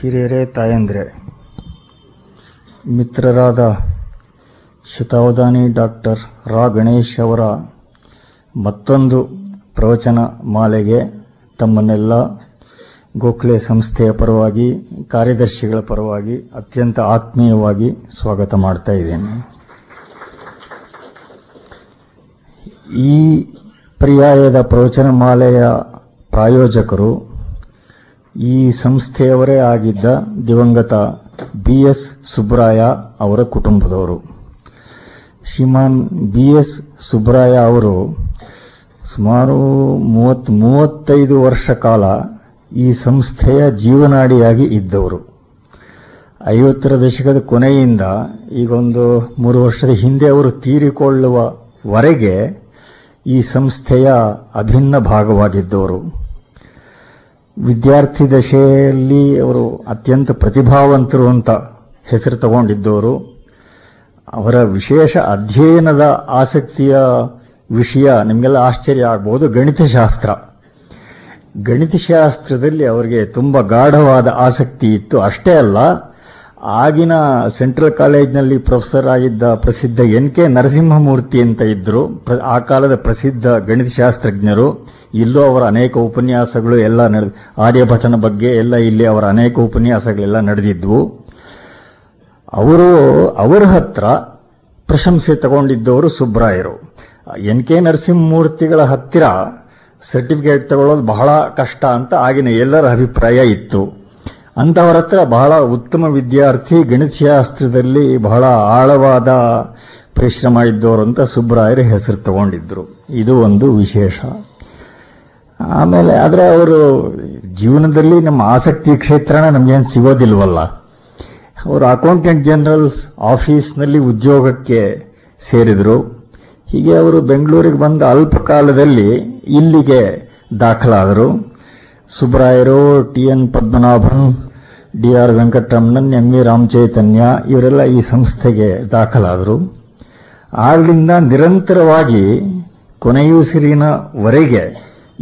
ಹಿರಿಯರೇ, ತಾಯಂದ್ರೆ, ಮಿತ್ರರಾದ ಶತಾವಧಾನಿ ಡಾಕ್ಟರ್ ರಾ ಗಣೇಶ್ ಅವರ ಮತ್ತೊಂದು ಪ್ರವಚನ ಮಾಲೆಗೆ ತಮ್ಮನ್ನೆಲ್ಲ ಗೋಖಲೆ ಸಂಸ್ಥೆಯ ಪರವಾಗಿ, ಕಾರ್ಯದರ್ಶಿಗಳ ಪರವಾಗಿ ಅತ್ಯಂತ ಆತ್ಮೀಯವಾಗಿ ಸ್ವಾಗತ ಮಾಡ್ತಾ ಇದ್ದೇನೆ. ಈ ಪರ್ಯಾಯದ ಪ್ರವಚನ ಮಾಲೆಯ ಪ್ರಾಯೋಜಕರು ಈ ಸಂಸ್ಥೆಯವರೇ ಆಗಿದ್ದ ದಿವಂಗತ ಬಿ ಎಸ್ ಸುಬ್ರಾಯ ಅವರ ಕುಟುಂಬದವರು. ಶ್ರೀಮಾನ್ ಬಿ ಎಸ್ ಸುಬ್ರಾಯ ಅವರು ಸುಮಾರು ಮೂವತ್ ಮೂವತ್ತೈದು ವರ್ಷ ಕಾಲ ಈ ಸಂಸ್ಥೆಯ ಜೀವನಾಡಿಯಾಗಿ ಇದ್ದವರು. ಐವತ್ತರ ದಶಕದ ಕೊನೆಯಿಂದ ಈಗೊಂದು ಮೂರು ವರ್ಷದ ಹಿಂದೆ ಅವರು ತೀರಿಕೊಳ್ಳುವವರೆಗೆ ಈ ಸಂಸ್ಥೆಯ ಅಭಿನ್ನ ಭಾಗವಾಗಿದ್ದವರು. ವಿದ್ಯಾರ್ಥಿ ದಶೆಯಲ್ಲಿ ಅವರು ಅತ್ಯಂತ ಪ್ರತಿಭಾವಂತರು ಅಂತ ಹೆಸರು ತಗೊಂಡಿದ್ದವರು. ಅವರ ವಿಶೇಷ ಅಧ್ಯಯನದ ಆಸಕ್ತಿಯ ವಿಷಯ ನಿಮಗೆಲ್ಲ ಆಶ್ಚರ್ಯ ಆಗ್ಬೋದು. ಗಣಿತಶಾಸ್ತ್ರ. ಗಣಿತಶಾಸ್ತ್ರದಲ್ಲಿ ಅವರಿಗೆ ತುಂಬ ಗಾಢವಾದ ಆಸಕ್ತಿ ಇತ್ತು. ಅಷ್ಟೇ ಅಲ್ಲ ಆಗಿನ ಸೆಂಟ್ರಲ್ ಕಾಲೇಜ್ನಲ್ಲಿ ಪ್ರೊಫೆಸರ್ ಆಗಿದ್ದ ಪ್ರಸಿದ್ಧ ಎನ್ ಕೆ ನರಸಿಂಹಮೂರ್ತಿ ಅಂತ ಇದ್ರು. ಪ್ರ- ಆ ಕಾಲದ ಪ್ರಸಿದ್ಧ ಗಣಿತಶಾಸ್ತ್ರಜ್ಞರು. ಇಲ್ಲೂ ಅವರ ಅನೇಕ ಉಪನ್ಯಾಸಗಳು ಎಲ್ಲ ನಡೆದ ಆರ್ಯಭಟನ ಬಗ್ಗೆ ಎಲ್ಲ ಇಲ್ಲಿ ಅವರ ಅನೇಕ ಉಪನ್ಯಾಸಗಳೆಲ್ಲ ನಡೆದಿದ್ವು. ಅವರು, ಅವರ ಹತ್ರ ಪ್ರಶಂಸೆ ತಗೊಂಡಿದ್ದವರು ಸುಬ್ರಾಯರು. ಎನ್ ಕೆ ನರಸಿಂಹಮೂರ್ತಿಗಳ ಹತ್ತಿರ ಸರ್ಟಿಫಿಕೇಟ್ ತಗೊಳ್ಳೋದು ಬಹಳ ಕಷ್ಟ ಅಂತ ಆಗಿನ ಎಲ್ಲರ ಅಭಿಪ್ರಾಯ ಇತ್ತು. ಅಂತವರ ಹತ್ರ ಬಹಳ ಉತ್ತಮ ವಿದ್ಯಾರ್ಥಿ ಗಣಿತಶಾಸ್ತ್ರದಲ್ಲಿ ಬಹಳ ಆಳವಾದ ಪರಿಶ್ರಮ ಇದ್ದವರು ಅಂತ ಸುಬ್ರಾಯರು ಹೆಸರು ತಗೊಂಡಿದ್ರು. ಇದು ಒಂದು ವಿಶೇಷ. ಆಮೇಲೆ ಆದರೆ ಅವರು ಜೀವನದಲ್ಲಿ ನಮ್ಮ ಆಸಕ್ತಿ ಕ್ಷೇತ್ರನ ನಮಗೇನು ಸಿಗೋದಿಲ್ವಲ್ಲ. ಅವರು ಅಕೌಂಟೆಂಟ್ ಜನರಲ್ಸ್ ಆಫೀಸ್ನಲ್ಲಿ ಉದ್ಯೋಗಕ್ಕೆ ಸೇರಿದರು. ಹೀಗೆ ಅವರು ಬೆಂಗಳೂರಿಗೆ ಬಂದ ಅಲ್ಪ ಕಾಲದಲ್ಲಿ ಇಲ್ಲಿಗೆ ದಾಖಲಾದರು. ಸುಬ್ರಾಯರು T N Padmanabhan D R Venkataramanan, M V Ramachaitanya ಇವರೆಲ್ಲ ಈ ಸಂಸ್ಥೆಗೆ ದಾಖಲಾದರು. ಆಗಲಿಂದ ನಿರಂತರವಾಗಿ ಕೊನೆಯುಸಿರಿನವರೆಗೆ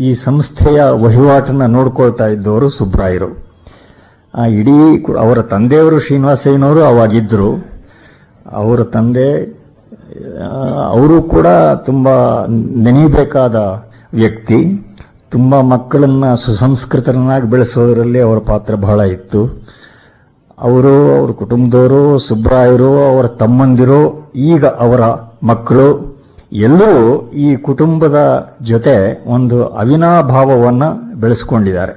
ಈ ಸಂಸ್ಥೆಯ ವಹಿವಾಟನ್ನು ನೋಡ್ಕೊಳ್ತಾ ಇದ್ದವರು ಸುಬ್ರಾಯರು. ಆ ಇಡೀ ಅವರ ತಂದೆಯವರು ಶ್ರೀನಿವಾಸಯ್ಯನವರು ಅವಾಗಿದ್ದರು ಅವರ ತಂದೆ ಅವರು ಕೂಡ ತುಂಬ ನೆನೆಯಬೇಕಾದ ವ್ಯಕ್ತಿ. ತುಂಬ ಮಕ್ಕಳನ್ನ ಸುಸಂಸ್ಕೃತರನ್ನಾಗಿ ಬೆಳೆಸೋದರಲ್ಲಿ ಅವರ ಪಾತ್ರ ಬಹಳ ಇತ್ತು. ಅವರು ಅವ್ರ ಕುಟುಂಬದವರು ಸುಬ್ರಾಯರು, ಅವರ ತಮ್ಮಂದಿರು, ಈಗ ಅವರ ಮಕ್ಕಳು, ಎಲ್ಲರೂ ಈ ಕುಟುಂಬದ ಜೊತೆ ಒಂದು ಅವಿನಾಭಾವವನ್ನ ಬೆಳೆಸ್ಕೊಂಡಿದ್ದಾರೆ.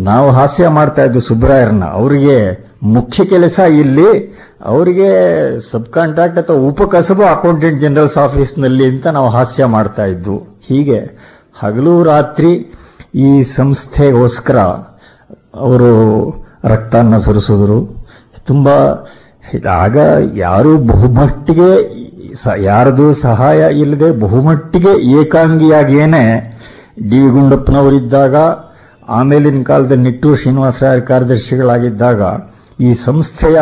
ನಾವು ಹಾಸ್ಯ ಮಾಡ್ತಾ ಇದ್ದು ಸುಬ್ರಾಯರನ್ನ, ಅವರಿಗೆ ಮುಖ್ಯ ಕೆಲಸ ಇಲ್ಲಿ, ಅವರಿಗೆ ಸಬ್ ಕಾಂಟ್ರಾಕ್ಟ್ ಅಥವಾ ಉಪಕಸಬು ಅಕೌಂಟೆಂಟ್ ಜನರಲ್ಸ್ ಆಫೀಸ್ನಲ್ಲಿ ಅಂತ ನಾವು ಹಾಸ್ಯ ಮಾಡ್ತಾ ಇದ್ವು ಹೀಗೆ ಹಗಲು ರಾತ್ರಿ ಈ ಸಂಸ್ಥೆಗೋಸ್ಕರ ಅವರು ರಕ್ತನ ಸುರಿಸಿದ್ರು. ತುಂಬ ಆಗ ಯಾರು ಬಹುಮಟ್ಟಿಗೆ ಸ- ಯಾರದು ಸಹಾಯ ಇಲ್ಲದೆ ಬಹುಮಟ್ಟಿಗೆ ಏಕಾಂಗಿಯಾಗಿಯೇ ಡಿ ವಿ ಗುಂಡಪ್ಪನವರಿದ್ದಾಗ, ಆಮೇಲಿನ ಕಾಲದ ನಿಟ್ಟೂರು ಶ್ರೀನಿವಾಸರಾಯ ಕಾರ್ಯದರ್ಶಿಗಳಾಗಿದ್ದಾಗ ಈ ಸಂಸ್ಥೆಯ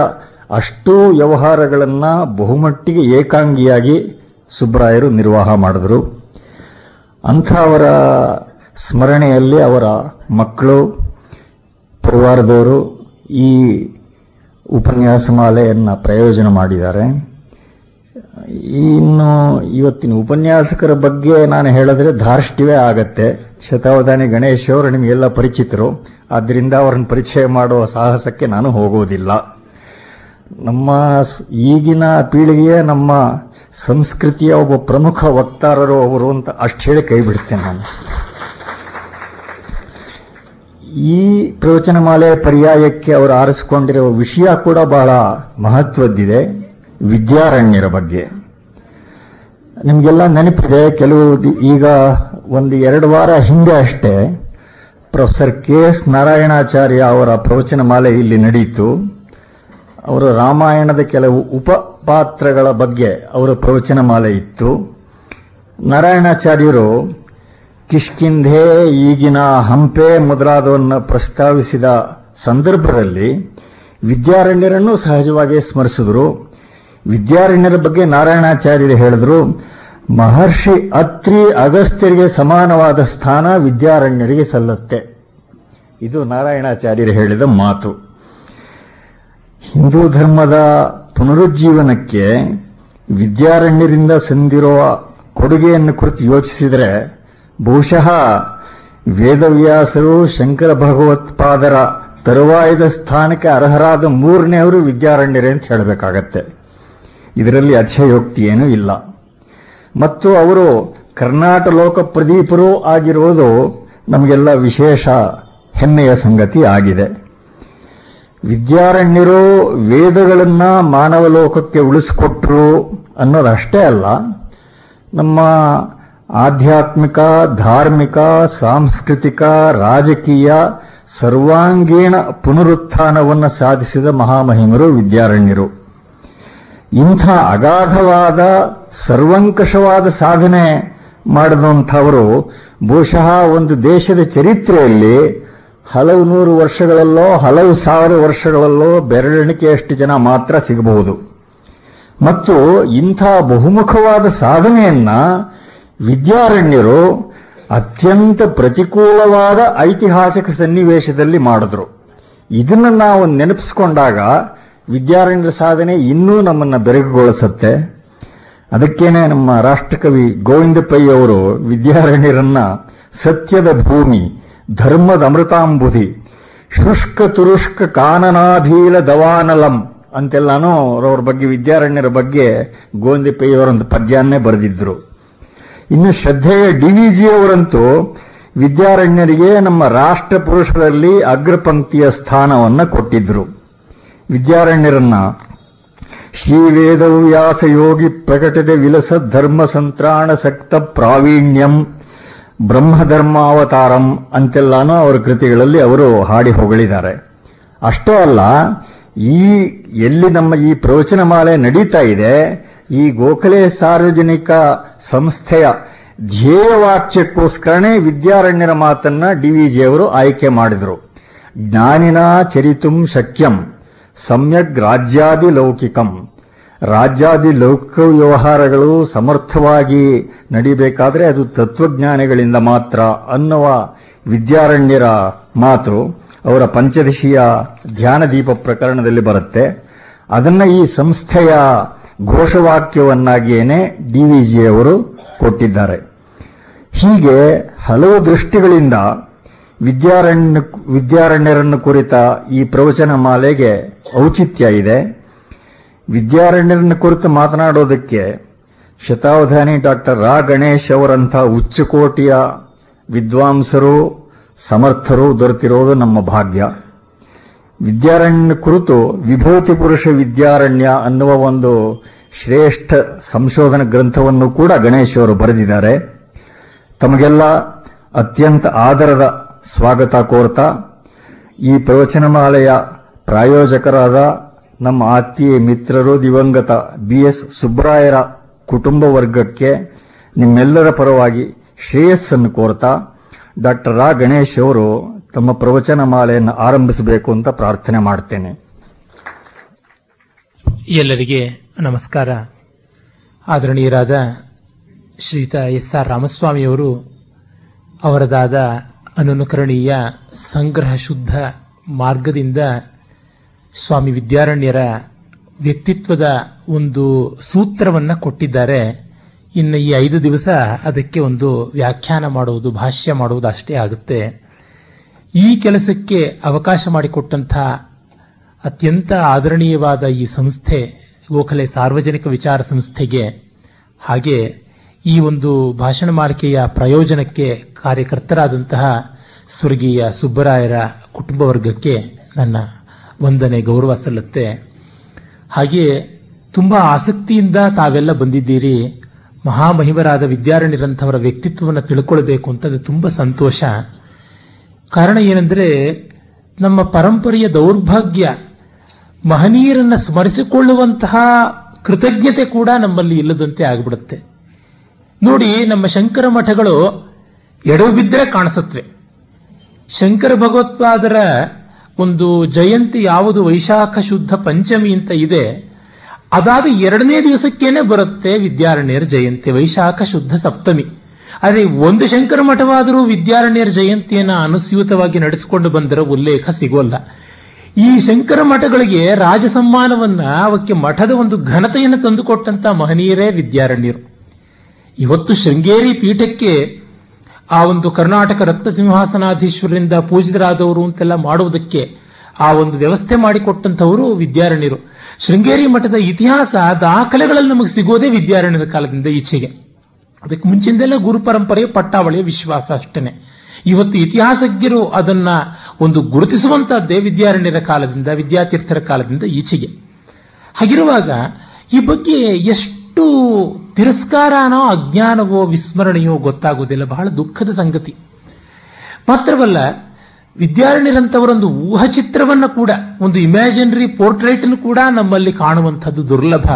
ಅಷ್ಟೂ ವ್ಯವಹಾರಗಳನ್ನು ಬಹುಮಟ್ಟಿಗೆ ಏಕಾಂಗಿಯಾಗಿ ಸುಬ್ರಾಯರು ನಿರ್ವಾಹ ಮಾಡಿದ್ರು. ಅಂಥ ಅವರ ಸ್ಮರಣೆಯಲ್ಲಿ ಅವರ ಮಕ್ಕಳು ಪರಿವಾರದವರು ಈ ಉಪನ್ಯಾಸ ಮಾಲೆಯನ್ನು ಪ್ರಯೋಜನ ಮಾಡಿದ್ದಾರೆ. ಇನ್ನು ಇವತ್ತಿನ ಉಪನ್ಯಾಸಕರ ಬಗ್ಗೆ ನಾನು ಹೇಳಿದ್ರೆ ಧಾರ್ಷ್ಟ್ಯವೇ ಆಗತ್ತೆ. ಶತಾವಧಾನಿ ಗಣೇಶ್ ಅವರು ನಿಮಗೆಲ್ಲ ಪರಿಚಿತರು. ಆದ್ದರಿಂದ ಅವರನ್ನು ಪರಿಚಯ ಮಾಡುವ ಸಾಹಸಕ್ಕೆ ನಾನು ಹೋಗುವುದಿಲ್ಲ ನಮ್ಮ ಈಗಿನ ಪೀಳಿಗೆಯ ನಮ್ಮ ಸಂಸ್ಕೃತಿಯ ಒಬ್ಬ ಪ್ರಮುಖ ವಕ್ತಾರರು ಅವರು ಅಂತ ಅಷ್ಟು ಹೇಳಿ ಕೈ ಬಿಡ್ತೇನೆ ನಾನು. ಈ ಪ್ರವಚನ ಮಾಲೆ ಪರ್ಯಾಯಕ್ಕೆ ಅವರು ಆರಿಸಿಕೊಂಡಿರುವ ವಿಷಯ ಕೂಡ ಬಹಳ ಮಹತ್ವದ್ದಿದೆ, ವಿದ್ಯಾರಣ್ಯರ ಬಗ್ಗೆ. ನಿಮಗೆಲ್ಲ ನೆನಪಿದೆ, ಕೆಲವು ಈಗ ಒಂದು ಎರಡು ವಾರ ಹಿಂದೆ ಅಷ್ಟೇ ಪ್ರೊಫೆಸರ್ ಕೆ ಎಸ್ ನಾರಾಯಣಾಚಾರ್ಯ ಅವರ ಪ್ರವಚನ ಮಾಲೆ ಇಲ್ಲಿ ನಡೆಯಿತು. ಅವರು ರಾಮಾಯಣದ ಕೆಲವು ಉಪಪಾತ್ರಗಳ ಬಗ್ಗೆ ಅವರ ಪ್ರವಚನ ಮಾಲೆ ಇತ್ತು. ನಾರಾಯಣಾಚಾರ್ಯರು, ಕಿಷ್ಕಿಂಧೆ ಈಗಿನ ಹಂಪೆ ಮೊದಲಾದವನ್ನು ಪ್ರಸ್ತಾವಿಸಿದ ಸಂದರ್ಭದಲ್ಲಿ ವಿದ್ಯಾರಣ್ಯರನ್ನು ಸಹಜವಾಗಿ ಸ್ಮರಿಸಿದರು. ವಿದ್ಯಾರಣ್ಯರ ಬಗ್ಗೆ ನಾರಾಯಣಾಚಾರ್ಯರು ಹೇಳಿದ್ರು, ಮಹರ್ಷಿ ಅತ್ರಿ ಅಗಸ್ತ್ಯರಿಗೆ ಸಮಾನವಾದ ಸ್ಥಾನ ವಿದ್ಯಾರಣ್ಯರಿಗೆ ಸಲ್ಲತ್ತೆ. ಇದು ನಾರಾಯಣಾಚಾರ್ಯರು ಹೇಳಿದ ಮಾತು. ಹಿಂದೂ ಧರ್ಮದ ಪುನರುಜ್ಜೀವನಕ್ಕೆ ವಿದ್ಯಾರಣ್ಯರಿಂದ ಸಂದಿರುವ ಕೊಡುಗೆಯನ್ನು ಕುರಿತು ಯೋಚಿಸಿದರೆ, ಬಹುಶಃ ವೇದವ್ಯಾಸರು ಶಂಕರ ಭಗವತ್ಪಾದರ ತರುವಾಯದ ಸ್ಥಾನಕ್ಕೆ ಅರ್ಹರಾದ ಮೂರನೆಯವರು ವಿದ್ಯಾರಣ್ಯರೇ ಅಂತ ಹೇಳಬೇಕಾಗತ್ತೆ. ಇದರಲ್ಲಿ ಅತಿಶಯೋಕ್ತಿ ಏನೂ ಇಲ್ಲ. ಮತ್ತು ಅವರು ಕರ್ನಾಟ ಲೋಕ ಪ್ರದೀಪರೂ ಆಗಿರುವುದು ನಮಗೆಲ್ಲ ವಿಶೇಷ ಹೆಮ್ಮೆಯ ಸಂಗತಿ ಆಗಿದೆ. ವಿದ್ಯಾರಣ್ಯರು ವೇದಗಳನ್ನ ಮಾನವ ಲೋಕಕ್ಕೆ ಉಳಿಸಿಕೊಟ್ರು ಅನ್ನೋದಷ್ಟೇ ಅಲ್ಲ, ನಮ್ಮ ಆಧ್ಯಾತ್ಮಿಕ, ಧಾರ್ಮಿಕ, ಸಾಂಸ್ಕೃತಿಕ, ರಾಜಕೀಯ ಸರ್ವಾಂಗೀಣ ಪುನರುತ್ಥಾನವನ್ನು ಸಾಧಿಸಿದ ಮಹಾಮಹಿಮರು ವಿದ್ಯಾರಣ್ಯರು. ಇಂಥ ಅಗಾಧವಾದ, ಸರ್ವಂಕಷವಾದ ಸಾಧನೆ ಮಾಡಿದಂಥವರು ಬಹುಶಃ ಒಂದು ದೇಶದ ಚರಿತ್ರೆಯಲ್ಲಿ ಹಲವು ನೂರು ವರ್ಷಗಳಲ್ಲೋ, ಹಲವು ಸಾವಿರ ವರ್ಷಗಳಲ್ಲೋ ಬೆರಳೆಣಿಕೆಯಷ್ಟು ಜನ ಮಾತ್ರ ಸಿಗಬಹುದು. ಮತ್ತು ಇಂಥ ಬಹುಮುಖವಾದ ಸಾಧನೆಯನ್ನ ವಿದ್ಯಾರಣ್ಯರು ಅತ್ಯಂತ ಪ್ರತಿಕೂಲವಾದ ಐತಿಹಾಸಿಕ ಸನ್ನಿವೇಶದಲ್ಲಿ ಮಾಡಿದ್ರು. ಇದನ್ನು ನಾವು ನೆನಪಿಸಿಕೊಂಡಾಗ ವಿದ್ಯಾರಣ್ಯರ ಸಾಧನೆ ಇನ್ನೂ ನಮ್ಮನ್ನ ಬೆರಗುಗೊಳಿಸುತ್ತೆ. ಅದಕ್ಕೇನೆ ನಮ್ಮ ರಾಷ್ಟ್ರಕವಿ ಗೋವಿಂದ ಪೈ ಅವರು ವಿದ್ಯಾರಣ್ಯರನ್ನ ಸತ್ಯದ ಭೂಮಿ ಧರ್ಮದ ಅಮೃತಾಂಬುಧಿ ಶುಷ್ಕ ತುರುಷ್ಕ ಕಾನನಾಭೀಲ ದವಾನಲಂ ಅಂತೆಲ್ಲಾನು ಅವ್ರವ್ರ ಬಗ್ಗೆ, ವಿದ್ಯಾರಣ್ಯರ ಬಗ್ಗೆ ಗೋಂದಿಪೆಯವರೊಂದು ಪದ್ಯಾನ್ನೇ ಬರೆದಿದ್ರು. ಇನ್ನು ಶ್ರದ್ಧೆಯ ಡಿ ವಿ ಜಿ ಅವರಂತೂ ವಿದ್ಯಾರಣ್ಯರಿಗೆ ನಮ್ಮ ರಾಷ್ಟ್ರ ಪುರುಷರಲ್ಲಿ ಅಗ್ರಪಂಕ್ತಿಯ ಸ್ಥಾನವನ್ನು ಕೊಟ್ಟಿದ್ರು. ವಿದ್ಯಾರಣ್ಯರನ್ನ ಶ್ರೀ ವೇದವ್ಯಾಸ ಯೋಗಿ ಪ್ರಕಟಿತ ವಿಲಸ ಧರ್ಮ ಸಂತ್ರಾಣ ಸಕ್ತ ಪ್ರಾವೀಣ್ಯಂ ಬ್ರಹ್ಮಧರ್ಮಾವತಾರಂ ಅಂತೆಲ್ಲಾನು ಅವರ ಕೃತಿಗಳಲ್ಲಿ ಅವರು ಹಾಡಿ ಹೊಗಳಿದ್ದಾರೆ. ಅಷ್ಟೇ ಅಲ್ಲ, ಈ ಎಲ್ಲಿ ನಮ್ಮ ಈ ಪ್ರವಚನ ಮಾಲೆ ನಡೀತಾ ಇದೆ, ಈ ಗೋಖಲೆ ಸಾರ್ವಜನಿಕ ಸಂಸ್ಥೆಯ ಧ್ಯೇಯವಾಕ್ಯಕ್ಕೋಸ್ಕರನೇ ವಿದ್ಯಾರಣ್ಯರ ಮಾತನ್ನ ಡಿವಿಜಿ ಅವರು ಆಯ್ಕೆ ಮಾಡಿದರು. ಜ್ಞಾನಿನ ಚರಿತುಂ ಶಕ್ಯಂ ಸಮ್ಯಗ್ ರಾಜ್ಯಾದಿ ಲೌಕಿಕಂ ರಾಜ್ಯಾದಿ ಲೌಕಿಕ ವ್ಯವಹಾರಗಳು ಸಮರ್ಥವಾಗಿ ನಡಿಬೇಕಾದರೆ ಅದು ತತ್ವಜ್ಞಾನಿಗಳಿಂದ ಮಾತ್ರ ಅನ್ನುವ ವಿದ್ಯಾರಣ್ಯರ ಮಾತು ಅವರ ಪಂಚದಶಿಯ ಧ್ಯಾನದೀಪ ಪ್ರಕರಣದಲ್ಲಿ ಬರುತ್ತೆ. ಅದನ್ನ ಈ ಸಂಸ್ಥೆಯ ಘೋಷವಾಕ್ಯವನ್ನಾಗಿಯೇನೆ ಡಿವಿಜಿ ಅವರು ಕೊಟ್ಟಿದ್ದಾರೆ. ಹೀಗೆ ಹಲವು ದೃಷ್ಟಿಗಳಿಂದ ವಿದ್ಯಾರಣ್ಯ, ವಿದ್ಯಾರಣ್ಯರನ್ನು ಕುರಿತ ಈ ಪ್ರವಚನ ಮಾಲೆಗೆ ಔಚಿತ್ಯ ಇದೆ. ವಿದ್ಯಾರಣ್ಯರನ್ನು ಕುರಿತು ಮಾತನಾಡೋದಕ್ಕೆ ಶತಾವಧಾನಿ ಡಾಕ್ಟರ್ ರಾ. ಗಣೇಶ್ ಅವರಂಥ ಉಚ್ಚಕೋಟಿಯ ವಿದ್ವಾಂಸರು, ಸಮರ್ಥರು ದೊರೆತಿರೋದು ನಮ್ಮ ಭಾಗ್ಯ. ವಿದ್ಯಾರಣ್ಯ ಕುರಿತು ವಿಭೂತಿ ಪುರುಷ ವಿದ್ಯಾರಣ್ಯ ಅನ್ನುವ ಒಂದು ಶ್ರೇಷ್ಠ ಸಂಶೋಧನಾ ಗ್ರಂಥವನ್ನು ಕೂಡ ಗಣೇಶ್ ಅವರು ಬರೆದಿದ್ದಾರೆ. ತಮಗೆಲ್ಲ ಅತ್ಯಂತ ಆದರದ ಸ್ವಾಗತ ಕೋರ್ತಾ. ಈ ಪ್ರವಚನಮಾಲೆಯ ಪ್ರಾಯೋಜಕರಾದ ನಮ್ಮ ಆತ್ಮೀಯ ಮಿತ್ರರು ದಿವಂಗತ ಬಿ ಎಸ್ ಸುಬ್ರಾಯರ ಕುಟುಂಬ ವರ್ಗಕ್ಕೆ ನಿಮ್ಮೆಲ್ಲರ ಪರವಾಗಿ ಶ್ರೇಯಸ್ಸನ್ನು ಕೋರ್ತಾ ಡಾಕ್ಟರ್ ರಾ ಗಣೇಶ್ ಅವರು ತಮ್ಮ ಪ್ರವಚನ ಮಾಲೆಯನ್ನು ಆರಂಭಿಸಬೇಕು ಅಂತ ಪ್ರಾರ್ಥನೆ ಮಾಡ್ತೇನೆ. ಎಲ್ಲರಿಗೆ ನಮಸ್ಕಾರ. ಆದರಣೀಯರಾದ ಶ್ರೀತ ಎಸ್ ಆರ್ ರಾಮಸ್ವಾಮಿಯವರು ಅವರದಾದ ಅನನುಕರಣೀಯ ಸಂಗ್ರಹ ಶುದ್ಧ ಮಾರ್ಗದಿಂದ ಸ್ವಾಮಿ ವಿದ್ಯಾರಣ್ಯರ ವ್ಯಕ್ತಿತ್ವದ ಒಂದು ಸೂತ್ರವನ್ನ ಕೊಟ್ಟಿದ್ದಾರೆ. ಇನ್ನು ಈ ಐದು ದಿವಸ ಅದಕ್ಕೆ ಒಂದು ವ್ಯಾಖ್ಯಾನ ಮಾಡುವುದು, ಭಾಷ್ಯ ಮಾಡುವುದು ಅಷ್ಟೇ ಆಗುತ್ತೆ. ಈ ಕೆಲಸಕ್ಕೆ ಅವಕಾಶ ಮಾಡಿಕೊಟ್ಟಂತಹ ಅತ್ಯಂತ ಆದರಣೀಯವಾದ ಈ ಸಂಸ್ಥೆ, ಗೋಖಲೆ ಸಾರ್ವಜನಿಕ ವಿಚಾರ ಸಂಸ್ಥೆಗೆ, ಹಾಗೆ ಈ ಒಂದು ಭಾಷಣ ಮಾಲಿಕೆಯ ಪ್ರಯೋಜನಕ್ಕೆ ಕಾರ್ಯಕರ್ತರಾದಂತಹ ಸ್ವರ್ಗೀಯ ಸುಬ್ಬರಾಯರ ಕುಟುಂಬ ವರ್ಗಕ್ಕೆ ನನ್ನ ವಂದನೆ, ಗೌರವ ಸಲ್ಲತ್ತೆ. ಹಾಗೆ ತುಂಬಾ ಆಸಕ್ತಿಯಿಂದ ತಾವೆಲ್ಲ ಬಂದಿದ್ದೀರಿ. ಮಹಾಮಹಿಮರಾದ ವಿದ್ಯಾರಣ್ಯರಂಥವರ ವ್ಯಕ್ತಿತ್ವವನ್ನು ತಿಳ್ಕೊಳ್ಬೇಕು ಅಂತ ಅದು ತುಂಬ ಸಂತೋಷ. ಕಾರಣ ಏನೆಂದರೆ ನಮ್ಮ ಪರಂಪರೆಯ ದೌರ್ಭಾಗ್ಯ, ಮಹನೀಯರನ್ನು ಸ್ಮರಿಸಿಕೊಳ್ಳುವಂತಹ ಕೃತಜ್ಞತೆ ಕೂಡ ನಮ್ಮಲ್ಲಿ ಇಲ್ಲದಂತೆ ಆಗಿಬಿಡುತ್ತೆ. ನೋಡಿ, ನಮ್ಮ ಶಂಕರ ಮಠಗಳು ಎಡವು ಬಿದ್ದರೆ ಕಾಣಿಸುತ್ತವೆ. ಶಂಕರ ಭಗವತ್ಪಾದರ ಒಂದು ಜಯಂತಿ ಯಾವುದು ವೈಶಾಖ ಶುದ್ಧ ಪಂಚಮಿ ಅಂತ ಇದೆ, ಅದಾದ ಎರಡನೇ ದಿವಸಕ್ಕೇನೆ ಬರುತ್ತೆ ವಿದ್ಯಾರಣ್ಯರ ಜಯಂತಿ, ವೈಶಾಖ ಶುದ್ಧ ಸಪ್ತಮಿ. ಆದರೆ ಒಂದು ಶಂಕರ ಮಠವಾದರೂ ವಿದ್ಯಾರಣ್ಯರ ಜಯಂತಿಯನ್ನು ಅನುಸ್ಯೂತವಾಗಿ ನಡೆಸಿಕೊಂಡು ಬಂದಿರೋ ಉಲ್ಲೇಖ ಸಿಗೋಲ್ಲ. ಈ ಶಂಕರ ಮಠಗಳಿಗೆ ರಾಜಸಮ್ಮಾನವನ್ನ ಅವಕ್ಕೆ ಮಠದ ಒಂದು ಘನತೆಯನ್ನು ತಂದುಕೊಟ್ಟಂತ ಮಹನೀಯರೇ ವಿದ್ಯಾರಣ್ಯರು. ಇವತ್ತು ಶೃಂಗೇರಿ ಪೀಠಕ್ಕೆ ಆ ಒಂದು ಕರ್ನಾಟಕ ರತ್ನ ಸಿಂಹಾಸನಾಧೀಶ್ವರರಿಂದ ಪೂಜಿತರಾದವರು ಅಂತೆಲ್ಲ ಮಾಡುವುದಕ್ಕೆ ಆ ಒಂದು ವ್ಯವಸ್ಥೆ ಮಾಡಿಕೊಟ್ಟಂತವರು ವಿದ್ಯಾರಣ್ಯರು. ಶೃಂಗೇರಿ ಮಠದ ಇತಿಹಾಸ, ದಾಖಲೆಗಳಲ್ಲಿ ನಮಗೆ ಸಿಗೋದೇ ವಿದ್ಯಾರಣ್ಯರ ಕಾಲದಿಂದ ಈಚೆಗೆ. ಅದಕ್ಕೆ ಮುಂಚಿಂದೆಲ್ಲ ಗುರು ಪರಂಪರೆಯ ಪಟ್ಟಾವಳಿಯ ವಿಶ್ವಾಸ ಅಷ್ಟೇನೆ. ಇವತ್ತು ಇತಿಹಾಸಜ್ಞರು ಅದನ್ನ ಒಂದು ಗುರುತಿಸುವಂತಹದ್ದೇ ವಿದ್ಯಾರಣ್ಯರ ಕಾಲದಿಂದ, ವಿದ್ಯಾತೀರ್ಥರ ಕಾಲದಿಂದ ಈಚೆಗೆ. ಹಾಗಿರುವಾಗ ಈ ಬಗ್ಗೆ ಎಷ್ಟು ತಿರಸ್ಕಾರನೋ ಅಜ್ಞಾನವೋ ವಿಸ್ಮರಣೆಯೋ ಗೊತ್ತಾಗುವುದಿಲ್ಲ ಬಹಳ ದುಃಖದ ಸಂಗತಿ. ಮಾತ್ರವಲ್ಲ, ವಿದ್ಯಾರಣ್ಯರಂತವರೊಂದು ಊಹಚಿತ್ರವನ್ನು ಕೂಡ, ಒಂದು ಇಮ್ಯಾಜಿನರಿ ಪೋರ್ಟ್ರೇಟ್ ಕೂಡ ನಮ್ಮಲ್ಲಿ ಕಾಣುವಂಥದ್ದು ದುರ್ಲಭ.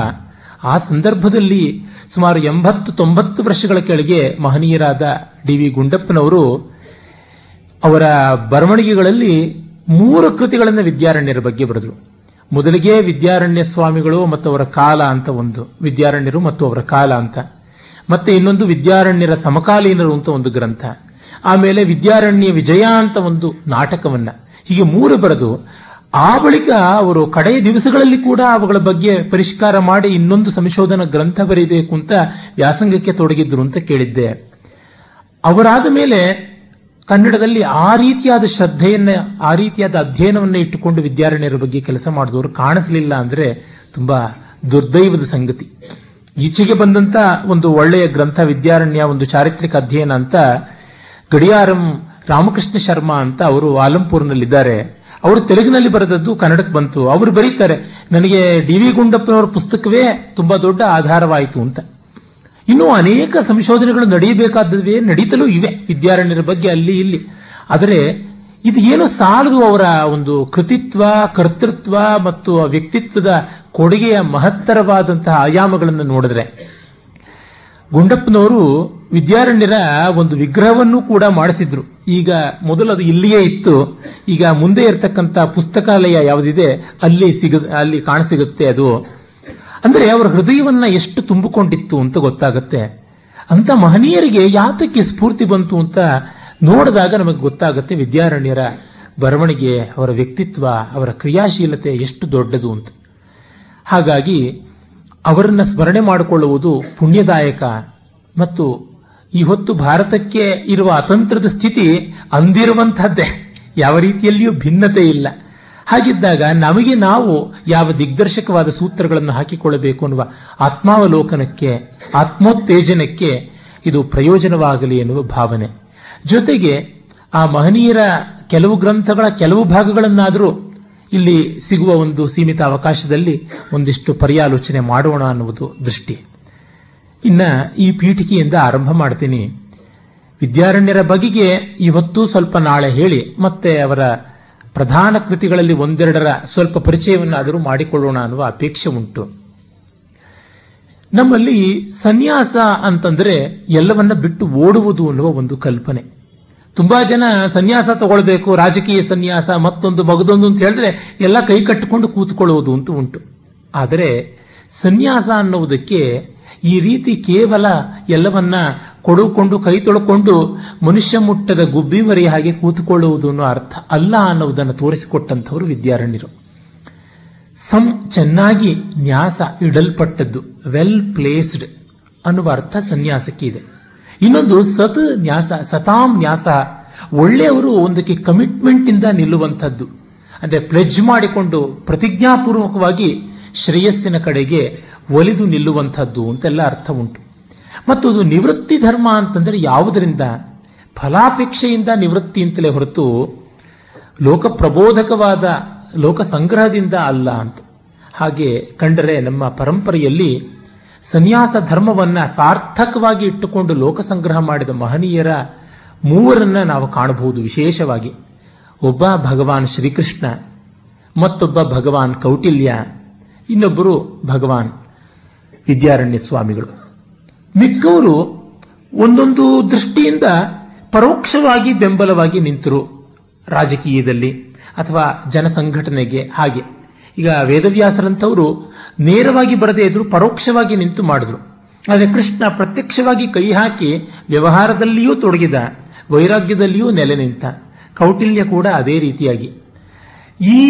ಆ ಸಂದರ್ಭದಲ್ಲಿ ಸುಮಾರು ಎಂಬತ್ತು, ತೊಂಬತ್ತು ವರ್ಷಗಳ ಕೆಳಗೆ ಮಹನೀಯರಾದ ಡಿ ವಿ ಗುಂಡಪ್ಪನವರು ಅವರ ಬರವಣಿಗೆಗಳಲ್ಲಿ ಮೂರು ಕೃತಿಗಳನ್ನು ವಿದ್ಯಾರಣ್ಯರ ಬಗ್ಗೆ ಬರೆದರು. ಮೊದಲಿಗೆ ವಿದ್ಯಾರಣ್ಯ ಸ್ವಾಮಿಗಳು ಮತ್ತು ಅವರ ಕಾಲ ಅಂತ ಒಂದು, ವಿದ್ಯಾರಣ್ಯರು ಮತ್ತು ಅವರ ಕಾಲ ಅಂತ. ಮತ್ತೆ ಇನ್ನೊಂದು ವಿದ್ಯಾರಣ್ಯರ ಸಮಕಾಲೀನರು ಅಂತ ಒಂದು ಗ್ರಂಥ. ಆಮೇಲೆ ವಿದ್ಯಾರಣ್ಯ ವಿಜಯ ಅಂತ ಒಂದು ನಾಟಕವನ್ನ. ಹೀಗೆ ಮೂರು ಬರೆದು, ಆ ಬಳಿಕ ಅವರು ಕಡೆಯ ದಿವಸಗಳಲ್ಲಿ ಕೂಡ ಅವುಗಳ ಬಗ್ಗೆ ಪರಿಷ್ಕಾರ ಮಾಡಿ ಇನ್ನೊಂದು ಸಂಶೋಧನಾ ಗ್ರಂಥ ಬರೀಬೇಕು ಅಂತ ವ್ಯಾಸಂಗಕ್ಕೆ ತೊಡಗಿದ್ರು ಅಂತ ಕೇಳಿದ್ದೆ. ಅವರಾದ ಮೇಲೆ ಕನ್ನಡದಲ್ಲಿ ಆ ರೀತಿಯಾದ ಶ್ರದ್ಧೆಯನ್ನ, ಆ ರೀತಿಯಾದ ಅಧ್ಯಯನವನ್ನ ಇಟ್ಟುಕೊಂಡು ವಿದ್ಯಾರಣ್ಯರ ಬಗ್ಗೆ ಕೆಲಸ ಮಾಡಿದವರು ಕಾಣಿಸಲಿಲ್ಲ ಅಂದ್ರೆ ತುಂಬಾ ದುರ್ದೈವದ ಸಂಗತಿ. ಈಚೆಗೆ ಬಂದಂತ ಒಂದು ಒಳ್ಳೆಯ ಗ್ರಂಥ ವಿದ್ಯಾರಣ್ಯ, ಒಂದು ಚಾರಿತ್ರಿಕ ಅಧ್ಯಯನ ಅಂತ ಗಡಿಯಾರಂ ರಾಮಕೃಷ್ಣ ಶರ್ಮಾ ಅಂತ ಅವರು ಆಲಂಪುರ್ನಲ್ಲಿದ್ದಾರೆ. ಅವರು ತೆಲುಗಿನಲ್ಲಿ ಬರೆದದ್ದು ಕನ್ನಡಕ್ಕೆ ಬಂತು. ಅವರು ಬರೀತಾರೆ, ನನಗೆ ಡಿ ವಿ ಗುಂಡಪ್ಪನವರ ಪುಸ್ತಕವೇ ತುಂಬಾ ದೊಡ್ಡ ಆಧಾರವಾಯಿತು ಅಂತ. ಇನ್ನೂ ಅನೇಕ ಸಂಶೋಧನೆಗಳು ನಡೆಯಬೇಕಾದವೇ ನಡೀತಲೂ ಇವೆ ವಿದ್ಯಾರಣ್ಯರ ಬಗ್ಗೆ ಅಲ್ಲಿ ಇಲ್ಲಿ. ಆದರೆ ಇದು ಏನು ಸಾಲದು ಅವರ ಒಂದು ಕೃತಿತ್ವ, ಕರ್ತೃತ್ವ ಮತ್ತು ವ್ಯಕ್ತಿತ್ವದ ಕೊಡುಗೆಯ ಮಹತ್ತರವಾದಂತಹ ಆಯಾಮಗಳನ್ನು ನೋಡಿದ್ರೆ ಗುಂಡಪ್ಪನವರು ವಿದ್ಯಾರಣ್ಯರ ಒಂದು ವಿಗ್ರಹವನ್ನು ಕೂಡ ಮಾಡಿಸಿದ್ರು. ಈಗ ಮೊದಲು ಅದು ಇಲ್ಲಿಯೇ ಇತ್ತು. ಈಗ ಮುಂದೆ ಇರತಕ್ಕಂತ ಪುಸ್ತಕಾಲಯ ಯಾವುದಿದೆ, ಅಲ್ಲಿ ಸಿಗ, ಅಲ್ಲಿ ಕಾಣಸಿಗುತ್ತೆ ಅದು. ಅಂದ್ರೆ ಅವರ ಹೃದಯವನ್ನ ಎಷ್ಟು ತುಂಬಿಕೊಂಡಿತ್ತು ಅಂತ ಗೊತ್ತಾಗುತ್ತೆ. ಅಂತ ಮಹನೀಯರಿಗೆ ಯಾತಕ್ಕೆ ಸ್ಫೂರ್ತಿ ಬಂತು ಅಂತ ನೋಡಿದಾಗ ನಮಗೆ ಗೊತ್ತಾಗುತ್ತೆ ವಿದ್ಯಾರಣ್ಯರ ಬರವಣಿಗೆ, ಅವರ ವ್ಯಕ್ತಿತ್ವ, ಅವರ ಕ್ರಿಯಾಶೀಲತೆ ಎಷ್ಟು ದೊಡ್ಡದು ಅಂತ. ಹಾಗಾಗಿ ಅವರನ್ನ ಸ್ಮರಣೆ ಮಾಡಿಕೊಳ್ಳುವುದು ಪುಣ್ಯದಾಯಕ. ಮತ್ತು ಈ ಹೊತ್ತು ಭಾರತಕ್ಕೆ ಇರುವ ಅತಂತ್ರದ ಸ್ಥಿತಿ ಅಂದಿರುವಂತಹದ್ದೇ ಯಾವ ರೀತಿಯಲ್ಲಿಯೂ ಭಿನ್ನತೆ ಇಲ್ಲ. ಹಾಗಿದ್ದಾಗ ನಮಗೆ ನಾವು ಯಾವ ದಿಗ್ದರ್ಶಕವಾದ ಸೂತ್ರಗಳನ್ನು ಹಾಕಿಕೊಳ್ಳಬೇಕು ಅನ್ನುವ ಆತ್ಮಾವಲೋಕನಕ್ಕೆ, ಆತ್ಮೋತ್ತೇಜನಕ್ಕೆ ಇದು ಪ್ರಯೋಜನವಾಗಲಿ ಎನ್ನುವ ಭಾವನೆ. ಜೊತೆಗೆ ಆ ಮಹನೀಯರ ಕೆಲವು ಗ್ರಂಥಗಳ ಕೆಲವು ಭಾಗಗಳನ್ನಾದರೂ ಇಲ್ಲಿ ಸಿಗುವ ಒಂದು ಸೀಮಿತ ಅವಕಾಶದಲ್ಲಿ ಒಂದಿಷ್ಟು ಪರ್ಯಾಲೋಚನೆ ಮಾಡೋಣ ಅನ್ನುವುದು ದೃಷ್ಟಿ. ಇನ್ನ ಈ ಪೀಠಿಕೆಯಿಂದ ಆರಂಭ ಮಾಡ್ತೀನಿ. ವಿದ್ಯಾರಣ್ಯರ ಬಗೆಗೆ ಇವತ್ತು ಸ್ವಲ್ಪ ನಾಳೆ ಹೇಳಿ ಮತ್ತೆ ಅವರ ಪ್ರಧಾನ ಕೃತಿಗಳಲ್ಲಿ ಒಂದೆರಡರ ಸ್ವಲ್ಪ ಪರಿಚಯವನ್ನು ಆದರೂ ಮಾಡಿಕೊಳ್ಳೋಣ ಅನ್ನುವ ಅಪೇಕ್ಷೆ ಉಂಟು. ನಮ್ಮಲ್ಲಿ ಸನ್ಯಾಸ ಅಂತಂದ್ರೆ ಎಲ್ಲವನ್ನ ಬಿಟ್ಟು ಓಡುವುದು ಅನ್ನುವ ಒಂದು ಕಲ್ಪನೆ. ತುಂಬಾ ಜನ ಸನ್ಯಾಸ ತಗೊಳ್ಬೇಕು, ರಾಜಕೀಯ ಸನ್ಯಾಸ, ಮತ್ತೊಂದು ಮಗದೊಂದು ಅಂತ ಹೇಳಿದ್ರೆ ಎಲ್ಲ ಕೈ ಕಟ್ಟಿಕೊಂಡು ಕೂತ್ಕೊಳ್ಳುವುದು ಅಂತ ಉಂಟು. ಆದರೆ ಸನ್ಯಾಸ ಅನ್ನುವುದಕ್ಕೆ ಈ ರೀತಿ ಕೇವಲ ಎಲ್ಲವನ್ನ ಕೊಡುಕೊಂಡು, ಕೈ ತೊಳ್ಕೊಂಡು ಮನುಷ್ಯ ಮುಟ್ಟದ ಗುಬ್ಬಿ ಮರಿ ಹಾಗೆ ಕೂತ್ಕೊಳ್ಳುವುದು ಅನ್ನೋ ಅರ್ಥ ಅಲ್ಲ ಅನ್ನುವುದನ್ನು ತೋರಿಸಿಕೊಟ್ಟಂಥವರು ವಿದ್ಯಾರಣ್ಯರು. ಸಂ ಚೆನ್ನಾಗಿ ನ್ಯಾಸ ಇಡಲ್ಪಟ್ಟದ್ದು ವೆಲ್ ಪ್ಲೇಸ್ಡ್ ಅನ್ನುವ ಅರ್ಥ ಸನ್ಯಾಸಕ್ಕೆ ಇದೆ. ಇನ್ನೊಂದು ಸತ್ ನ್ಯಾಸ, ಸತಾಂ ನ್ಯಾಸ, ಒಳ್ಳೆಯವರು ಒಂದಕ್ಕೆ ಕಮಿಟ್ಮೆಂಟ್ ಇಂದ ನಿಲ್ಲುವಂಥದ್ದು. ಅಂದ್ರೆ ಪ್ಲೆಜ್ ಮಾಡಿಕೊಂಡು ಪ್ರತಿಜ್ಞಾಪೂರ್ವಕವಾಗಿ ಶ್ರೇಯಸ್ಸಿನ ಕಡೆಗೆ ಒಲಿದು ನಿಲ್ಲುವಂಥದ್ದು ಅಂತೆಲ್ಲ ಅರ್ಥ ಉಂಟು. ಮತ್ತು ಅದು ನಿವೃತ್ತಿ ಧರ್ಮ ಅಂತಂದ್ರೆ ಯಾವುದರಿಂದ? ಫಲಾಪೇಕ್ಷೆಯಿಂದ ನಿವೃತ್ತಿ ಅಂತಲೇ ಹೊರತು ಲೋಕ ಪ್ರಬೋಧಕವಾದ ಲೋಕ ಸಂಗ್ರಹದಿಂದ ಅಲ್ಲ ಅಂತ. ಹಾಗೆ ಕಂಡರೆ ನಮ್ಮ ಪರಂಪರೆಯಲ್ಲಿ ಸನ್ಯಾಸ ಧರ್ಮವನ್ನ ಸಾರ್ಥಕವಾಗಿ ಇಟ್ಟುಕೊಂಡು ಲೋಕ ಸಂಗ್ರಹ ಮಾಡಿದ ಮಹನೀಯರ ಮೂವರನ್ನ ನಾವು ಕಾಣಬಹುದು ವಿಶೇಷವಾಗಿ. ಒಬ್ಬ ಭಗವಾನ್ ಶ್ರೀಕೃಷ್ಣ, ಮತ್ತೊಬ್ಬ ಭಗವಾನ್ ಕೌಟಿಲ್ಯ, ಇನ್ನೊಬ್ಬರು ಭಗವಾನ್ ವಿದ್ಯಾರಣ್ಯ ಸ್ವಾಮಿಗಳು. ಮಿಕ್ಕವರು ಒಂದೊಂದು ದೃಷ್ಟಿಯಿಂದ ಪರೋಕ್ಷವಾಗಿ ಬೆಂಬಲವಾಗಿ ನಿಂತರು ರಾಜಕೀಯದಲ್ಲಿ ಅಥವಾ ಜನಸಂಘಟನೆಗೆ ಹಾಗೆ. ಈಗ ವೇದವ್ಯಾಸರಂತವರು ನೇರವಾಗಿ ಬರದೇ ಇದ್ರು ಪರೋಕ್ಷವಾಗಿ ನಿಂತು ಮಾಡಿದ್ರು. ಆದರೆ ಕೃಷ್ಣ ಪ್ರತ್ಯಕ್ಷವಾಗಿ ಕೈ ಹಾಕಿ ವ್ಯವಹಾರದಲ್ಲಿಯೂ ತೊಡಗಿದ, ವೈರಾಗ್ಯದಲ್ಲಿಯೂ ನೆಲೆ ನಿಂತ, ಕೌಟಿಲ್ಯ ಕೂಡ ಅದೇ ರೀತಿಯಾಗಿ. ಈ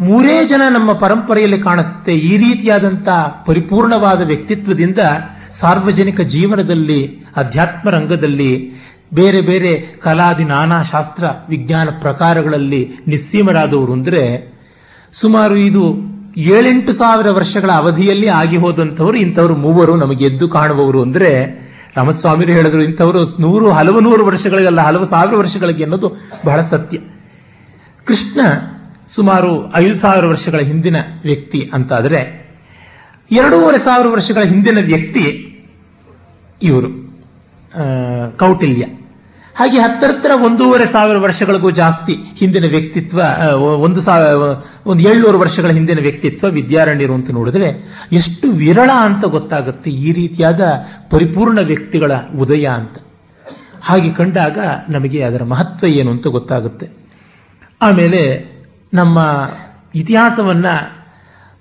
ಮೂರೇ ಜನ ನಮ್ಮ ಪರಂಪರೆಯಲ್ಲಿ ಕಾಣಿಸುತ್ತೆ. ಈ ರೀತಿಯಾದಂಥ ಪರಿಪೂರ್ಣವಾದ ವ್ಯಕ್ತಿತ್ವದಿಂದ ಸಾರ್ವಜನಿಕ ಜೀವನದಲ್ಲಿ ಅಧ್ಯಾತ್ಮ ರಂಗದಲ್ಲಿ ಬೇರೆ ಬೇರೆ ಕಲಾದಿ ನಾನಾ ಶಾಸ್ತ್ರ ವಿಜ್ಞಾನ ಪ್ರಕಾರಗಳಲ್ಲಿ ನಿಸ್ಸೀಮರಾದವರು ಅಂದರೆ ಸುಮಾರು ಇದು ಏಳೆಂಟು ಸಾವಿರ ವರ್ಷಗಳ ಅವಧಿಯಲ್ಲಿ ಆಗಿ ಹೋದಂಥವ್ರು, ಇಂಥವ್ರು ಮೂವರು ನಮಗೆ ಎದ್ದು ಕಾಣುವವರು ಅಂದ್ರೆ ರಾಮಸ್ವಾಮಿರು ಹೇಳಿದ್ರು, ಇಂಥವರು ನೂರು, ಹಲವು ನೂರು ವರ್ಷಗಳಿಗಲ್ಲ, ಹಲವು ಸಾವಿರ ವರ್ಷಗಳಿಗೆ ಅನ್ನೋದು ಬಹಳ ಸತ್ಯ. ಕೃಷ್ಣ ಸುಮಾರು ಐದು ಸಾವಿರ ವರ್ಷಗಳ ಹಿಂದಿನ ವ್ಯಕ್ತಿ ಅಂತಾದರೆ ಎರಡೂವರೆ ಸಾವಿರ ವರ್ಷಗಳ ಹಿಂದಿನ ವ್ಯಕ್ತಿ ಇವರು ಕೌಟಿಲ್ಯ. ಹಾಗೆ ಹತ್ತತ್ರ ಒಂದೂವರೆ ಸಾವಿರ ವರ್ಷಗಳಿಗೂ ಜಾಸ್ತಿ ಹಿಂದಿನ ವ್ಯಕ್ತಿತ್ವ ಒಂದು ಸಾವಿರ ಒಂದು ಏಳ್ನೂರು ವರ್ಷಗಳ ಹಿಂದಿನ ವ್ಯಕ್ತಿತ್ವ ವಿದ್ಯಾರಣ್ಯರು ಅಂತ ನೋಡಿದ್ರೆ ಎಷ್ಟು ವಿರಳ ಅಂತ ಗೊತ್ತಾಗುತ್ತೆ ಈ ರೀತಿಯಾದ ಪರಿಪೂರ್ಣ ವ್ಯಕ್ತಿಗಳ ಉದಯ ಅಂತ. ಹಾಗೆ ಕಂಡಾಗ ನಮಗೆ ಅದರ ಮಹತ್ವ ಏನು ಅಂತ ಗೊತ್ತಾಗುತ್ತೆ. ಆಮೇಲೆ ನಮ್ಮ ಇತಿಹಾಸವನ್ನ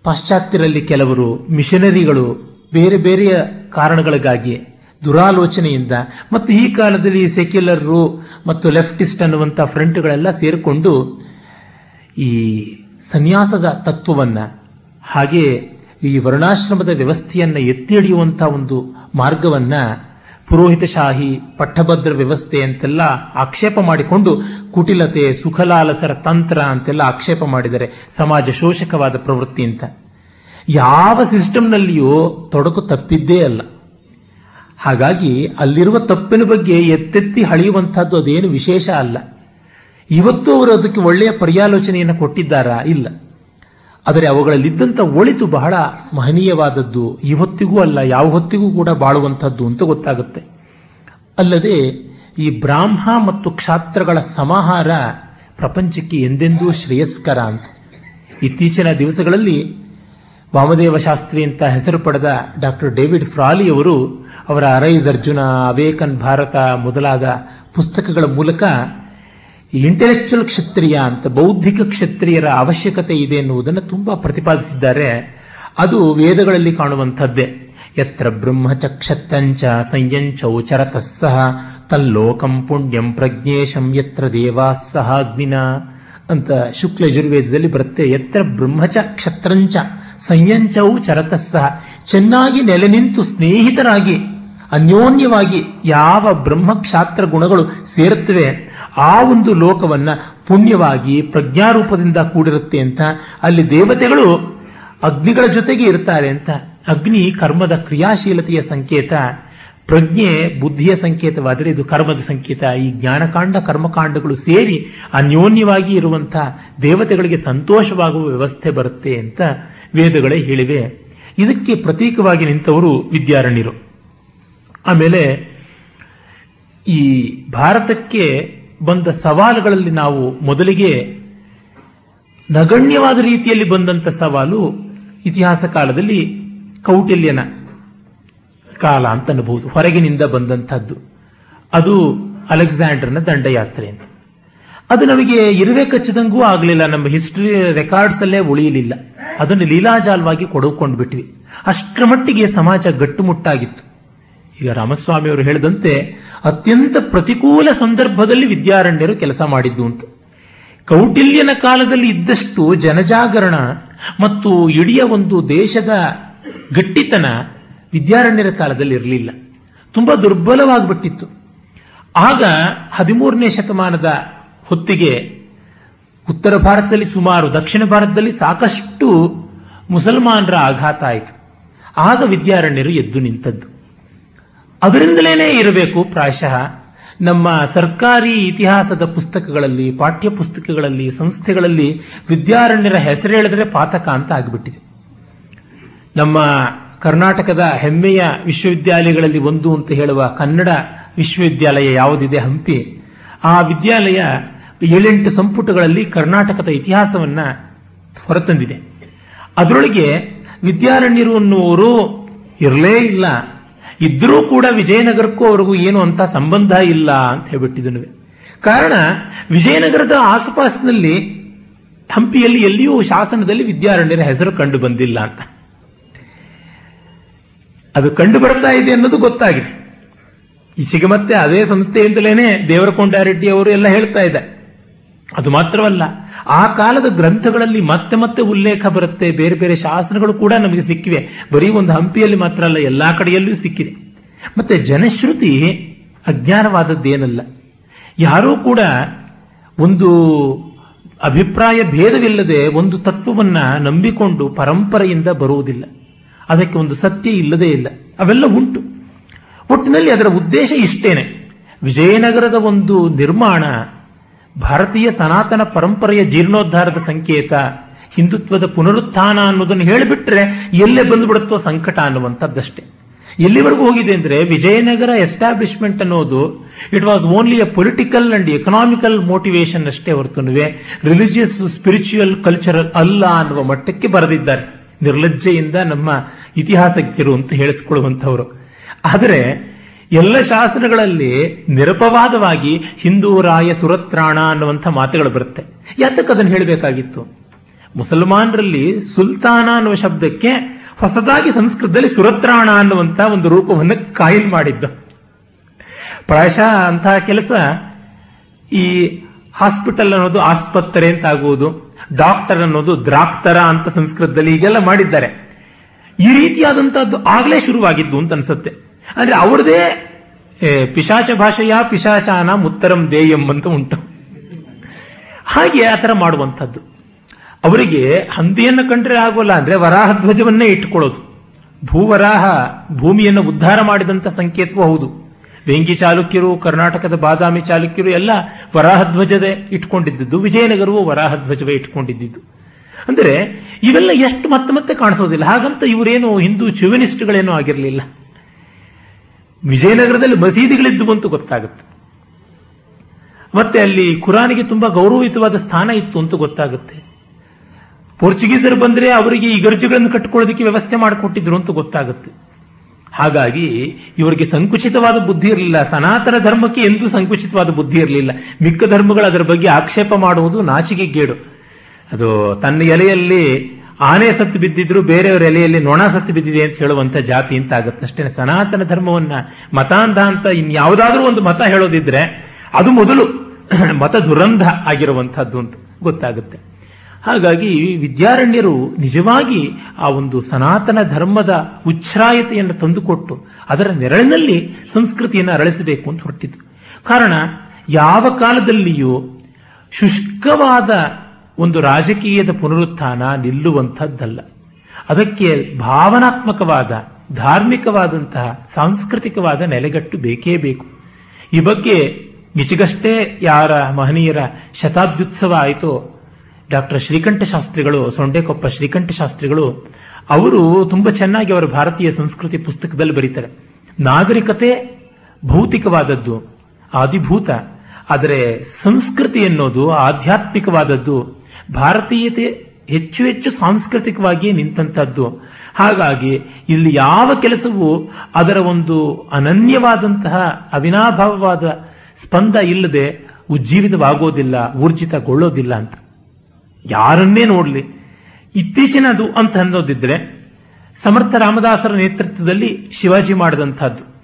ಪಾಶ್ಚಾತ್ಯರಲ್ಲಿ ಕೆಲವರು ಮಿಷನರಿಗಳು ಬೇರೆ ಬೇರೆಯ ಕಾರಣಗಳಿಗಾಗಿ ದುರಾಲೋಚನೆಯಿಂದ ಮತ್ತು ಈ ಕಾಲದಲ್ಲಿ ಸೆಕ್ಯುಲರ್ರು ಮತ್ತು ಲೆಫ್ಟಿಸ್ಟ್ ಅನ್ನುವಂಥ ಫ್ರಂಟ್ಗಳೆಲ್ಲ ಸೇರಿಕೊಂಡು ಈ ಸನ್ಯಾಸದ ತತ್ವವನ್ನ ಹಾಗೆ ಈ ವರ್ಣಾಶ್ರಮದ ವ್ಯವಸ್ಥೆಯನ್ನ ಎತ್ತಿ ಹಿಡಿಯುವಂತಹ ಒಂದು ಮಾರ್ಗವನ್ನ ಪುರೋಹಿತಶಾಹಿ ಪಟ್ಟಭದ್ರ ವ್ಯವಸ್ಥೆ ಅಂತೆಲ್ಲ ಆಕ್ಷೇಪ ಮಾಡಿಕೊಂಡು ಕುಟಿಲತೆ, ಸುಖಲಾಲಸರ ತಂತ್ರ ಅಂತೆಲ್ಲ ಆಕ್ಷೇಪ ಮಾಡಿದರೆ ಸಮಾಜ ಶೋಷಕವಾದ ಪ್ರವೃತ್ತಿ ಅಂತ. ಯಾವ ಸಿಸ್ಟಮ್ನಲ್ಲಿಯೂ ತೊಡಕು ತಪ್ಪಿದ್ದೇ ಅಲ್ಲ. ಹಾಗಾಗಿ ಅಲ್ಲಿರುವ ತಪ್ಪಿನ ಬಗ್ಗೆ ಎತ್ತೆತ್ತಿ ಹಳೆಯುವಂತಹದ್ದು ಅದೇನು ವಿಶೇಷ ಅಲ್ಲ. ಇವತ್ತು ಅವರು ಅದಕ್ಕೆ ಒಳ್ಳೆಯ ಪರ್ಯಾಲೋಚನೆಯನ್ನು ಕೊಟ್ಟಿದ್ದಾರಾ? ಇಲ್ಲ. ಆದರೆ ಅವುಗಳಲ್ಲಿದ್ದಂಥ ಒಳಿತು ಬಹಳ ಮಹನೀಯವಾದದ್ದು ಇವತ್ತಿಗೂ ಅಲ್ಲ, ಯಾವ ಹೊತ್ತಿಗೂ ಕೂಡ ಬಾಳುವಂಥದ್ದು ಅಂತ ಗೊತ್ತಾಗುತ್ತೆ. ಅಲ್ಲದೆ ಈ ಬ್ರಾಹ್ಮ ಮತ್ತು ಕ್ಷಾತ್ರಗಳ ಸಮಾಹಾರ ಪ್ರಪಂಚಕ್ಕೆ ಎಂದೆಂದೂ ಶ್ರೇಯಸ್ಕರ ಅಂತ. ಇತ್ತೀಚಿನ ದಿವಸಗಳಲ್ಲಿ ವಾಮದೇವ ಶಾಸ್ತ್ರಿ ಅಂತ ಹೆಸರು ಪಡೆದ ಡಾಕ್ಟರ್ ಡೇವಿಡ್ ಫ್ರಾಲಿ ಅವರು ಅವರ ಅರೈಸ್ ಅರ್ಜುನ, ಅವೇಕನ್ ಭಾರತ ಮೊದಲಾದ ಪುಸ್ತಕಗಳ ಮೂಲಕ ಇಂಟೆಲೆಕ್ಚುಯಲ್ ಕ್ಷತ್ರಿಯ ಅಂತ ಬೌದ್ಧಿಕ ಕ್ಷತ್ರಿಯರ ಅವಶ್ಯಕತೆ ಇದೆ ಎನ್ನುವುದನ್ನು ತುಂಬಾ ಪ್ರತಿಪಾದಿಸಿದ್ದಾರೆ. ಅದು ವೇದಗಳಲ್ಲಿ ಕಾಣುವಂಥದ್ದೇ. ಯತ್ರ ಬ್ರಹ್ಮ ಚ ಕ್ಷತ್ತಂಚ ಸಂಯಂಚೌ ಚರತಸ್ಸಹ ಸಹ, ತಲ್ಲೋಕಂ ಪುಣ್ಯಂ ಪ್ರಜ್ಞೇಶಂ ಯತ್ರ ದೇವಾ ಸಹ ಅಗ್ನಿನ ಅಂತ ಶುಕ್ಲ ಯಜುರ್ವೇದದಲ್ಲಿ ಬರುತ್ತೆ. ಎತ್ರ ಬ್ರಹ್ಮಚ ಕ್ಷತ್ರಂಚ ಸಂಯಂಚವು ಚರತಸ್ಸ. ಚೆನ್ನಾಗಿ ನೆಲೆ ನಿಂತು ಸ್ನೇಹಿತರಾಗಿ, ಅನ್ಯೋನ್ಯವಾಗಿ ಯಾವ ಬ್ರಹ್ಮಕ್ಷಾತ್ರ ಗುಣಗಳು ಸೇರುತ್ತವೆ, ಆ ಒಂದು ಲೋಕವನ್ನ ಪುಣ್ಯವಾಗಿ ಪ್ರಜ್ಞಾರೂಪದಿಂದ ಕೂಡಿರುತ್ತೆ ಅಂತ ಅಲ್ಲಿ ದೇವತೆಗಳು ಅಗ್ನಿಗಳ ಜೊತೆಗೆ ಇರ್ತಾರೆ ಅಂತ. ಅಗ್ನಿ ಕರ್ಮದ ಕ್ರಿಯಾಶೀಲತೆಯ ಸಂಕೇತ. ಪ್ರಜ್ಞೆ ಬುದ್ಧಿಯ ಸಂಕೇತವಾದರೆ ಇದು ಕರ್ಮದ ಸಂಕೇತ. ಈ ಜ್ಞಾನಕಾಂಡ, ಕರ್ಮಕಾಂಡಗಳು ಸೇರಿ ಅನ್ಯೋನ್ಯವಾಗಿ ಇರುವಂತಹ ದೇವತೆಗಳಿಗೆ ಸಂತೋಷವಾಗುವ ವ್ಯವಸ್ಥೆ ಬರುತ್ತೆ ಅಂತ ವೇದಗಳೇ ಹೇಳಿವೆ. ಇದಕ್ಕೆ ಪ್ರತೀಕವಾಗಿ ನಿಂತವರು ವಿದ್ಯಾರಣ್ಯರು. ಆಮೇಲೆ ಈ ಭಾರತಕ್ಕೆ ಬಂದ ಸವಾಲುಗಳಲ್ಲಿ ನಾವು ಮೊದಲಿಗೆ ನಗಣ್ಯವಾದ ರೀತಿಯಲ್ಲಿ ಬಂದಂತ ಸವಾಲು ಇತಿಹಾಸ ಕಾಲದಲ್ಲಿ ಕೌಟಿಲ್ಯನ ಕಾಲ ಅಂತ ಅನ್ನಬಹುದು ಹೊರಗಿನಿಂದ ಬಂದಂಥದ್ದು ಅದು ಅಲೆಕ್ಸಾಂಡರ್ನ ದಂಡಯಾತ್ರೆ ಅಂತ. ಅದು ನಮಗೆ ಇರುವೆ ಕಚ್ಚಿದಂಗೂ ಆಗಲಿಲ್ಲ. ನಮ್ಮ ಹಿಸ್ಟ್ರಿ ರೆಕಾರ್ಡ್ಸ್ ಅಲ್ಲೇ ಉಳಿಯಲಿಲ್ಲ. ಅದನ್ನು ಲೀಲಾಜಾಲವಾಗಿ ಕೊಡುಕೊಂಡು ಬಿಟ್ವಿ. ಅಷ್ಟರ ಮಟ್ಟಿಗೆ ಸಮಾಜ ಗಟ್ಟುಮುಟ್ಟಾಗಿತ್ತು. ಈಗ ರಾಮಸ್ವಾಮಿ ಅವರು ಹೇಳಿದಂತೆ ಅತ್ಯಂತ ಪ್ರತಿಕೂಲ ಸಂದರ್ಭದಲ್ಲಿ ವಿದ್ಯಾರಣ್ಯರು ಕೆಲಸ ಮಾಡಿದ್ದು ಅಂತ. ಕೌಟಿಲ್ಯನ ಕಾಲದಲ್ಲಿ ಇದ್ದಷ್ಟು ಜನಜಾಗರಣ ಮತ್ತು ಇಡೀ ಒಂದು ದೇಶದ ಗಟ್ಟಿತನ ವಿದ್ಯಾರಣ್ಯರ ಕಾಲದಲ್ಲಿ ಇರಲಿಲ್ಲ. ತುಂಬಾ ದುರ್ಬಲವಾಗಿಬಿಟ್ಟಿತ್ತು. ಆಗ ಹದಿಮೂರನೇ ಶತಮಾನದ ಹೊತ್ತಿಗೆ ಉತ್ತರ ಭಾರತದಲ್ಲಿ ಸುಮಾರು, ದಕ್ಷಿಣ ಭಾರತದಲ್ಲಿ ಸಾಕಷ್ಟು ಮುಸಲ್ಮಾನರ ಆಘಾತ ಆಯಿತು. ಆಗ ವಿದ್ಯಾರಣ್ಯರು ಎದ್ದು ನಿಂತದ್ದು. ಅದರಿಂದಲೇ ಇರಬೇಕು ಪ್ರಾಯಶಃ ನಮ್ಮ ಸರ್ಕಾರಿ ಇತಿಹಾಸದ ಪುಸ್ತಕಗಳಲ್ಲಿ, ಪಾಠ್ಯ ಪುಸ್ತಕಗಳಲ್ಲಿ, ಸಂಸ್ಥೆಗಳಲ್ಲಿ ವಿದ್ಯಾರಣ್ಯರ ಹೆಸರು ಹೇಳಿದ್ರೆ ಪಾತಕ ಅಂತ ಆಗಿಬಿಟ್ಟಿದೆ. ನಮ್ಮ ಕರ್ನಾಟಕದ ಹೆಮ್ಮೆಯ ವಿಶ್ವವಿದ್ಯಾಲಯಗಳಲ್ಲಿ ಒಂದು ಅಂತ ಹೇಳುವ ಕನ್ನಡ ವಿಶ್ವವಿದ್ಯಾಲಯ ಯಾವುದಿದೆ ಹಂಪಿ, ಆ ವಿದ್ಯಾಲಯ ಏಳೆಂಟು ಸಂಪುಟಗಳಲ್ಲಿ ಕರ್ನಾಟಕದ ಇತಿಹಾಸವನ್ನ ಹೊರತಂದಿದೆ. ಅದರೊಳಗೆ ವಿದ್ಯಾರಣ್ಯರು ಅನ್ನುವರು ಇರಲೇ ಇಲ್ಲ. ಇದ್ರೂ ಕೂಡ ವಿಜಯನಗರಕ್ಕೂ ಅವರಿಗೂ ಏನು ಅಂತ ಸಂಬಂಧ ಇಲ್ಲ ಅಂತ ಹೇಳ್ಬಿಟ್ಟಿದನು ಕಾರಣ, ವಿಜಯನಗರದ ಆಸುಪಾಸಿನಲ್ಲಿ ಹಂಪಿಯಲ್ಲಿ ಎಲ್ಲಿಯೂ ಶಾಸನದಲ್ಲಿ ವಿದ್ಯಾರಣ್ಯರ ಹೆಸರು ಕಂಡು ಬಂದಿಲ್ಲ ಅಂತ. ಅದು ಕಂಡು ಬರ್ತಾ ಇದೆ ಅನ್ನೋದು ಗೊತ್ತಾಗಿದೆ. ಈಚೆಗೆ ಮತ್ತೆ ಅದೇ ಸಂಸ್ಥೆಯಿಂದಲೇನೆ ದೇವರಕೊಂಡಾರೆಡ್ಡಿ ಅವರು ಎಲ್ಲ ಹೇಳ್ತಾ ಇದ್ದಾರೆ. ಅದು ಮಾತ್ರವಲ್ಲ, ಆ ಕಾಲದ ಗ್ರಂಥಗಳಲ್ಲಿ ಮತ್ತೆ ಮತ್ತೆ ಉಲ್ಲೇಖ ಬರುತ್ತೆ, ಬೇರೆ ಬೇರೆ ಶಾಸನಗಳು ಕೂಡ ನಮಗೆ ಸಿಕ್ಕಿವೆ. ಬರೀ ಒಂದು ಹಂಪಿಯಲ್ಲಿ ಮಾತ್ರ ಅಲ್ಲ, ಎಲ್ಲಾ ಕಡೆಯಲ್ಲೂ ಸಿಕ್ಕಿದೆ. ಮತ್ತೆ ಜನಶ್ರುತಿ ಅಜ್ಞಾನವಾದದ್ದೇನಲ್ಲ, ಯಾರೂ ಕೂಡ ಒಂದು ಅಭಿಪ್ರಾಯ ಭೇದವಿಲ್ಲದೆ ಒಂದು ತತ್ವವನ್ನ ನಂಬಿಕೊಂಡು ಪರಂಪರೆಯಿಂದ ಬರುವುದಿಲ್ಲ. ಅದಕ್ಕೆ ಒಂದು ಸತ್ಯ ಇಲ್ಲದೇ ಇಲ್ಲ. ಅವೆಲ್ಲ ಉಂಟು. ಒಟ್ಟಿನಲ್ಲಿ ಅದರ ಉದ್ದೇಶ ಇಷ್ಟೇನೆ. ವಿಜಯನಗರದ ಒಂದು ನಿರ್ಮಾಣ ಭಾರತೀಯ ಸನಾತನ ಪರಂಪರೆಯ ಜೀರ್ಣೋದ್ಧಾರದ ಸಂಕೇತ ಹಿಂದುತ್ವದ ಪುನರುತ್ಥಾನ ಅನ್ನೋದನ್ನು ಹೇಳಿಬಿಟ್ರೆ ಎಲ್ಲೇ ಬಂದ್ಬಿಡುತ್ತೋ ಸಂಕಟ ಅನ್ನುವಂಥದ್ದಷ್ಟೇ. ಎಲ್ಲಿವರೆಗೂ ಹೋಗಿದೆ ಅಂದ್ರೆ ವಿಜಯನಗರ ಎಸ್ಟಾಬ್ಲಿಷ್ಮೆಂಟ್ ಅನ್ನೋದು it was only a political and economical motivation ಅಷ್ಟೇ ಹೊರತುನುವೆ ರಿಲಿಜಿಯಸ್ ಸ್ಪಿರಿಚುವಲ್ ಕಲ್ಚರ್ ಅಲ್ಲ ಅನ್ನುವ ಮಟ್ಟಕ್ಕೆ ಬರೆದಿದ್ದಾರೆ. ನಿರ್ಲಜ್ಜೆಯಿಂದ ನಮ್ಮ ಇತಿಹಾಸಜ್ಞರು ಅಂತ ಹೇಳಿಸಿಕೊಳ್ಳುವಂತವರು ಆದರೆ ಎಲ್ಲ ಶಾಸ್ತ್ರಗಳಲ್ಲಿ ನಿರಪವಾದವಾಗಿ ಹಿಂದೂರಾಯ ಸುರತ್ರಾಣ ಅನ್ನುವಂಥ ಮಾತುಗಳು ಬರುತ್ತೆ. ಯಾತಕ್ಕೆ ಅದನ್ನು ಹೇಳಬೇಕಾಗಿತ್ತು? ಮುಸಲ್ಮಾನರಲ್ಲಿ ಸುಲ್ತಾನ ಅನ್ನುವ ಶಬ್ದಕ್ಕೆ ಹೊಸದಾಗಿ ಸಂಸ್ಕೃತದಲ್ಲಿ ಸುರತ್ರಾಣ ಅನ್ನುವಂಥ ಒಂದು ರೂಪವನ್ನು ಕಾಯಿಲ್ ಮಾಡಿದ್ದು. ಪ್ರಾಯಶಃ ಅಂತಹ ಕೆಲಸ ಈ ಹಾಸ್ಪಿಟಲ್ ಅನ್ನೋದು ಆಸ್ಪತ್ರೆ ಅಂತ ಆಗುವುದು, ಡಾಕ್ಟರ್ ಅನ್ನೋದು ದ್ರಾಕ್ತರ ಅಂತ ಸಂಸ್ಕೃತದಲ್ಲಿ ಈಗೆಲ್ಲ ಮಾಡಿದ್ದಾರೆ. ಈ ರೀತಿಯಾದಂತಹದ್ದು ಆಗಲೇ ಶುರುವಾಗಿದ್ದು ಅಂತ ಅನ್ಸುತ್ತೆ. ಅಂದ್ರೆ ಅವ್ರದೇ ಪಿಶಾಚ ಭಾಷೆಯ ಪಿಶಾಚಾನ ಉತ್ತರಂ ದೇಯಂ ಅಂತ ಉಂಟು. ಹಾಗೆ ಆ ತರ ಮಾಡುವಂಥದ್ದು. ಅವರಿಗೆ ಹಂದಿಯನ್ನು ಕಂಡ್ರೆ ಆಗೋಲ್ಲ ಅಂದ್ರೆ ವರಾಹ ಧ್ವಜವನ್ನೇ ಇಟ್ಟುಕೊಳ್ಳೋದು. ಭೂವರಾಹ ಭೂಮಿಯನ್ನು ಉದ್ಧಾರ ಮಾಡಿದಂತ ಸಂಕೇತವೂ ಹೌದು. ವೆಂಗಿ ಚಾಲುಕ್ಯರು, ಕರ್ನಾಟಕದ ಬಾದಾಮಿ ಚಾಲುಕ್ಯರು ಎಲ್ಲ ವರಾಹಧ್ವಜದೇ ಇಟ್ಕೊಂಡಿದ್ದು ವಿಜಯನಗರವು ವರಾಹಧ್ವಜವೇ ಇಟ್ಕೊಂಡಿದ್ದು ಅಂದ್ರೆ ಇವೆಲ್ಲ ಎಷ್ಟು ಮತ್ತೆ ಮತ್ತೆ ಕಾಣಿಸೋದಿಲ್ಲ. ಹಾಗಂತ ಇವರೇನು ಹಿಂದೂ ಚ್ಯುವಿನಿಸ್ಟ್ಗಳೇನೂ ಆಗಿರಲಿಲ್ಲ. ವಿಜಯನಗರದಲ್ಲಿ ಮಸೀದಿಗಳಿದ್ದು ಅಂತ ಗೊತ್ತಾಗುತ್ತೆ. ಮತ್ತೆ ಅಲ್ಲಿ ಖುರಾನಿಗೆ ತುಂಬಾ ಗೌರವಯುತವಾದ ಸ್ಥಾನ ಇತ್ತು ಅಂತ ಗೊತ್ತಾಗುತ್ತೆ. ಪೋರ್ಚುಗೀಸರು ಬಂದ್ರೆ ಅವರಿಗೆ ಈ ಗರ್ಜುಗಳನ್ನು ಕಟ್ಟಿಕೊಳ್ಳೋದಕ್ಕೆ ವ್ಯವಸ್ಥೆ ಮಾಡಿಕೊಟ್ಟಿದ್ರು ಅಂತ ಗೊತ್ತಾಗುತ್ತೆ. ಹಾಗಾಗಿ ಇವರಿಗೆ ಸಂಕುಚಿತವಾದ ಬುದ್ಧಿ ಇರಲಿಲ್ಲ. ಸನಾತನ ಧರ್ಮಕ್ಕೆ ಎಂದೂ ಸಂಕುಚಿತವಾದ ಬುದ್ಧಿ ಇರಲಿಲ್ಲ. ಮಿಕ್ಕ ಧರ್ಮಗಳು ಅದರ ಬಗ್ಗೆ ಆಕ್ಷೇಪ ಮಾಡುವುದು ನಾಚಿಕೆ ಗೇಡು ಅದು ತನ್ನ ಎಲೆಯಲ್ಲಿ ಆನೆ ಸತ್ತು ಬಿದ್ದಿದ್ರು ಬೇರೆಯವರ ಎಲೆಯಲ್ಲಿ ನೊಣ ಸತ್ತು ಬಿದ್ದಿದೆ ಅಂತ ಹೇಳುವಂತ ಜಾತಿ ಅಂತ ಆಗುತ್ತೆ ಅಷ್ಟೇ ಸನಾತನ ಧರ್ಮವನ್ನ ಮತಾಂಧ ಅಂತ ಇನ್ಯಾವುದಾದ್ರೂ ಒಂದು ಮತ ಹೇಳೋದಿದ್ರೆ ಅದು ಮೊದಲು ಮತ ದುರಂಧ ಆಗಿರುವಂತಹದ್ದು ಅಂತ ಗೊತ್ತಾಗುತ್ತೆ. ಹಾಗಾಗಿ ವಿದ್ಯಾರಣ್ಯರು ನಿಜವಾಗಿ ಆ ಒಂದು ಸನಾತನ ಧರ್ಮದ ಉಚ್ಛ್ರಾಯತೆಯನ್ನು ತಂದುಕೊಟ್ಟು ಅದರ ನೆರಳಿನಲ್ಲಿ ಸಂಸ್ಕೃತಿಯನ್ನು ಅರಳಿಸಬೇಕು ಅಂತ ಹೊರಟಿದ್ರು. ಕಾರಣ ಯಾವ ಕಾಲದಲ್ಲಿಯೂ ಶುಷ್ಕವಾದ ಒಂದು ರಾಜಕೀಯದ ಪುನರುತ್ಥಾನ ನಿಲ್ಲುವಂಥದ್ದಲ್ಲ. ಅದಕ್ಕೆ ಭಾವನಾತ್ಮಕವಾದ, ಧಾರ್ಮಿಕವಾದಂತಹ, ಸಾಂಸ್ಕೃತಿಕವಾದ ನೆಲೆಗಟ್ಟು ಬೇಕೇ ಬೇಕು. ಈ ಬಗ್ಗೆ ಮಿಚಿಗಷ್ಟೇ ಯಾರ ಮಹನೀಯರ ಶತಾಬ್ದ್ಯುತ್ಸವ ಆಯಿತೋ ಡಾಕ್ಟರ್ ಶ್ರೀಕಂಠ ಶಾಸ್ತ್ರಿಗಳು, ಸೊಂಡೆಕೊಪ್ಪ ಶ್ರೀಕಂಠ ಶಾಸ್ತ್ರಿಗಳು, ಅವರು ತುಂಬಾ ಚೆನ್ನಾಗಿ ಅವರ ಭಾರತೀಯ ಸಂಸ್ಕೃತಿ ಪುಸ್ತಕದಲ್ಲಿ ಬರೀತಾರೆ. ನಾಗರಿಕತೆ ಭೌತಿಕವಾದದ್ದು, ಆದಿಭೂತ, ಆದರೆ ಸಂಸ್ಕೃತಿ ಎನ್ನುವುದು ಆಧ್ಯಾತ್ಮಿಕವಾದದ್ದು ಭಾರತೀಯತೆ ಹೆಚ್ಚು ಹೆಚ್ಚು ಸಾಂಸ್ಕೃತಿಕವಾಗಿ ನಿಂತಂತದ್ದು. ಹಾಗಾಗಿ ಇಲ್ಲಿ ಯಾವ ಕೆಲಸವೂ ಅದರ ಒಂದು ಅನನ್ಯವಾದಂತಹ ಅವಿನಾಭಾವವಾದ ಸ್ಪಂದ ಇಲ್ಲದೆ ಉಜ್ಜೀವಿತವಾಗೋದಿಲ್ಲ, ಊರ್ಜಿತಗೊಳ್ಳೋದಿಲ್ಲ ಅಂತ. ಯಾರನ್ನೇ ನೋಡಲಿ. ಇತ್ತೀಚಿನದು ಅಂತ ಅನ್ನೋದಿದ್ರೆ ಸಮರ್ಥ ರಾಮದಾಸರ ನೇತೃತ್ವದಲ್ಲಿ ಶಿವಾಜಿ ಮಾಡಿದಂಥದ್ದು.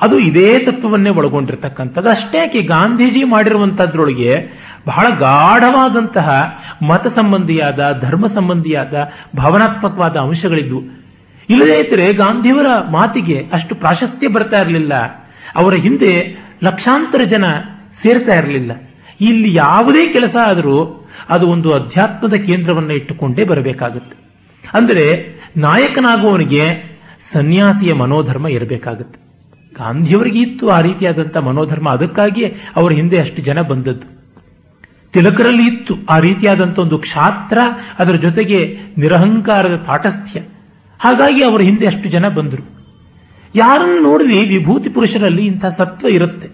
ಅದು ಇದೇ ತತ್ವವನ್ನೇ ಒಳಗೊಂಡಿರ್ತಕ್ಕಂಥದ್ದು. ಅಷ್ಟೇ ಗಾಂಧೀಜಿ ಮಾಡಿರುವಂತಹದ್ರೊಳಗೆ ಬಹಳ ಗಾಢವಾದಂತಹ ಮತ ಸಂಬಂಧಿಯಾದ, ಧರ್ಮ ಸಂಬಂಧಿಯಾದ, ಭಾವನಾತ್ಮಕವಾದ ಅಂಶಗಳಿದ್ವು. ಇಲ್ಲದೇ ಇದ್ರೆ ಗಾಂಧಿಯವರ ಮಾತಿಗೆ ಅಷ್ಟು ಪ್ರಾಶಸ್ತ್ಯ ಬರ್ತಾ ಇರಲಿಲ್ಲ. ಅವರ ಹಿಂದೆ ಲಕ್ಷಾಂತರ ಜನ ಸೇರ್ತಾ ಇರಲಿಲ್ಲ. ಇಲ್ಲಿ ಯಾವುದೇ ಕೆಲಸ ಆದರೂ ಅದು ಒಂದು ಅಧ್ಯಾತ್ಮದ ಕೇಂದ್ರವನ್ನು ಇಟ್ಟುಕೊಂಡೇ ಬರಬೇಕಾಗುತ್ತೆ. ಅಂದರೆ ನಾಯಕನಾಗುವವನಿಗೆ ಸನ್ಯಾಸಿಯ ಮನೋಧರ್ಮ ಇರಬೇಕಾಗುತ್ತೆ. ಗಾಂಧಿಯವರಿಗೆ ಇತ್ತು ಆ ರೀತಿಯಾದಂಥ ಮನೋಧರ್ಮ, ಅದಕ್ಕಾಗಿಯೇ ಅವರ ಹಿಂದೆ ಅಷ್ಟು ಜನ ಬಂದದ್ದು. ತಿಲಕರಲ್ಲಿ ಇತ್ತು. ಆ ರೀತಿಯಾದಂಥ ಒಂದು ಕ್ಷಾತ್ರ ಅದರ ಜೊತೆಗೆ ನಿರಹಂಕಾರದ ತಾಟಸ್ಥ್ಯ. ಹಾಗಾಗಿ ಅವರ ಹಿಂದೆ ಅಷ್ಟು ಜನ ಬಂದರು. ಯಾರನ್ನು ನೋಡಲಿ ವಿಭೂತಿ ಪುರುಷರಲ್ಲಿ ಇಂಥ ಸತ್ವ ಇರುತ್ತೆ.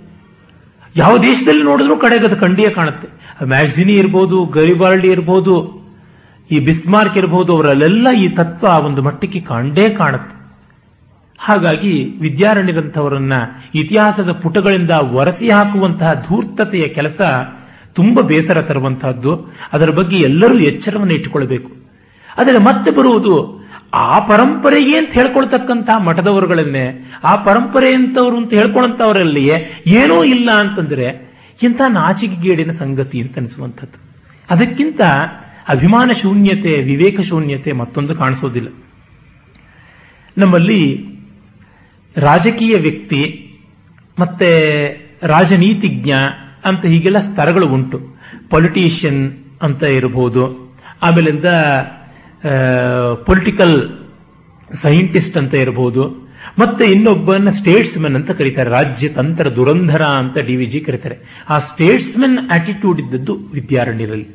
ಯಾವ ದೇಶದಲ್ಲಿ ನೋಡಿದ್ರೂ ಕಡೆಗದ ಕಂಡಿಯೇ ಕಾಣುತ್ತೆ. ಮ್ಯಾಗ್ಸಿನಿ ಇರ್ಬೋದು ಗರಿಬಾರ್ಡಿ ಇರ್ಬೋದು, ಈ ಬಿಸ್ಮಾರ್ಕ್ ಇರ್ಬೋದು, ಅವರಲ್ಲೆಲ್ಲ ಈ ತತ್ವ ಆ ಒಂದು ಮಟ್ಟಕ್ಕೆ ಕಂಡೇ ಕಾಣುತ್ತೆ. ಹಾಗಾಗಿ ವಿದ್ಯಾರಣ್ಯರಂಥವರನ್ನ ಇತಿಹಾಸದ ಪುಟಗಳಿಂದ ಒರೆಸಿ ಹಾಕುವಂತಹ ಧೂರ್ತತೆಯ ಕೆಲಸ ತುಂಬಾ ಬೇಸರ ತರುವಂತಹದ್ದು. ಅದರ ಬಗ್ಗೆ ಎಲ್ಲರೂ ಎಚ್ಚರವನ್ನು ಇಟ್ಟುಕೊಳ್ಬೇಕು ಆದರೆ ಮತ್ತೆ ಬರುವುದು, ಆ ಪರಂಪರೆಗೆ ಅಂತ ಹೇಳ್ಕೊಳ್ತಕ್ಕಂತಹ ಮಠದವರುಗಳನ್ನೇ, ಆ ಪರಂಪರೆ ಅಂತವ್ರು ಅಂತ ಹೇಳ್ಕೊಳಂತವರಲ್ಲಿಯೇ ಏನೂ ಇಲ್ಲ ಅಂತಂದ್ರೆ ಇಂಥ ನಾಚಿಕೆಗೇಡಿನ ಸಂಗತಿ ಅಂತ ಅನಿಸುವಂಥದ್ದು. ಅದಕ್ಕಿಂತ ಅಭಿಮಾನ ಶೂನ್ಯತೆ, ವಿವೇಕ ಶೂನ್ಯತೆ ಮತ್ತೊಂದು ಕಾಣಿಸೋದಿಲ್ಲ. ನಮ್ಮಲ್ಲಿ ರಾಜಕೀಯ ವ್ಯಕ್ತಿ ಮತ್ತೆ ರಾಜನೀತಿಜ್ಞ ಅಂತ ಹೀಗೆಲ್ಲ ಸ್ತರಗಳು ಉಂಟು. ಪೊಲಿಟೀಷಿಯನ್ ಅಂತ ಇರಬಹುದು ಆಮೇಲಿಂದ ಪೊಲಿಟಿಕಲ್ ಸೈಂಟಿಸ್ಟ್ ಅಂತ ಇರಬಹುದು ಮತ್ತೆ ಇನ್ನೊಬ್ಬನ ಸ್ಟೇಟ್ಸ್ಮನ್ ಅಂತ ಕರೀತಾರೆ. ರಾಜ್ಯತಂತ್ರ ದುರಂಧರ ಅಂತ ಡಿ ವಿ ಜಿ ಕರೀತಾರೆ. ಆ ಸ್ಟೇಟ್ಸ್ಮನ್ ಆಟಿಟ್ಯೂಡ್ ಇದ್ದದ್ದು ವಿದ್ಯಾರಣ್ಯರಲ್ಲಿ.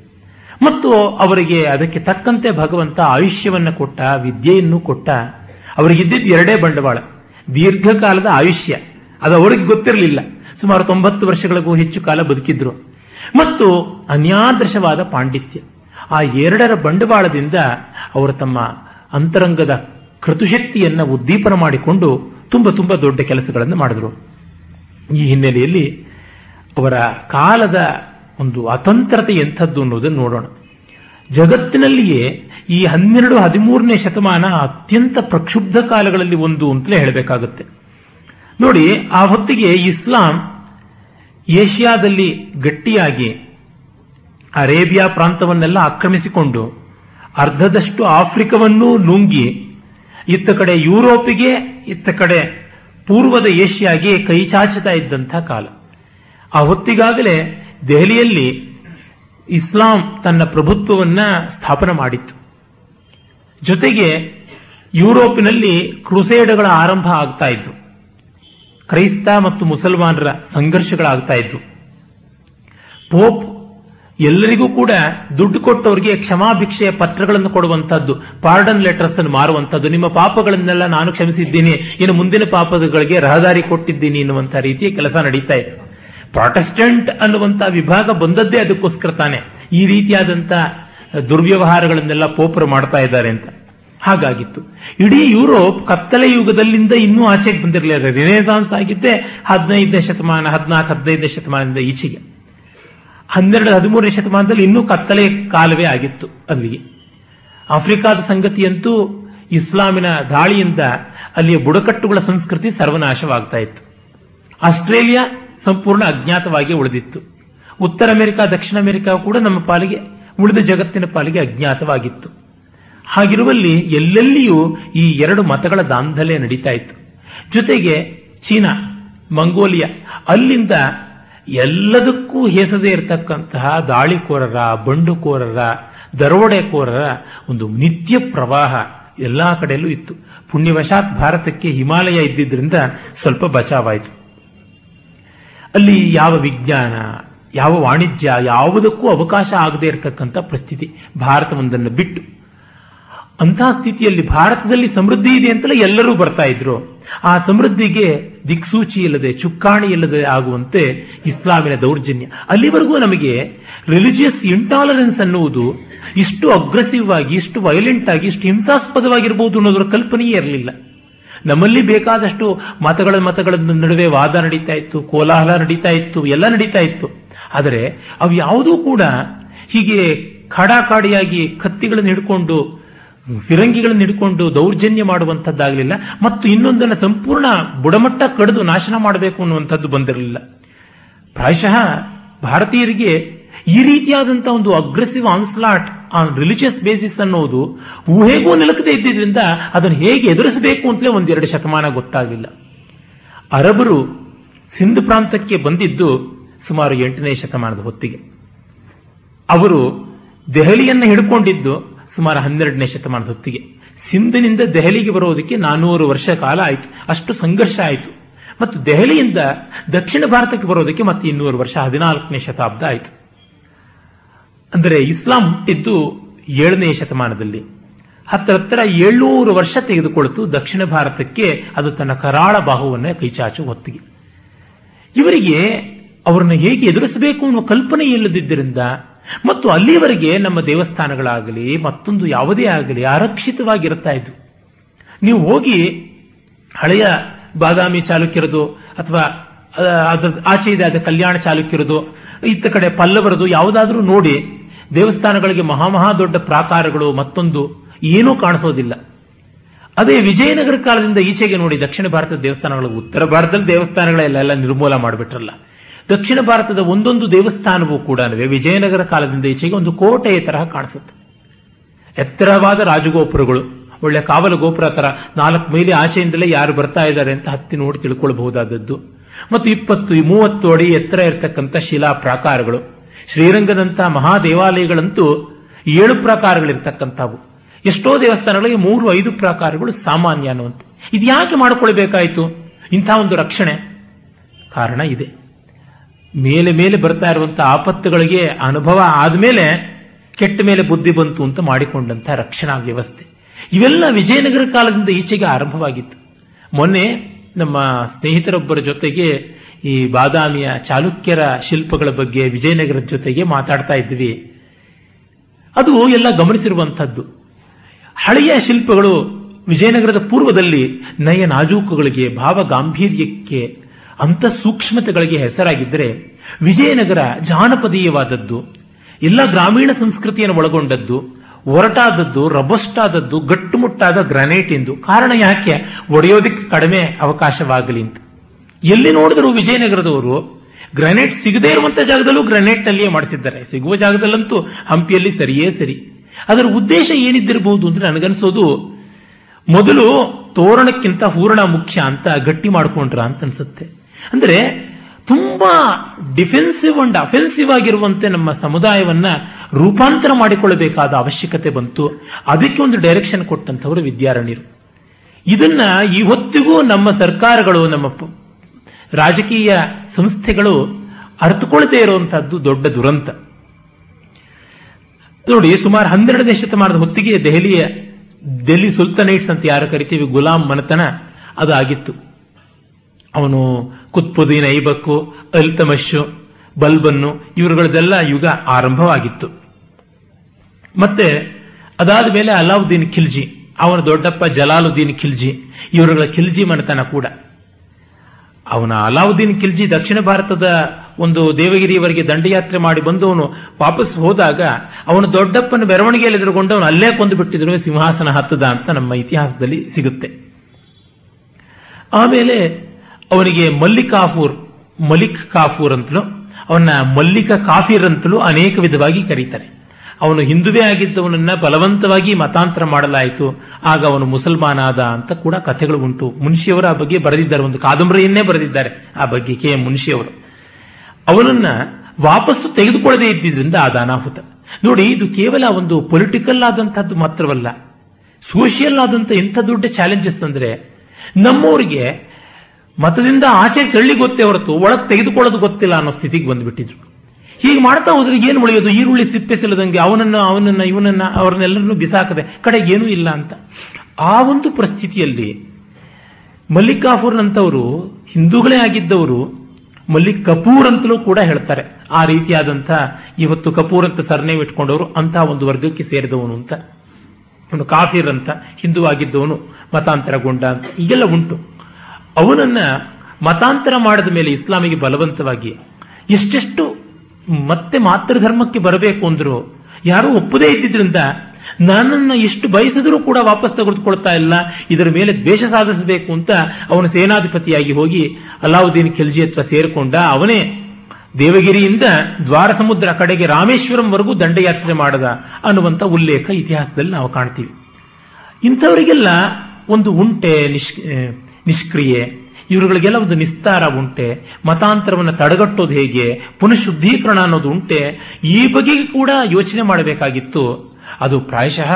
ಮತ್ತು ಅವರಿಗೆ ಅದಕ್ಕೆ ತಕ್ಕಂತೆ ಭಗವಂತ ಆಯುಷ್ಯವನ್ನ ಕೊಟ್ಟ, ವಿದ್ಯೆಯನ್ನು ಕೊಟ್ಟ ಅವರಿಗಿದ್ದಿದ್ದು ಎರಡೇ ಬಂಡವಾಳ. ದೀರ್ಘಕಾಲದ ಆಯುಷ್ಯ. ಅದು ಅವ್ರಿಗೆ ಗೊತ್ತಿರಲಿಲ್ಲ. ಸುಮಾರು ತೊಂಬತ್ತು ವರ್ಷಗಳಿಗೂ ಹೆಚ್ಚು ಕಾಲ ಬದುಕಿದ್ರು. ಮತ್ತು ಅನ್ಯಾದೃಶವಾದ ಪಾಂಡಿತ್ಯ. ಆ ಎರಡರ ಬಂಡವಾಳದಿಂದ ಅವರು ತಮ್ಮ ಅಂತರಂಗದ ಕೃತುಶಕ್ತಿಯನ್ನ ಉದ್ದೀಪನ ಮಾಡಿಕೊಂಡು ತುಂಬ ತುಂಬ ದೊಡ್ಡ ಕೆಲಸಗಳನ್ನು ಮಾಡಿದ್ರು. ಈ ಹಿನ್ನೆಲೆಯಲ್ಲಿ ಅವರ ಕಾಲದ ಒಂದು ಅತಂತ್ರತೆ ಎಂಥದ್ದು ಅನ್ನೋದನ್ನು ನೋಡೋಣ. ಜಗತ್ತಿನಲ್ಲಿಯೇ ಈ ಹನ್ನೆರಡು ಹದಿಮೂರನೇ ಶತಮಾನ ಅತ್ಯಂತ ಪ್ರಕ್ಷುಬ್ಧ ಕಾಲಗಳಲ್ಲಿ ಒಂದು ಅಂತಲೇ ಹೇಳಬೇಕಾಗುತ್ತೆ. ನೋಡಿ, ಆ ಹೊತ್ತಿಗೆ ಇಸ್ಲಾಂ ಏಷ್ಯಾದಲ್ಲಿ ಗಟ್ಟಿಯಾಗಿ ಅರೇಬಿಯಾ ಪ್ರಾಂತವನ್ನೆಲ್ಲ ಆಕ್ರಮಿಸಿಕೊಂಡು ಅರ್ಧದಷ್ಟು ಆಫ್ರಿಕವನ್ನೂ ನುಂಗಿ ಇತ್ತ ಕಡೆ ಯುರೋಪಿಗೆ, ಇತ್ತ ಕಡೆ ಪೂರ್ವದ ಏಷ್ಯಾಗೆ ಕೈ ಚಾಚುತ್ತಾ ಇದ್ದಂಥ ಕಾಲ. ಆ ಹೊತ್ತಿಗಾಗಲೇ ದೆಹಲಿಯಲ್ಲಿ ಇಸ್ಲಾಂ ತನ್ನ ಪ್ರಭುತ್ವವನ್ನ ಸ್ಥಾಪನೆ ಮಾಡಿತ್ತು. ಜೊತೆಗೆ ಯುರೋಪಿನಲ್ಲಿ ಕ್ರುಸೇಡ್ಗಳ ಆರಂಭ ಆಗ್ತಾ ಇದ್ವು ಕ್ರೈಸ್ತ ಮತ್ತು ಮುಸಲ್ಮಾನರ ಸಂಘರ್ಷಗಳಾಗ್ತಾ ಇದ್ವು. ಪೋಪ್ ಎಲ್ಲರಿಗೂ ಕೂಡ ದುಡ್ಡು ಕೊಟ್ಟವರಿಗೆ ಕ್ಷಮಾಭಿಕ್ಷೆಯ ಪತ್ರಗಳನ್ನು ಕೊಡುವಂತಹದ್ದು ಪಾರ್ಡನ್ ಲೆಟರ್ಸ್ ಅನ್ನು ಮಾರುವಂತಹದ್ದು, ನಿಮ್ಮ ಪಾಪಗಳನ್ನೆಲ್ಲ ನಾನು ಕ್ಷಮಿಸಿದ್ದೀನಿ, ಇನ್ನು ಮುಂದಿನ ಪಾಪಗಳಿಗೆ ರಹದಾರಿ ಕೊಟ್ಟಿದ್ದೀನಿ ಎನ್ನುವಂತಹ ರೀತಿಯ ಕೆಲಸ ನಡೀತಾ ಇತ್ತು. ಪ್ರಾಟೆಸ್ಟೆಂಟ್ ಅನ್ನುವಂತಹ ವಿಭಾಗ ಬಂದದ್ದೇ ಅದಕ್ಕೋಸ್ಕರ ತಾನೆ. ಈ ರೀತಿಯಾದಂತಹ ದುರ್ವ್ಯವಹಾರಗಳನ್ನೆಲ್ಲ ಪೋಪರು ಮಾಡ್ತಾ ಇದ್ದಾರೆ ಅಂತ. ಹಾಗಾಗಿತ್ತು. ಇಡೀ ಯುರೋಪ್ ಕತ್ತಲೆ ಯುಗದಲ್ಲಿಂದ ಇನ್ನೂ ಆಚೆಗೆ ಬಂದಿರಲಿಲ್ಲ ರಿನೇಸಾನ್ಸ್ ಆಗಿದ್ದೆ ಹದಿನೈದನೇ ಶತಮಾನ, ಹದಿನಾಲ್ಕು, ಹದಿನೈದನೇ ಶತಮಾನದಿಂದ ಈಚೆಗೆ. ಹನ್ನೆರಡು, ಹದಿಮೂರನೇ ಶತಮಾನದಲ್ಲಿ ಇನ್ನೂ ಕತ್ತಲೆ ಕಾಲವೇ ಆಗಿತ್ತು ಅಲ್ಲಿಗೆ. ಆಫ್ರಿಕಾದ ಸಂಗತಿಯಂತೂ ಇಸ್ಲಾಮಿನ ದಾಳಿಯಿಂದ ಅಲ್ಲಿಯ ಬುಡಕಟ್ಟುಗಳ ಸಂಸ್ಕೃತಿ ಸರ್ವನಾಶವಾಗ್ತಾ ಇತ್ತು. ಆಸ್ಟ್ರೇಲಿಯಾ ಸಂಪೂರ್ಣ ಅಜ್ಞಾತವಾಗಿ ಉಳಿದಿತ್ತು. ಉತ್ತರ ಅಮೆರಿಕ, ದಕ್ಷಿಣ ಅಮೆರಿಕ ಕೂಡ ನಮ್ಮ ಪಾಲಿಗೆ, ಉಳಿದ ಜಗತ್ತಿನ ಪಾಲಿಗೆ ಅಜ್ಞಾತವಾಗಿತ್ತು. ಹಾಗಿರುವಲ್ಲಿ ಎಲ್ಲೆಲ್ಲಿಯೂ ಈ ಎರಡು ಮತಗಳ ದಾಂಧಲೆ ನಡೀತಾ ಇತ್ತು. ಜೊತೆಗೆ ಚೀನಾ, ಮಂಗೋಲಿಯಾ, ಅಲ್ಲಿಂದ ಎಲ್ಲದಕ್ಕೂ ಹೇಸದೇ ಇರತಕ್ಕಂತಹ ದಾಳಿಕೋರರ, ಬಂಡುಕೋರರ, ದರೋಡೆಕೋರರ ಒಂದು ನಿತ್ಯ ಪ್ರವಾಹ ಎಲ್ಲಾ ಕಡೆಯಲ್ಲೂ ಇತ್ತು. ಪುಣ್ಯವಶಾತ್ ಭಾರತಕ್ಕೆ ಹಿಮಾಲಯ ಇದ್ದಿದ್ದರಿಂದ ಸ್ವಲ್ಪ ಬಚಾವಾಯಿತು. ಅಲ್ಲಿ ಯಾವ ವಿಜ್ಞಾನ, ಯಾವ ವಾಣಿಜ್ಯ ಯಾವುದಕ್ಕೂ ಅವಕಾಶ ಆಗದೇ ಇರತಕ್ಕಂಥ ಪರಿಸ್ಥಿತಿ ಭಾರತವೊಂದನ್ನು ಬಿಟ್ಟು ಅಂತಹ ಸ್ಥಿತಿಯಲ್ಲಿ ಭಾರತದಲ್ಲಿ ಸಮೃದ್ಧಿ ಇದೆ ಅಂತಲೇ ಎಲ್ಲರೂ ಬರ್ತಾ ಇದ್ರು. ಆ ಸಮೃದ್ಧಿಗೆ ದಿಕ್ಸೂಚಿ ಇಲ್ಲದೆ, ಚುಕ್ಕಾಣಿ ಇಲ್ಲದೆ ಆಗುವಂತೆ ಇಸ್ಲಾಮಿನ ದೌರ್ಜನ್ಯ. ಅಲ್ಲಿವರೆಗೂ ನಮಗೆ ರಿಲಿಜಿಯಸ್ ಇಂಟಾಲರೆನ್ಸ್ ಅನ್ನುವುದು ಇಷ್ಟು ಅಗ್ರೆಸಿವ್ ಆಗಿ, ಇಷ್ಟು ವೈಲೆಂಟ್ ಆಗಿ, ಇಷ್ಟು ಹಿಂಸಾಸ್ಪದವಾಗಿರಬಹುದು ಅನ್ನೋದರ ಕಲ್ಪನೆಯೇ ಇರಲಿಲ್ಲ. ನಮ್ಮಲ್ಲಿ ಬೇಕಾದಷ್ಟು ಮತಗಳ ಮತಗಳ ನಡುವೆ ವಾದ ನಡೀತಾ ಇತ್ತು, ಕೋಲಾಹಲ ನಡೀತಾ ಇತ್ತು, ಎಲ್ಲ ನಡೀತಾ ಇತ್ತು. ಆದರೆ ಅವು ಯಾವುದೂ ಕೂಡ ಹೀಗೆ ಕಾಡಾಕಾಡಿಯಾಗಿ ಕತ್ತಿಗಳನ್ನು ಹಿಡ್ಕೊಂಡು ಫಿರಂಗಿಗಳನ್ನು ಹಿಡ್ಕೊಂಡು ದೌರ್ಜನ್ಯ ಮಾಡುವಂಥದ್ದಾಗಲಿಲ್ಲ ಮತ್ತು ಇನ್ನೊಂದನ್ನು ಸಂಪೂರ್ಣ ಬುಡಮಟ್ಟ ಕಡಿದು ನಾಶನ ಮಾಡಬೇಕು ಅನ್ನುವಂಥದ್ದು ಬಂದಿರಲಿಲ್ಲ. ಪ್ರಾಯಶಃ ಭಾರತೀಯರಿಗೆ ಈ ರೀತಿಯಾದಂಥ ಒಂದು aggressive onslaught on religious basis ಅನ್ನೋದು ಊಹೆಗೂ ನಿಲುಕದೇ ಇದ್ದಿದ್ರಿಂದ ಅದನ್ನು ಹೇಗೆ ಎದುರಿಸಬೇಕು ಅಂತಲೇ ಒಂದೆರಡು ಶತಮಾನ ಗೊತ್ತಾಗಲಿಲ್ಲ. ಅರಬರು ಸಿಂಧು ಪ್ರಾಂತಕ್ಕೆ ಬಂದಿದ್ದು ಸುಮಾರು ಎಂಟನೇ ಶತಮಾನದ ಹೊತ್ತಿಗೆ. ಅವರು ದೆಹಲಿಯನ್ನು ಹಿಡ್ಕೊಂಡಿದ್ದು ಸುಮಾರು ಹನ್ನೆರಡನೇ ಶತಮಾನದ ಹೊತ್ತಿಗೆ. ಸಿಂಧಿನಿಂದ ದೆಹಲಿಗೆ ಬರೋದಕ್ಕೆ ನಾನೂರು ವರ್ಷ ಕಾಲ ಆಯಿತು. ಅಷ್ಟು ಸಂಘರ್ಷ ಆಯಿತು. ಮತ್ತು ದೆಹಲಿಯಿಂದ ದಕ್ಷಿಣ ಭಾರತಕ್ಕೆ ಬರೋದಕ್ಕೆ ಮತ್ತೆ ಇನ್ನೂರು ವರ್ಷ, ಹದಿನಾಲ್ಕನೇ ಶತಾಬ್ದ ಆಯಿತು. ಅಂದರೆ ಇಸ್ಲಾಂ ಹುಟ್ಟಿದ್ದು ಏಳನೇ ಶತಮಾನದಲ್ಲಿ. ಹತ್ತಿರ ಹತ್ತಿರ ಏಳ್ನೂರು ವರ್ಷ ತೆಗೆದುಕೊಳ್ತು ದಕ್ಷಿಣ ಭಾರತಕ್ಕೆ. ಅದು ತನ್ನ ಕರಾಳ ಬಾಹುವನ್ನ ಕೈಚಾಚು ಹೊತ್ತಿಗೆ. ಇವರಿಗೆ ಅವರನ್ನು ಹೇಗೆ ಎದುರಿಸಬೇಕು ಅನ್ನೋ ಕಲ್ಪನೆ ಇಲ್ಲದಿದ್ದರಿಂದ ಮತ್ತು ಅಲ್ಲಿವರೆಗೆ ನಮ್ಮ ದೇವಸ್ಥಾನಗಳಾಗಲಿ, ಮತ್ತೊಂದು ಯಾವುದೇ ಆಗಲಿ ಆರಕ್ಷಿತವಾಗಿರುತ್ತಾ ಇದ್ವು. ನೀವು ಹೋಗಿ ಹಳೆಯ ಬಾದಾಮಿ ಚಾಲುಕ್ಯರದು ಅಥವಾ ಅದರ ಆಚೆ ಇದೆ ಆದ ಕಲ್ಯಾಣ ಚಾಲುಕ್ಯರದು, ಇತ್ತ ಕಡೆ ಪಲ್ಲವರದು ಯಾವುದಾದ್ರೂ ನೋಡಿ ದೇವಸ್ಥಾನಗಳಿಗೆ ಮಹಾಮಹಾ ದೊಡ್ಡ ಪ್ರಾಕಾರಗಳು ಮತ್ತೊಂದು ಏನೂ ಕಾಣಿಸೋದಿಲ್ಲ. ಅದೇ ವಿಜಯನಗರ ಕಾಲದಿಂದ ಈಚೆಗೆ ನೋಡಿ ದಕ್ಷಿಣ ಭಾರತದ ದೇವಸ್ಥಾನಗಳು, ಉತ್ತರ ಭಾರತದಲ್ಲಿ ದೇವಸ್ಥಾನಗಳೆಲ್ಲ ನಿರ್ಮೂಲ ಮಾಡಿಬಿಟ್ರಲ್ಲ. ದಕ್ಷಿಣ ಭಾರತದ ಒಂದೊಂದು ದೇವಸ್ಥಾನವೂ ಕೂಡ ವಿಜಯನಗರ ಕಾಲದಿಂದ ಈಚೆಗೆ ಒಂದು ಕೋಟೆಯ ತರಹ ಕಾಣಿಸುತ್ತೆ. ಎತ್ತರವಾದ ರಾಜಗೋಪುರಗಳು, ಒಳ್ಳೆ ಕಾವಲು ಗೋಪುರ ತರ ನಾಲ್ಕು ಮೈಲಿ ಆಚೆಯಿಂದಲೇ ಯಾರು ಬರ್ತಾ ಇದ್ದಾರೆ ಅಂತ ಹತ್ತಿ ನೋಡಿ ತಿಳ್ಕೊಳ್ಬಹುದಾದದ್ದು. ಮತ್ತು ಇಪ್ಪತ್ತು, ಮೂವತ್ತು ಅಡಿ ಎತ್ತರ ಇರತಕ್ಕಂಥ ಶಿಲಾ ಪ್ರಾಕಾರಗಳು ಶ್ರೀರಂಗದಂತಹ ಮಹಾದೇವಾಲಯಗಳಂತೂ ಏಳು ಪ್ರಾಕಾರಗಳಿರ್ತಕ್ಕಂಥವು. ಎಷ್ಟೋ ದೇವಸ್ಥಾನಗಳಿಗೆ ಮೂರು, ಐದು ಪ್ರಾಕಾರಗಳು ಸಾಮಾನ್ಯ ಅನ್ನುವಂತೆ. ಇದು ಯಾಕೆ ಮಾಡಿಕೊಳ್ಬೇಕಾಯಿತು? ಇಂಥ ಒಂದು ರಕ್ಷಣೆ ಕಾರಣ ಇದೆ. ಮೇಲೆ ಮೇಲೆ ಬರ್ತಾ ಇರುವಂತ ಆಪತ್ತುಗಳಿಗೆ ಅನುಭವ ಆದಮೇಲೆ ಕೆಟ್ಟ ಮೇಲೆ ಬುದ್ಧಿ ಬಂತು ಅಂತ ಮಾಡಿಕೊಂಡಂತ ರಕ್ಷಣಾ ವ್ಯವಸ್ಥೆ. ಇವೆಲ್ಲ ವಿಜಯನಗರ ಕಾಲದಿಂದ ಈಚೆಗೆ ಆರಂಭವಾಗಿತ್ತು. ಮೊನ್ನೆ ನಮ್ಮ ಸ್ನೇಹಿತರೊಬ್ಬರ ಜೊತೆಗೆ ಈ ಬಾದಾಮಿಯ ಚಾಲುಕ್ಯರ ಶಿಲ್ಪಗಳ ಬಗ್ಗೆ ವಿಜಯನಗರದ ಜೊತೆಗೆ ಮಾತಾಡ್ತಾ ಇದ್ವಿ. ಅದು ಎಲ್ಲ ಗಮನಿಸಿರುವಂಥದ್ದು. ಹಳೆಯ ಶಿಲ್ಪಗಳು ವಿಜಯನಗರದ ಪೂರ್ವದಲ್ಲಿ ನಯ ನಾಜೂಕುಗಳಿಗೆ ಭಾವ ಗಾಂಭೀರ್ಯಕ್ಕೆ ಅಂತ ಸೂಕ್ಷ್ಮತೆಗಳಿಗೆ ಹೆಸರಾಗಿದ್ದರೆ ವಿಜಯನಗರ ಜಾನಪದೀಯವಾದದ್ದು, ಎಲ್ಲ ಗ್ರಾಮೀಣ ಸಂಸ್ಕೃತಿಯನ್ನು ಒಳಗೊಂಡದ್ದು, ಒರಟಾದದ್ದು, ರಬಸ್ಟಾದದ್ದು, ಗಟ್ಟುಮುಟ್ಟಾದ ಗ್ರಾನೈಟ್ ಎಂದು. ಕಾರಣ ಯಾಕೆ? ಒಡೆಯೋದಕ್ಕೆ ಕಡಿಮೆ ಅವಕಾಶವಾಗಲಿ ಅಂತ. ಎಲ್ಲಿ ನೋಡಿದ್ರು ವಿಜಯನಗರದವರು ಗ್ರಾನೈಟ್ ಸಿಗದೇ ಇರುವಂತ ಜಾಗದಲ್ಲೂ ಗ್ರಾನೈಟ್ ಅಲ್ಲಿಯೇ ಮಾಡಿಸಿದ್ದಾರೆ. ಸಿಗುವ ಜಾಗದಲ್ಲಂತೂ ಹಂಪಿಯಲ್ಲಿ ಸರಿಯೇ ಸರಿ. ಅದರ ಉದ್ದೇಶ ಏನಿದ್ದಿರಬಹುದು ಅಂದ್ರೆ ನನಗನ್ಸೋದು, ಮೊದಲು ತೋರಣಕ್ಕಿಂತ ಹೂರಣ ಮುಖ್ಯ ಅಂತ, ಗಟ್ಟಿ ಮಾಡ್ಕೊಂಡ್ರ ಅಂತ ಅನ್ಸುತ್ತೆ. ಅಂದ್ರೆ ತುಂಬಾ ಡಿಫೆನ್ಸಿವ್ ಅಂಡ್ ಅಫೆನ್ಸಿವ್ ಆಗಿರುವಂತೆ ನಮ್ಮ ಸಮುದಾಯವನ್ನ ರೂಪಾಂತರ ಮಾಡಿಕೊಳ್ಳಬೇಕಾದ ಅವಶ್ಯಕತೆ ಬಂತು. ಅದಕ್ಕೆ ಒಂದು ಡೈರೆಕ್ಷನ್ ಕೊಟ್ಟಂತವರು ವಿದ್ಯಾರಣ್ಯರು. ಇದನ್ನ ಇವತ್ತಿಗೂ ನಮ್ಮ ಸರ್ಕಾರಗಳು, ನಮ್ಮ ರಾಜಕೀಯ ಸಂಸ್ಥೆಗಳು ಅರ್ಥಕೊಳ್ಳದೇ ಇರುವಂತಹದ್ದು ದೊಡ್ಡ ದುರಂತ. ನೋಡಿ, ಸುಮಾರು ಹನ್ನೆರಡನೇ ಶತಮಾನದ ಹೊತ್ತಿಗೆ ದೆಹಲಿಯ ದೆಹಲಿ ಸುಲ್ತಾನೇಟ್ಸ್ ಅಂತ ಯಾರು ಕರಿತೀವಿ, ಗುಲಾಂ ಮನತನ ಅದು ಆಗಿತ್ತು. ಅವನು ಕುತ್ಬುದ್ದೀನ್ ಐಬಕ್ಕು ಅಲ್ತಮಶು ಬಲ್ಬನ್ನು ಇವರುಗಳದೆಲ್ಲ ಯುಗ ಆರಂಭವಾಗಿತ್ತು. ಮತ್ತೆ ಅದಾದ ಮೇಲೆ ಅಲಾವುದ್ದೀನ್ ಖಿಲ್ಜಿ, ಅವನ ದೊಡ್ಡಪ್ಪ ಜಲಾಲುದ್ದೀನ್ ಖಿಲ್ಜಿ, ಇವರುಗಳ ಖಿಲ್ಜಿ ಮನೆತನ ಕೂಡ. ಅವನ ಅಲಾವುದ್ದೀನ್ ಖಿಲ್ಜಿ ದಕ್ಷಿಣ ಭಾರತದ ಒಂದು ದೇವಗಿರಿಯವರಿಗೆ ದಂಡಯಾತ್ರೆ ಮಾಡಿ ಬಂದವನು ವಾಪಸ್ ಹೋದಾಗ ಅವನ ದೊಡ್ಡಪ್ಪನ ಮೆರವಣಿಗೆಯಲ್ಲಿ ಎದುರುಗೊಂಡು ಅವನು ಅಲ್ಲೇ ಕೊಂದು ಬಿಟ್ಟಿದ್ರು ಸಿಂಹಾಸನ ಹತ್ತದ ಅಂತ ನಮ್ಮ ಇತಿಹಾಸದಲ್ಲಿ ಸಿಗುತ್ತೆ. ಆಮೇಲೆ ಅವನಿಗೆ ಮಲ್ಲಿಕಾಫೂರ್ ಮಲಿಕ್ ಕಾಫೂರ್ ಅಂತಲೂ, ಅವನ ಮಲ್ಲಿಕ ಕಾಫೀರ್ ಅಂತಲೂ ಅನೇಕ ವಿಧವಾಗಿ ಕರೀತಾರೆ. ಅವನು ಹಿಂದುವೇ ಆಗಿದ್ದವನನ್ನ ಬಲವಂತವಾಗಿ ಮತಾಂತರ ಮಾಡಲಾಯಿತು. ಆಗ ಅವನು ಮುಸಲ್ಮಾನ ಆದ ಅಂತ ಕೂಡ ಕಥೆಗಳು ಉಂಟು. ಮುನ್ಷಿಯವರು ಆ ಬಗ್ಗೆ ಬರೆದಿದ್ದಾರೆ. ಒಂದು ಕಾದಂಬರಿಯನ್ನೇ ಬರೆದಿದ್ದಾರೆ ಆ ಬಗ್ಗೆ ಕೆ ಎಂ ಮುನ್ಷಿಯವರು. ಅವನನ್ನ ವಾಪಸ್ಸು ತೆಗೆದುಕೊಳ್ಳದೆ ಇದ್ದಿದ್ದರಿಂದ ಆದ ಅನಾಹುತ. ನೋಡಿ, ಇದು ಕೇವಲ ಒಂದು ಪೊಲಿಟಿಕಲ್ ಆದಂತಹದ್ದು ಮಾತ್ರವಲ್ಲ. ಸೋಷಿಯಲ್ ಆದಂತ ಎಂಥ ದೊಡ್ಡ ಚಾಲೆಂಜಸ್ ಅಂದ್ರೆ ನಮ್ಮವರಿಗೆ ಮತದಿಂದ ಆಚೆ ತಳ್ಳಿ ಗೊತ್ತೇ ಹೊರತು, ಒಳಗೆ ತೆಗೆದುಕೊಳ್ಳೋದು ಗೊತ್ತಿಲ್ಲ ಅನ್ನೋ ಸ್ಥಿತಿಗೆ ಬಂದ್ಬಿಟ್ಟಿದ್ರು. ಹೀಗೆ ಮಾಡ್ತಾ ಹೋದ್ರೆ ಏನು ಉಳಿಯೋದು? ಈರುಳ್ಳಿ ಸಿಪ್ಪೆ ಸಿಲ್ಲದಂಗೆ ಅವನನ್ನ ಅವನನ್ನ, ಇವನನ್ನ, ಅವ್ರನ್ನೆಲ್ಲರನ್ನು ಬಿಸಾಕದೆ ಕಡೆ ಏನೂ ಇಲ್ಲ ಅಂತ. ಆ ಒಂದು ಪರಿಸ್ಥಿತಿಯಲ್ಲಿ ಮಲ್ಲಿಕಾಫೂರ್ ಅಂತವರು ಹಿಂದೂಗಳೇ ಆಗಿದ್ದವರು ಮಲ್ಲಿಕ್ ಕಪೂರ್ ಅಂತಲೂ ಕೂಡ ಹೇಳ್ತಾರೆ. ಆ ರೀತಿಯಾದಂಥ ಇವತ್ತು ಕಪೂರ್ ಅಂತ ಸರ್ನೇಮ್ ಇಟ್ಕೊಂಡವರು ಅಂತಹ ಒಂದು ವರ್ಗಕ್ಕೆ ಸೇರಿದವನು ಅಂತ. ಒಂದು ಕಾಫೀರ್ ಅಂತ, ಹಿಂದೂ ಆಗಿದ್ದವನು, ಮತಾಂತರಗೊಂಡ ಅಂತ. ಈಗೆಲ್ಲ ಉಂಟು. ಅವನನ್ನ ಮತಾಂತರ ಮಾಡಿದ ಮೇಲೆ ಇಸ್ಲಾಮಿಗೆ ಬಲವಂತವಾಗಿ ಎಷ್ಟೆಷ್ಟು ಮತ್ತೆ ಮಾತೃಧರ್ಮಕ್ಕೆ ಬರಬೇಕು ಅಂದ್ರು, ಯಾರೂ ಒಪ್ಪದೇ ಇದ್ದಿದ್ರಿಂದ ನನ್ನ ಎಷ್ಟು ಬಯಸಿದ್ರೂ ಕೂಡ ವಾಪಸ್ ತೆಗೆದುಕೊಳ್ತಾ ಇಲ್ಲ, ಇದರ ಮೇಲೆ ದ್ವೇಷ ಸಾಧಿಸಬೇಕು ಅಂತ ಅವನು ಸೇನಾಧಿಪತಿಯಾಗಿ ಹೋಗಿ ಅಲಾವುದ್ದೀನ್ ಖಿಲ್ಜಿ ಹತ್ರ ಸೇರಿಕೊಂಡ ಅವನೇ ದೇವಗಿರಿಯಿಂದ ದ್ವಾರ ಸಮುದ್ರ ಕಡೆಗೆ ರಾಮೇಶ್ವರಂವರೆಗೂ ದಂಡಯಾತ್ರೆ ಮಾಡದ ಅನ್ನುವಂಥ ಉಲ್ಲೇಖ ಇತಿಹಾಸದಲ್ಲಿ ನಾವು ಕಾಣ್ತೀವಿ. ಇಂಥವರಿಗೆಲ್ಲ ಒಂದು ಉಂಟೆ ನಿಶ್ ನಿಷ್ಕ್ರಿಯೆ, ಇವರುಗಳಿಗೆಲ್ಲ ಒಂದು ನಿಸ್ತಾರ ಉಂಟೆ, ಮತಾಂತರವನ್ನು ತಡೆಗಟ್ಟೋದು ಹೇಗೆ, ಪುನಃಶುದ್ಧೀಕರಣ ಅನ್ನೋದು ಉಂಟೆ, ಈ ಬಗ್ಗೆ ಕೂಡ ಯೋಚನೆ ಮಾಡಬೇಕಾಗಿತ್ತು. ಅದು ಪ್ರಾಯಶಃ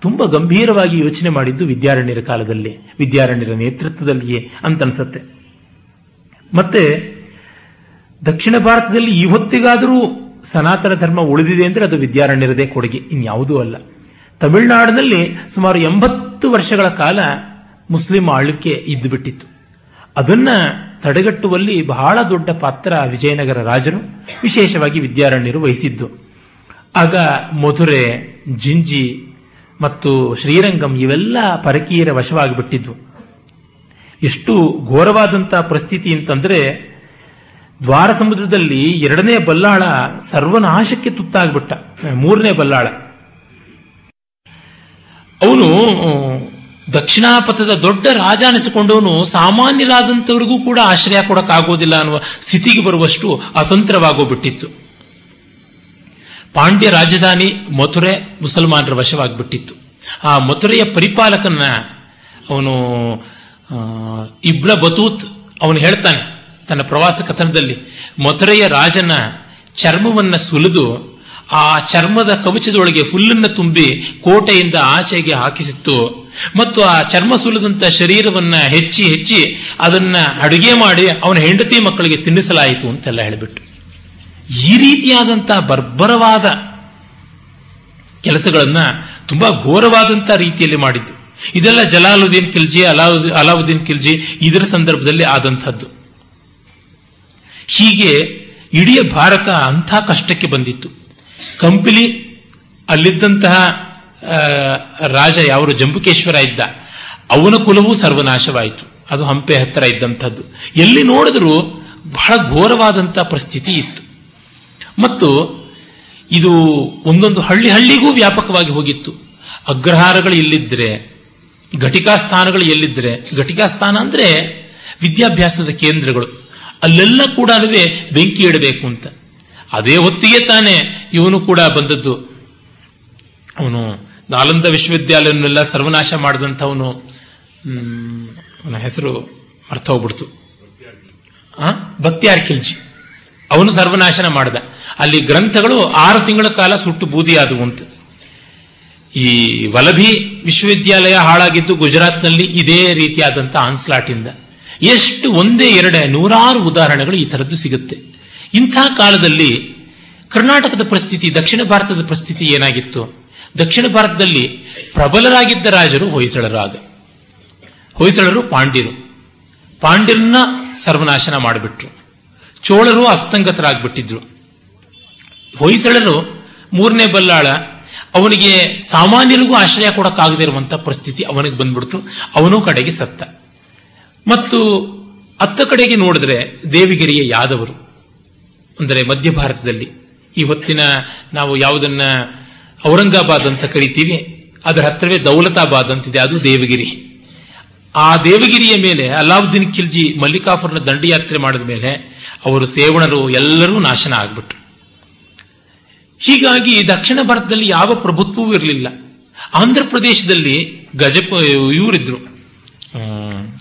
ತುಂಬಾ ಗಂಭೀರವಾಗಿ ಯೋಚನೆ ಮಾಡಿದ್ದು ವಿದ್ಯಾರಣ್ಯರ ಕಾಲದಲ್ಲಿ, ವಿದ್ಯಾರಣ್ಯರ ನೇತೃತ್ವದಲ್ಲಿಯೇ ಅಂತ ಅನ್ಸತ್ತೆ ಮತ್ತೆ, ದಕ್ಷಿಣ ಭಾರತದಲ್ಲಿ ಇವತ್ತಿಗಾದರೂ ಸನಾತನ ಧರ್ಮ ಉಳಿದಿದೆ ಅಂದ್ರೆ ಅದು ವಿದ್ಯಾರಣ್ಯರದೇ ಕೊಡುಗೆ, ಇನ್ಯಾವುದೂ ಅಲ್ಲ. ತಮಿಳುನಾಡಿನಲ್ಲಿ ಸುಮಾರು ಎಂಬತ್ತು ವರ್ಷಗಳ ಕಾಲ ಮುಸ್ಲಿಂ ಆಳ್ವಿಕೆ ಇದ್ದು ಬಿಟ್ಟಿತ್ತು. ಅದನ್ನ ತಡೆಗಟ್ಟುವಲ್ಲಿ ಬಹಳ ದೊಡ್ಡ ಪಾತ್ರ ವಿಜಯನಗರ ರಾಜರು, ವಿಶೇಷವಾಗಿ ವಿದ್ಯಾರಣ್ಯರು ವಹಿಸಿದ್ದು. ಆಗ ಮಧುರೆ, ಜಿಂಜಿ ಮತ್ತು ಶ್ರೀರಂಗಂ ಇವೆಲ್ಲ ಪರಕೀಯರ ವಶವಾಗಿಬಿಟ್ಟಿದ್ವು. ಎಷ್ಟು ಘೋರವಾದಂತಹ ಪರಿಸ್ಥಿತಿ ಅಂತಂದ್ರೆ ದ್ವಾರ ಸಮುದ್ರದಲ್ಲಿ ಎರಡನೇ ಬಲ್ಲಾಳ ಸರ್ವನಾಶಕ್ಕೆ ತುತ್ತಾಗ್ಬಿಟ್ಟ, ಮೂರನೇ ಬಲ್ಲಾಳ. ಅವನು ದಕ್ಷಿಣಾಪಥದ ದೊಡ್ಡ ರಾಜ ಅನಿಸಿಕೊಂಡವನು ಸಾಮಾನ್ಯರಾದಂಥವರಿಗೂ ಕೂಡ ಆಶ್ರಯ ಕೊಡಕ್ಕಾಗೋದಿಲ್ಲ ಅನ್ನುವ ಸ್ಥಿತಿಗೆ ಬರುವಷ್ಟು ಅತಂತ್ರವಾಗೋಗ್ಬಿಟ್ಟಿತ್ತು. ಪಾಂಡ್ಯ ರಾಜಧಾನಿ ಮಥುರೆ ಮುಸಲ್ಮಾನರ ವಶವಾಗಿಬಿಟ್ಟಿತ್ತು. ಆ ಮಥುರೆಯ ಪರಿಪಾಲಕನ ಅವನು ಇಬ್ರ ಬತೂತ್ ಅವನು ಹೇಳ್ತಾನೆ ತನ್ನ ಪ್ರವಾಸ ಕಥನದಲ್ಲಿ, ಮಥುರೆಯ ರಾಜನ ಚರ್ಮವನ್ನ ಸುಲಿದು ಆ ಚರ್ಮದ ಕವಚದೊಳಗೆ ಹುಲ್ಲನ್ನು ತುಂಬಿ ಕೋಟೆಯಿಂದ ಆಚೆಗೆ ಹಾಕಿಸಿತ್ತು. ಮತ್ತು ಆ ಚರ್ಮ ಸುಲಿದಂತ ಶರೀರವನ್ನ ಹೆಚ್ಚಿ ಹೆಚ್ಚಿ ಅದನ್ನ ಅಡುಗೆ ಮಾಡಿ ಅವನ ಹೆಂಡತಿ ಮಕ್ಕಳಿಗೆ ತಿನ್ನಿಸಲಾಯಿತು ಅಂತೆಲ್ಲ ಹೇಳಿಬಿಟ್ಟು. ಈ ರೀತಿಯಾದಂತಹ ಬರ್ಬರವಾದ ಕೆಲಸಗಳನ್ನ ತುಂಬಾ ಘೋರವಾದಂತಹ ರೀತಿಯಲ್ಲಿ ಮಾಡಿದ್ದು. ಇದೆಲ್ಲ ಜಲಾಲುದ್ದೀನ್ ಖಿಲ್ಜಿ, ಅಲಾವುದ್ದೀನ್ ಅಲಾವುದ್ದೀನ್ ಖಿಲ್ಜಿ ಇದರ ಸಂದರ್ಭದಲ್ಲಿ ಆದಂಥದ್ದು. ಹೀಗೆ ಇಡೀ ಭಾರತ ಅಂಥ ಕಷ್ಟಕ್ಕೆ ಬಂದಿತ್ತು. ಕಂಪಿಲಿ ಅಲ್ಲಿದ್ದಂತಹ ರಾಜ ಯಾವರು? ಜಂಬುಕೇಶ್ವರ ಇದ್ದ. ಅವನ ಕುಲವೂ ಸರ್ವನಾಶವಾಯಿತು. ಅದು ಹಂಪೆ ಹತ್ತಿರ ಇದ್ದಂಥದ್ದು. ಎಲ್ಲಿ ನೋಡಿದ್ರೂ ಬಹಳ ಘೋರವಾದಂಥ ಪರಿಸ್ಥಿತಿ ಇತ್ತು. ಮತ್ತು ಇದು ಒಂದೊಂದು ಹಳ್ಳಿ ಹಳ್ಳಿಗೂ ವ್ಯಾಪಕವಾಗಿ ಹೋಗಿತ್ತು. ಅಗ್ರಹಾರಗಳು ಎಲ್ಲಿದ್ರೆ, ಘಟಿಕಾ ಸ್ಥಾನಗಳು ಎಲ್ಲಿದ್ರೆ, ಘಟಿಕಾ ಸ್ಥಾನ ಅಂದ್ರೆ ವಿದ್ಯಾಭ್ಯಾಸದ ಕೇಂದ್ರಗಳು. ಅಲ್ಲೆಲ್ಲ ಕೂಡ ಬೆಂಕಿ ಇಡಬೇಕು ಅಂತ. ಅದೇ ಹೊತ್ತಿಗೆ ತಾನೇ ಇವನು ಕೂಡ ಬಂದದ್ದು. ಅವನು ನಾಲಂದ ವಿಶ್ವವಿದ್ಯಾಲಯವನ್ನೆಲ್ಲ ಸರ್ವನಾಶ ಮಾಡಿದಂಥವನು ಅವನ ಹೆಸರು ಅರ್ಥ ಹೋಗ್ಬಿಡ್ತು. ಭಕ್ತಿಯಾರ್ ಖಿಲ್ಜಿ ಅವನು ಸರ್ವನಾಶನ ಮಾಡಿದ. ಅಲ್ಲಿ ಗ್ರಂಥಗಳು ಆರು ತಿಂಗಳ ಕಾಲ ಸುಟ್ಟು ಬೂದಿಯಾದವು ಅಂತ ಈ ವಲಭಿ ವಿಶ್ವವಿದ್ಯಾಲಯ ಹಾಳಾಗಿದ್ದು ಗುಜರಾತ್ನಲ್ಲಿ ಇದೇ ರೀತಿಯಾದಂಥ ಆನ್ಸ್ಲಾಟಿಂದ. ಎಷ್ಟು ಒಂದೇ ಎರಡೇ ನೂರಾರು ಉದಾಹರಣೆಗಳು ಈ ಥರದ್ದು ಸಿಗುತ್ತೆ. ಇಂಥ ಕಾಲದಲ್ಲಿ ಕರ್ನಾಟಕದ ಪರಿಸ್ಥಿತಿ, ದಕ್ಷಿಣ ಭಾರತದ ಪರಿಸ್ಥಿತಿ ಏನಾಗಿತ್ತು? ದಕ್ಷಿಣ ಭಾರತದಲ್ಲಿ ಪ್ರಬಲರಾಗಿದ್ದ ರಾಜರು ಹೊಯ್ಸಳರು ಆಗ ಹೊಯ್ಸಳರು ಪಾಂಡ್ಯರು. ಪಾಂಡ್ಯರನ್ನ ಸರ್ವನಾಶನ ಮಾಡಿಬಿಟ್ರು. ಚೋಳರು ಅಸ್ತಂಗತರಾಗ್ಬಿಟ್ಟಿದ್ರು. ಹೊಯ್ಸಳರು ಮೂರನೇ ಬಲ್ಲಾಳ, ಅವನಿಗೆ ಸಾಮಾನ್ಯರಿಗೂ ಆಶ್ರಯ ಕೊಡಕ್ಕಾಗದೇ ಇರುವಂತ ಪರಿಸ್ಥಿತಿ ಅವನಿಗೆ ಬಂದ್ಬಿಡ್ತು. ಅವನು ಕಡೆಗೆ ಸತ್ತ. ಮತ್ತು ಅತ್ತ ಕಡೆಗೆ ನೋಡಿದ್ರೆ ದೇವಿಗಿರಿಯ ಯಾದವರು. ಅಂದರೆ ಮಧ್ಯ ಭಾರತದಲ್ಲಿ. ಈ ಹೊತ್ತಿನ ನಾವು ಯಾವುದನ್ನ ಔರಂಗಾಬಾದ್ ಅಂತ ಕರಿತೀವಿ, ಅದರ ಹತ್ರವೇ ದೌಲತಾಬಾದ್ ಅಂತಿದೆ, ಅದು ದೇವಗಿರಿ. ಆ ದೇವಗಿರಿಯ ಮೇಲೆ ಅಲಾವುದ್ದೀನ್ ಖಿಲ್ಜಿ ಮಲ್ಲಿಕಾಫರ್ನ ದಂಡಯಾತ್ರೆ ಮಾಡಿದ ಮೇಲೆ ಅವರು ಸೇವಣರು ಎಲ್ಲರೂ ನಾಶನ ಆಗ್ಬಿಟ್ರು. ಹೀಗಾಗಿ ದಕ್ಷಿಣ ಭಾರತದಲ್ಲಿ ಯಾವ ಪ್ರಭುತ್ವವೂ ಇರಲಿಲ್ಲ. ಆಂಧ್ರ ಪ್ರದೇಶದಲ್ಲಿ ಗಜಪ, ಇವರಿದ್ರು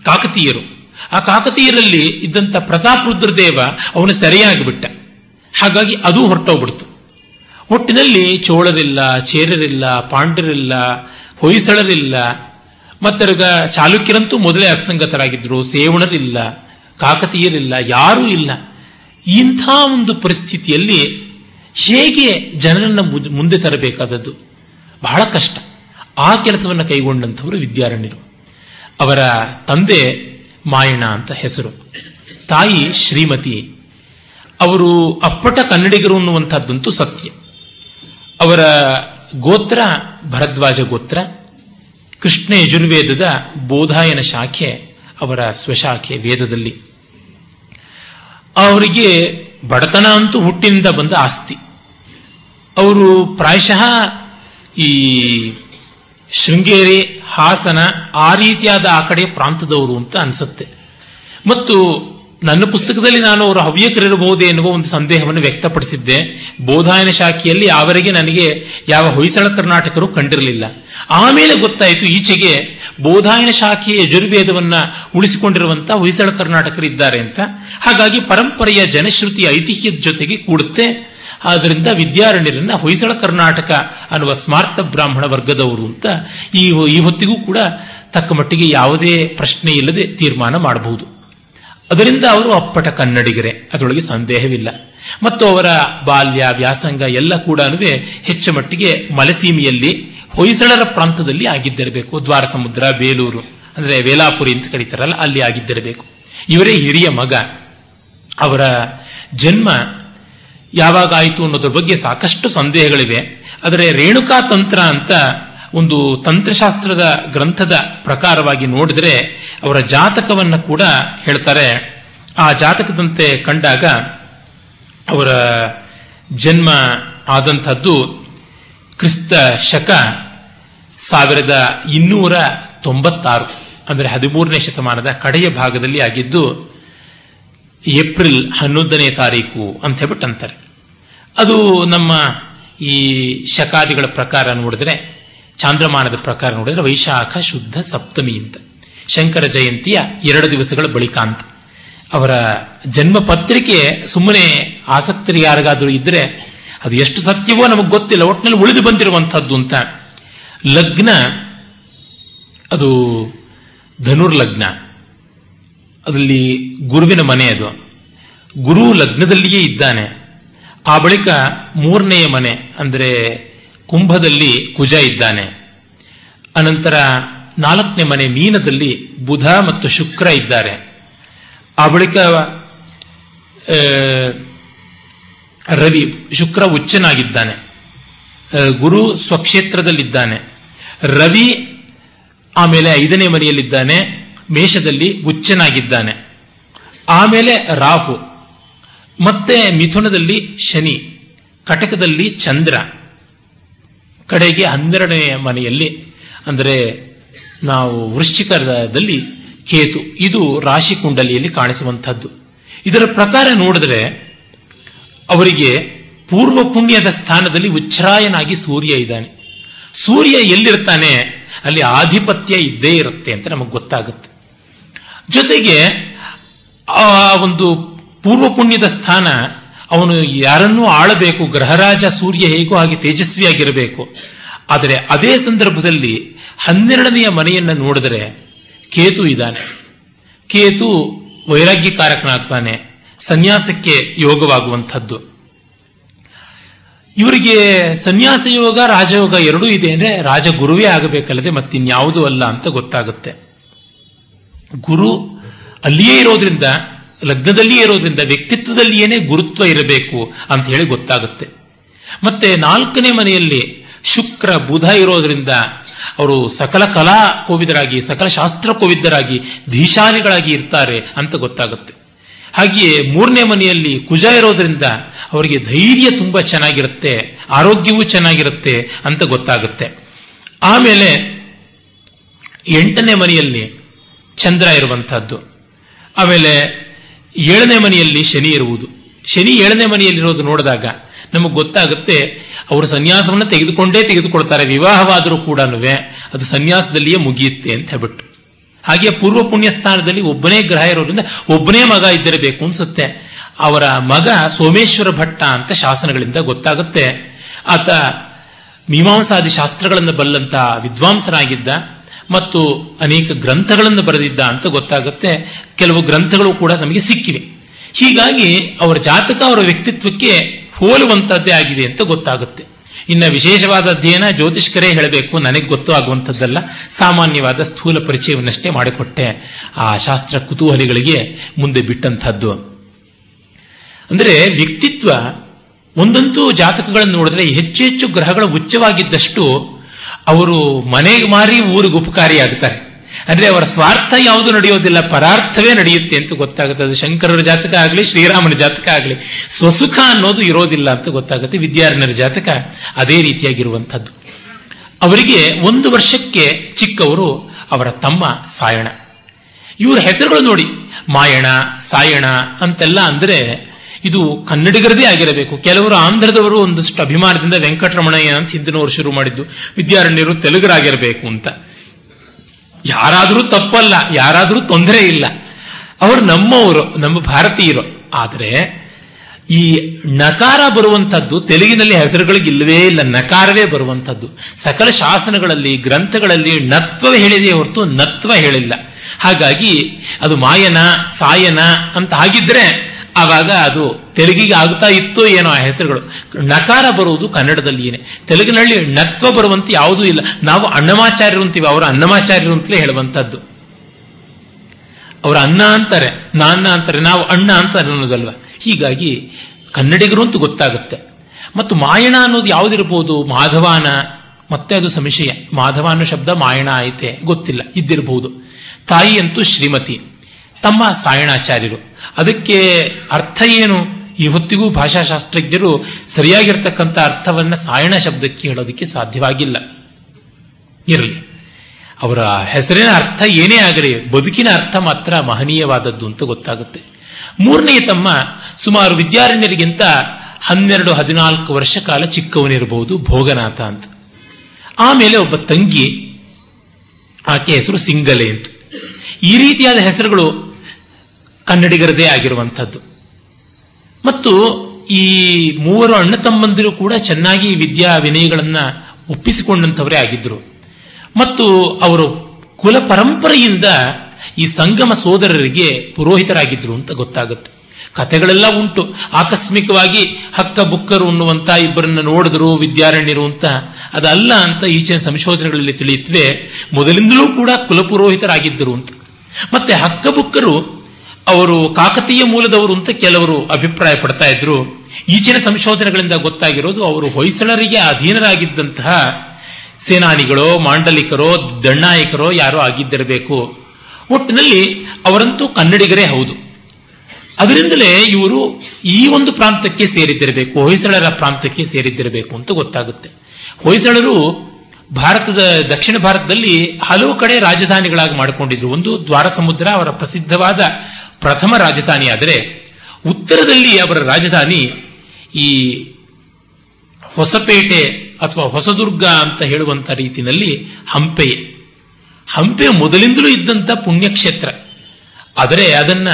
ಕಾಕತೀಯರು. ಆ ಕಾಕತೀಯರಲ್ಲಿ ಇದ್ದಂತ ಪ್ರತಾಪ್ ರುದ್ರದೇವ ಅವನು ಸರಿಯಾಗಿಬಿಟ್ಟ. ಹಾಗಾಗಿ ಅದು ಹೊರಟೋಗ್ಬಿಡ್ತು. ಒಟ್ಟಿನಲ್ಲಿ ಚೋಳರಿಲ್ಲ ಚೇರರಿಲ್ಲ ಪಾಂಡ್ಯರಿಲ್ಲ, ಹೊಯ್ಸಳರಿಲ್ಲ. ಮತ್ತರ್ಗ ಚಾಲುಕ್ಯರಂತೂ ಮೊದಲೇ ಅಸ್ತಂಗತರಾಗಿದ್ರು ಸೇವಣರಿಲ್ಲ, ಕಾಕತೀಯರಿಲ್ಲ, ಯಾರೂ ಇಲ್ಲ. ಇಂಥ ಒಂದು ಪರಿಸ್ಥಿತಿಯಲ್ಲಿ ಹೇಗೆ ಜನರನ್ನು ಮುಂದೆ ತರಬೇಕಾದದ್ದು? ಬಹಳ ಕಷ್ಟ. ಆ ಕೆಲಸವನ್ನು ಕೈಗೊಂಡಂಥವರು ವಿದ್ಯಾರಣ್ಯರು. ಅವರ ತಂದೆ ಮಾಯಣ ಅಂತ ಹೆಸರು. ತಾಯಿ ಶ್ರೀಮತಿ. ಅವರು ಅಪ್ಪಟ ಕನ್ನಡಿಗರು ಅನ್ನುವಂಥದ್ದಂತೂ ಸತ್ಯ. ಅವರ ಗೋತ್ರ ಭರದ್ವಾಜ ಗೋತ್ರ, ಕೃಷ್ಣ ಯಜುರ್ವೇದದ ಬೋಧಾಯನ ಶಾಖೆ ಅವರ ಸ್ವಶಾಖೆ ವೇದದಲ್ಲಿ. ಅವರಿಗೆ ಬಡತನ ಅಂತೂ ಹುಟ್ಟಿನಿಂದ ಬಂದ ಆಸ್ತಿ. ಅವರು ಪ್ರಾಯಶಃ ಈ ಶೃಂಗೇರಿ, ಹಾಸನ ಆ ರೀತಿಯಾದ ಆ ಕಡೆ ಪ್ರಾಂತದವರು ಅಂತ ಅನಿಸುತ್ತೆ. ಮತ್ತು ನನ್ನ ಪುಸ್ತಕದಲ್ಲಿ ನಾನು ಅವರು ಹವ್ಯಕರಿರಬಹುದೇ ಎನ್ನುವ ಒಂದು ಸಂದೇಹವನ್ನು ವ್ಯಕ್ತಪಡಿಸಿದ್ದೆ. ಬೋಧಾಯನ ಶಾಖೆಯಲ್ಲಿ ಅವರಿಗೆ ನನಗೆ ಯಾವ ಹೊಯ್ಸಳ ಕರ್ನಾಟಕರು ಕಂಡಿರಲಿಲ್ಲ. ಆಮೇಲೆ ಗೊತ್ತಾಯಿತು ಈಚೆಗೆ ಬೋಧಾಯನ ಶಾಖೆಯ ಯಜುರ್ವೇದವನ್ನ ಉಳಿಸಿಕೊಂಡಿರುವಂತಹ ಹೊಯ್ಸಳ ಕರ್ನಾಟಕರು ಇದ್ದಾರೆ ಅಂತ. ಹಾಗಾಗಿ ಪರಂಪರೆಯ ಜನಶ್ರುತಿ ಐತಿಹ್ಯದ ಜೊತೆಗೆ ಕೂಡುತ್ತೆ. ಆದ್ದರಿಂದ ವಿದ್ಯಾರಣ್ಯರನ್ನ ಹೊಯ್ಸಳ ಕರ್ನಾಟಕ ಅನ್ನುವ ಸ್ಮಾರ್ಥ ಬ್ರಾಹ್ಮಣ ವರ್ಗದವರು ಅಂತ ಈ ಈ ಹೊತ್ತಿಗೂ ಕೂಡ ತಕ್ಕ ಮಟ್ಟಿಗೆ ಯಾವುದೇ ಪ್ರಶ್ನೆ ಇಲ್ಲದೆ ತೀರ್ಮಾನ ಮಾಡಬಹುದು. ಅದರಿಂದ ಅವರು ಅಪ್ಪಟ ಕನ್ನಡಿಗರೇ. ಅದರೊಳಗೆ ಸಂದೇಹವಿಲ್ಲ. ಮತ್ತು ಅವರ ಬಾಲ್ಯ, ವ್ಯಾಸಂಗ ಎಲ್ಲ ಕೂಡ ಹೆಚ್ಚು ಮಟ್ಟಿಗೆ ಮಲೆಸೀಮೆಯಲ್ಲಿ, ಹೊಯ್ಸಳರ ಪ್ರಾಂತದಲ್ಲಿ ಆಗಿದ್ದಿರಬೇಕು. ದ್ವಾರ ಸಮುದ್ರ ಬೇಲೂರು, ಅಂದ್ರೆ ವೇಲಾಪುರಿ ಅಂತ ಕರೀತಾರಲ್ಲ, ಅಲ್ಲಿ ಆಗಿದ್ದಿರಬೇಕು. ಇವರೇ ಹಿರಿಯ ಮಗ. ಅವರ ಜನ್ಮ ಯಾವಾಗ ಆಯಿತು ಅನ್ನೋದ್ರ ಬಗ್ಗೆ ಸಾಕಷ್ಟು ಸಂದೇಹಗಳಿವೆ. ಆದರೆ ರೇಣುಕಾ ತಂತ್ರ ಅಂತ ಒಂದು ತಂತ್ರಶಾಸ್ತ್ರದ ಗ್ರಂಥದ ಪ್ರಕಾರವಾಗಿ ನೋಡಿದ್ರೆ ಅವರ ಜಾತಕವನ್ನು ಕೂಡ ಹೇಳ್ತಾರೆ. ಆ ಜಾತಕದಂತೆ ಕಂಡಾಗ ಅವರ ಜನ್ಮ ಆದಂಥದ್ದು ಕ್ರಿಸ್ತ ಶಕ ಸಾವಿರದ ಇನ್ನೂರ ತೊಂಬತ್ತಾರು, ಅಂದರೆ ಹದಿಮೂರನೇ ಶತಮಾನದ ಕಡೆಯ ಭಾಗದಲ್ಲಿ ಆಗಿದ್ದು, ಏಪ್ರಿಲ್ ಹನ್ನೊಂದನೇ ತಾರೀಕು ಅಂತ ಹೇಳ್ಬಿಟ್ಟು ಅಂತಾರೆ ಅದು ನಮ್ಮ ಈ ಶಕಾದಿಗಳ ಪ್ರಕಾರ ನೋಡಿದ್ರೆ ಚಾಂದ್ರಮಾನದ ಪ್ರಕಾರ ನೋಡಿದ್ರೆ ವೈಶಾಖ ಶುದ್ಧ ಸಪ್ತಮಿ ಅಂತ. ಶಂಕರ ಜಯಂತಿಯ ಎರಡು ದಿವಸಗಳ ಬಳಿಕ ಅಂತ. ಅವರ ಜನ್ಮ ಪತ್ರಿಕೆ ಸುಮ್ಮನೆ ಆಸಕ್ತರು ಯಾರಿಗಾದರೂ ಇದ್ರೆ ಅದು ಎಷ್ಟು ಸತ್ಯವೋ ನಮಗೆ ಗೊತ್ತಿಲ್ಲ. ಒಟ್ಟಿನಲ್ಲಿ ಉಳಿದು ಬಂದಿರುವಂತಹದ್ದು ಅಂತ. ಲಗ್ನ, ಅದು ಧನುರ್ಲಗ್ನ. ಅದರಲ್ಲಿ ಗುರುವಿನ ಮನೆ ಅದು. ಗುರು ಲಗ್ನದಲ್ಲಿಯೇ ಇದ್ದಾನೆ. ಆ ಬಳಿಕ ಮೂರನೆಯ ಮನೆ, ಅಂದರೆ ಕುಂಭದಲ್ಲಿ ಕುಜ ಇದ್ದಾನೆ. ಅನಂತರ ನಾಲ್ಕನೇ ಮನೆ ಮೀನದಲ್ಲಿ ಬುಧ ಮತ್ತು ಶುಕ್ರ ಇದ್ದಾರೆ. ಆ ಬಳಿಕ ರವಿ ಶುಕ್ರ ಉಚ್ಚನಾಗಿದ್ದಾನೆ ಗುರು ಸ್ವಕ್ಷೇತ್ರದಲ್ಲಿದ್ದಾನೆ. ರವಿ ಆಮೇಲೆ ಐದನೇ ಮನೆಯಲ್ಲಿದ್ದಾನೆ. ಮೇಷದಲ್ಲಿ ಉಚ್ಚನಾಗಿದ್ದಾನೆ ಆಮೇಲೆ ರಾಹು. ಮತ್ತೆ ಮಿಥುನದಲ್ಲಿ ಶನಿ. ಕಟಕದಲ್ಲಿ ಚಂದ್ರ. ಕಡೆಗೆ ಹನ್ನೆರಡನೇ ಮನೆಯಲ್ಲಿ, ಅಂದರೆ ನಾವು ವೃಶ್ಚಿಕದಲ್ಲಿ ಕೇತು, ಇದು ರಾಶಿ ಕುಂಡಲಿಯಲ್ಲಿ ಕಾಣಿಸುವಂಥದ್ದು. ಇದರ ಪ್ರಕಾರ ನೋಡಿದ್ರೆ, ಅವರಿಗೆ ಪೂರ್ವ ಪುಣ್ಯದ ಸ್ಥಾನದಲ್ಲಿ ಉಚ್ಛ್ರಾಯನಾಗಿ ಸೂರ್ಯ ಇದ್ದಾನೆ. ಸೂರ್ಯ ಎಲ್ಲಿರ್ತಾನೆ? ಅಲ್ಲಿ ಆಧಿಪತ್ಯ ಇದ್ದೇ ಇರುತ್ತೆ ಅಂತ ನಮಗೆ ಗೊತ್ತಾಗುತ್ತೆ. ಜೊತೆಗೆ ಆ ಒಂದು ಪೂರ್ವ ಪುಣ್ಯದ ಸ್ಥಾನ ಅವನು ಯಾರನ್ನೂ ಆಳಬೇಕು, ಗ್ರಹರಾಜ ಸೂರ್ಯ ಹೇಗೋ ಹಾಗೆ ತೇಜಸ್ವಿಯಾಗಿರಬೇಕು. ಆದರೆ ಅದೇ ಸಂದರ್ಭದಲ್ಲಿ ಹನ್ನೆರಡನೆಯ ಮನೆಯನ್ನ ನೋಡಿದರೆ ಕೇತು ಇದ್ದಾನೆ. ಕೇತು ವೈರಾಗ್ಯಕಾರಕನಾಗ್ತಾನೆ, ಸನ್ಯಾಸಕ್ಕೆ ಯೋಗವಾಗುವಂಥದ್ದು. ಇವರಿಗೆ ಸನ್ಯಾಸ ಯೋಗ, ರಾಜಯೋಗ ಎರಡೂ ಇದೆ ಅಂದ್ರೆ ರಾಜಗುರುವೇ ಆಗಬೇಕಲ್ಲದೆ ಮತ್ತಿನ್ಯಾವುದೂ ಅಲ್ಲ ಅಂತ ಗೊತ್ತಾಗುತ್ತೆ. ಗುರು ಅಲ್ಲಿಯೇ ಇರೋದ್ರಿಂದ ಲಗ್ನದಲ್ಲಿಯೇ ಇರೋದ್ರಿಂದ ವ್ಯಕ್ತಿತ್ವದಲ್ಲಿಯೇನೆ ಗುರುತ್ವ ಇರಬೇಕು ಅಂತ ಹೇಳಿ ಗೊತ್ತಾಗುತ್ತೆ. ಮತ್ತೆ ನಾಲ್ಕನೇ ಮನೆಯಲ್ಲಿ ಶುಕ್ರ, ಬುಧ ಇರೋದ್ರಿಂದ ಅವರು ಸಕಲ ಕಲಾ ಕೋವಿದರಾಗಿ, ಸಕಲ ಶಾಸ್ತ್ರ ಕೋವಿದರಾಗಿ ಧೀಶಾಲಿಗಳಾಗಿ ಇರ್ತಾರೆ ಅಂತ ಗೊತ್ತಾಗುತ್ತೆ. ಹಾಗೆಯೇ ಮೂರನೇ ಮನೆಯಲ್ಲಿ ಕುಜ ಇರೋದ್ರಿಂದ ಅವರಿಗೆ ಧೈರ್ಯ ತುಂಬಾ ಚೆನ್ನಾಗಿರುತ್ತೆ, ಆರೋಗ್ಯವೂ ಚೆನ್ನಾಗಿರುತ್ತೆ ಅಂತ ಗೊತ್ತಾಗುತ್ತೆ. ಆಮೇಲೆ ಎಂಟನೇ ಮನೆಯಲ್ಲಿ ಚಂದ್ರ ಇರುವಂತಹದ್ದು ಆಮೇಲೆ ಏಳನೇ ಮನೆಯಲ್ಲಿ ಶನಿ ಇರುವುದು. ಶನಿ ಏಳನೇ ಮನೆಯಲ್ಲಿರೋದು ನೋಡಿದಾಗ ನಮಗೆ ಗೊತ್ತಾಗುತ್ತೆ ಅವರು ಸನ್ಯಾಸವನ್ನು ತೆಗೆದುಕೊಂಡೇ ತೆಗೆದುಕೊಳ್ತಾರೆ, ವಿವಾಹವಾದರೂ ಕೂಡ ಅದು ಸನ್ಯಾಸದಲ್ಲಿಯೇ ಮುಗಿಯುತ್ತೆ ಅಂತ ಹೇಳ್ಬಿಟ್ಟು. ಹಾಗೆ ಪೂರ್ವ ಪುಣ್ಯ ಸ್ಥಾನದಲ್ಲಿ ಒಬ್ಬನೇ ಗ್ರಹ ಇರೋದ್ರಿಂದ ಒಬ್ಬನೇ ಮಗ ಇದ್ದಿರಬೇಕು ಅನ್ಸುತ್ತೆ. ಅವರ ಮಗ ಸೋಮೇಶ್ವರ ಭಟ್ಟ ಅಂತ ಶಾಸನಗಳಿಂದ ಗೊತ್ತಾಗುತ್ತೆ. ಆತ ಮೀಮಾಂಸಾದಿ ಶಾಸ್ತ್ರಗಳನ್ನು ಬಲ್ಲಂತ ವಿದ್ವಾಂಸನಾಗಿದ್ದ ಮತ್ತು ಅನೇಕ ಗ್ರಂಥಗಳನ್ನು ಬರೆದಿದ್ದ ಅಂತ ಗೊತ್ತಾಗುತ್ತೆ. ಕೆಲವು ಗ್ರಂಥಗಳು ಕೂಡ ನಮಗೆ ಸಿಕ್ಕಿವೆ. ಹೀಗಾಗಿ ಅವರ ಜಾತಕ, ಅವರ ವ್ಯಕ್ತಿತ್ವಕ್ಕೆ ಹೋಲುವಂತದ್ದೇ ಆಗಿದೆ ಅಂತ ಗೊತ್ತಾಗುತ್ತೆ. ಇನ್ನ ವಿಶೇಷವಾದ ಅಧ್ಯಯನ ಜ್ಯೋತಿಷ್ಕರೇ ಹೇಳಬೇಕು. ನನಗೆ ಗೊತ್ತು ಆಗುವಂಥದ್ದಲ್ಲ. ಸಾಮಾನ್ಯವಾದ ಸ್ಥೂಲ ಪರಿಚಯವನ್ನಷ್ಟೇ ಮಾಡಿಕೊಟ್ಟೆ. ಆ ಶಾಸ್ತ್ರ ಕುತೂಹಲಿಗಳಿಗೆ ಮುಂದೆ ಬಿಟ್ಟಂಥದ್ದು. ಅಂದರೆ ವ್ಯಕ್ತಿತ್ವ ಒಂದಂತೂ ಜಾತಕಗಳನ್ನು ನೋಡಿದ್ರೆ ಹೆಚ್ಚು ಹೆಚ್ಚು ಗ್ರಹಗಳು ಉಚ್ಚವಾಗಿದ್ದಷ್ಟು ಅವರು ಮನೆಗೆ ಮಾರಿ ಊರಿಗೆ ಉಪಕಾರಿಯಾಗ್ತಾರೆ. ಅಂದ್ರೆ ಅವರ ಸ್ವಾರ್ಥ ಯಾವುದು ನಡೆಯೋದಿಲ್ಲ, ಪರಾರ್ಥವೇ ನಡೆಯುತ್ತೆ ಅಂತ ಗೊತ್ತಾಗುತ್ತೆ. ಅದು ಶಂಕರರ ಜಾತಕ ಆಗಲಿ, ಶ್ರೀರಾಮನ ಜಾತಕ ಆಗಲಿ, ಸ್ವಸುಖ ಅನ್ನೋದು ಇರೋದಿಲ್ಲ ಅಂತ ಗೊತ್ತಾಗುತ್ತೆ ವಿದ್ಯಾರಣ್ಯರ ಜಾತಕ ಅದೇ ರೀತಿಯಾಗಿರುವಂಥದ್ದು. ಅವರಿಗೆ ಒಂದು ವರ್ಷಕ್ಕೆ ಚಿಕ್ಕವರು ಅವರ ತಮ್ಮ ಸಾಯಣ. ಇವರ ಹೆಸರುಗಳು ನೋಡಿ, ಮಾಯಣ, ಸಾಯಣ ಅಂತೆಲ್ಲ ಅಂದ್ರೆ ಇದು ಕನ್ನಡಿಗರದೇ ಆಗಿರಬೇಕು. ಕೆಲವರು ಆಂಧ್ರದವರು ಒಂದಷ್ಟು ಅಭಿಮಾನದಿಂದ ವೆಂಕಟರಮಣಯ್ಯ ಅಂತ ಹಿಂದಿನವರು ಶುರು ಮಾಡಿದ್ದು. ವಿದ್ಯಾರಣ್ಯರು ತೆಲುಗರಾಗಿರಬೇಕು ಅಂತ. ಯಾರಾದರೂ ತಪ್ಪಲ್ಲ, ಯಾರಾದರೂ ತೊಂದರೆ ಇಲ್ಲ. ಅವರು ನಮ್ಮವರು, ನಮ್ಮ ಭಾರತೀಯರು. ಆದರೆ ಈ ನಕಾರ ಬರುವಂಥದ್ದು ತೆಲುಗಿನಲ್ಲಿ ಹೆಸರುಗಳಿಗೆ ಇಲ್ಲವೇ ಇಲ್ಲ, ನಕಾರವೇ ಬರುವಂಥದ್ದು ಸಕಲ ಶಾಸನಗಳಲ್ಲಿ, ಗ್ರಂಥಗಳಲ್ಲಿ ನತ್ವ ಹೇಳಿದೆ ಹೊರತು ನತ್ವ ಹೇಳಿಲ್ಲ. ಹಾಗಾಗಿ ಅದು ಮಾಯನ, ಸಾಯನ ಅಂತ ಆಗಿದ್ರೆ ಆವಾಗ ಅದು ತೆಲುಗಿಗೆ ಆಗ್ತಾ ಇತ್ತು ಏನೋ ಆ ಹೆಸರುಗಳು. ನಕಾರ ಬರುವುದು ಕನ್ನಡದಲ್ಲಿಯೇನೆ. ತೆಲುಗಿನಲ್ಲಿ ನತ್ವ ಬರುವಂತೆ ಯಾವುದೂ ಇಲ್ಲ. ನಾವು ಅಣ್ಣಮಾಚಾರ್ಯರು ಅಂತೀವಿ, ಅವರು ಅನ್ನಮಾಚಾರ್ಯರು ಅಂತಲೇ ಹೇಳುವಂತದ್ದು ಅವರ ಅನ್ನ ಅಂತಾರೆ, ನಾನ್ನ ಅಂತಾರೆ, ನಾವು ಅಣ್ಣ ಅಂತ ಅನ್ನೋದಲ್ವ? ಹೀಗಾಗಿ ಕನ್ನಡಿಗರು ಅಂತೂ ಗೊತ್ತಾಗುತ್ತೆ. ಮತ್ತು ಮಾಯಣ ಅನ್ನೋದು ಯಾವುದಿರ್ಬೋದು? ಮಾಧವಾನ. ಮತ್ತೆ ಅದು ಸಂಶಯ ಮಾಧವ ಶಬ್ದ ಮಾಯಣ ಐತೆ, ಗೊತ್ತಿಲ್ಲ ಇದ್ದಿರಬಹುದು ತಾಯಿ ಅಂತೂ ಶ್ರೀಮತಿ. ತಮ್ಮ ಸಾಯಣಾಚಾರ್ಯರು. ಅದಕ್ಕೆ ಅರ್ಥ ಏನು? ಈ ಹೊತ್ತಿಗೂ ಭಾಷಾಶಾಸ್ತ್ರಜ್ಞರು ಸರಿಯಾಗಿರ್ತಕ್ಕಂಥ ಅರ್ಥವನ್ನ ಸಾಯಣ ಶಬ್ದಕ್ಕೆ ಹೇಳೋದಕ್ಕೆ ಸಾಧ್ಯವಾಗಿಲ್ಲ. ಇರಲಿ. ಅವರ ಹೆಸರಿನ ಅರ್ಥ ಏನೇ ಆಗಲಿ, ಬದುಕಿನ ಅರ್ಥ ಮಾತ್ರ ಮಹನೀಯವಾದದ್ದು ಅಂತ ಗೊತ್ತಾಗುತ್ತೆ. ಮೂರನೇ ತಮ್ಮ, ಸುಮಾರು ವಿದ್ಯಾರಣ್ಯರಿಗಿಂತ ಹನ್ನೆರಡು, ಹದಿನಾಲ್ಕು ವರ್ಷ ಕಾಲ ಚಿಕ್ಕವನಿರಬಹುದು ಭೋಗನಾಥ ಅಂತ. ಆಮೇಲೆ ಒಬ್ಬ ತಂಗಿ, ಆಕೆ ಹೆಸರು ಸಿಂಗಲೆ ಅಂತ. ಈ ರೀತಿಯಾದ ಹೆಸರುಗಳು ಕನ್ನಡಿಗರದೇ ಆಗಿರುವಂಥದ್ದು. ಮತ್ತು ಈ ಮೂವರು ಅಣ್ಣ ತಮ್ಮಂದಿರು ಕೂಡ ಚೆನ್ನಾಗಿ ವಿದ್ಯಾ ವಿನಯಗಳನ್ನ ಒಪ್ಪಿಸಿಕೊಂಡಂಥವರೇ ಆಗಿದ್ದರು ಮತ್ತು ಅವರು ಕುಲ ಪರಂಪರೆಯಿಂದ ಈ ಸಂಗಮ ಸೋದರರಿಗೆ ಪುರೋಹಿತರಾಗಿದ್ರು ಅಂತ ಗೊತ್ತಾಗುತ್ತೆ. ಕಥೆಗಳೆಲ್ಲ ಉಂಟು. ಆಕಸ್ಮಿಕವಾಗಿ ಹಕ್ಕ ಬುಕ್ಕರು ಅನ್ನುವಂತ ಇಬ್ಬರನ್ನ ನೋಡಿದ್ರು, ವಿದ್ಯಾರಣ್ಯರು ಅಂತ. ಅದಲ್ಲ ಅಂತ ಈಚಿನ ಸಂಶೋಧನೆಗಳಲ್ಲಿ ತಿಳಿಯುತ್ತವೆ. ಮೊದಲಿಂದಲೂ ಕೂಡ ಕುಲಪುರೋಹಿತರಾಗಿದ್ದರು ಅಂತ. ಮತ್ತೆ ಹಕ್ಕ ಬುಕ್ಕರು ಅವರು ಕಾಕತೀಯ ಮೂಲದವರು ಅಂತ ಕೆಲವರು ಅಭಿಪ್ರಾಯ ಪಡ್ತಾ ಇದ್ರು. ಈಚಿನ ಸಂಶೋಧನೆಗಳಿಂದ ಗೊತ್ತಾಗಿರೋದು ಅವರು ಹೊಯ್ಸಳರಿಗೆ ಅಧೀನರಾಗಿದ್ದಂತಹ ಸೇನಾನಿಗಳೋ, ಮಾಂಡಲಿಕರೋ ದಣ್ಣಾಯಕರೋ ಯಾರೋ ಆಗಿದ್ದಿರಬೇಕು. ಒಟ್ಟಿನಲ್ಲಿ ಅವರಂತೂ ಕನ್ನಡಿಗರೇ ಹೌದು. ಅದರಿಂದಲೇ ಇವರು ಈ ಒಂದು ಪ್ರಾಂತಕ್ಕೆ ಸೇರಿದ್ದಿರಬೇಕು, ಹೊಯ್ಸಳರ ಪ್ರಾಂತಕ್ಕೆ ಸೇರಿದ್ದಿರಬೇಕು ಅಂತ ಗೊತ್ತಾಗುತ್ತೆ. ಹೊಯ್ಸಳರು ಭಾರತದ ದಕ್ಷಿಣ ಭಾರತದಲ್ಲಿ ಹಲವು ಕಡೆ ರಾಜಧಾನಿಗಳಾಗಿ ಮಾಡಿಕೊಂಡಿದ್ರು. ಒಂದು ದ್ವಾರ ಸಮುದ್ರ ಅವರ ಪ್ರಸಿದ್ಧವಾದ ಪ್ರಥಮ ರಾಜಧಾನಿ ಆದರೆ ಉತ್ತರದಲ್ಲಿ ಅವರ ರಾಜಧಾನಿ ಈ ಹೊಸಪೇಟೆ ಅಥವಾ ಹೊಸದುರ್ಗ ಅಂತ ಹೇಳುವಂತ ರೀತಿಯಲ್ಲಿ ಹಂಪೆ. ಹಂಪೆ ಮೊದಲಿಂದಲೂ ಇದ್ದಂತ ಪುಣ್ಯಕ್ಷೇತ್ರ. ಆದರೆ ಅದನ್ನ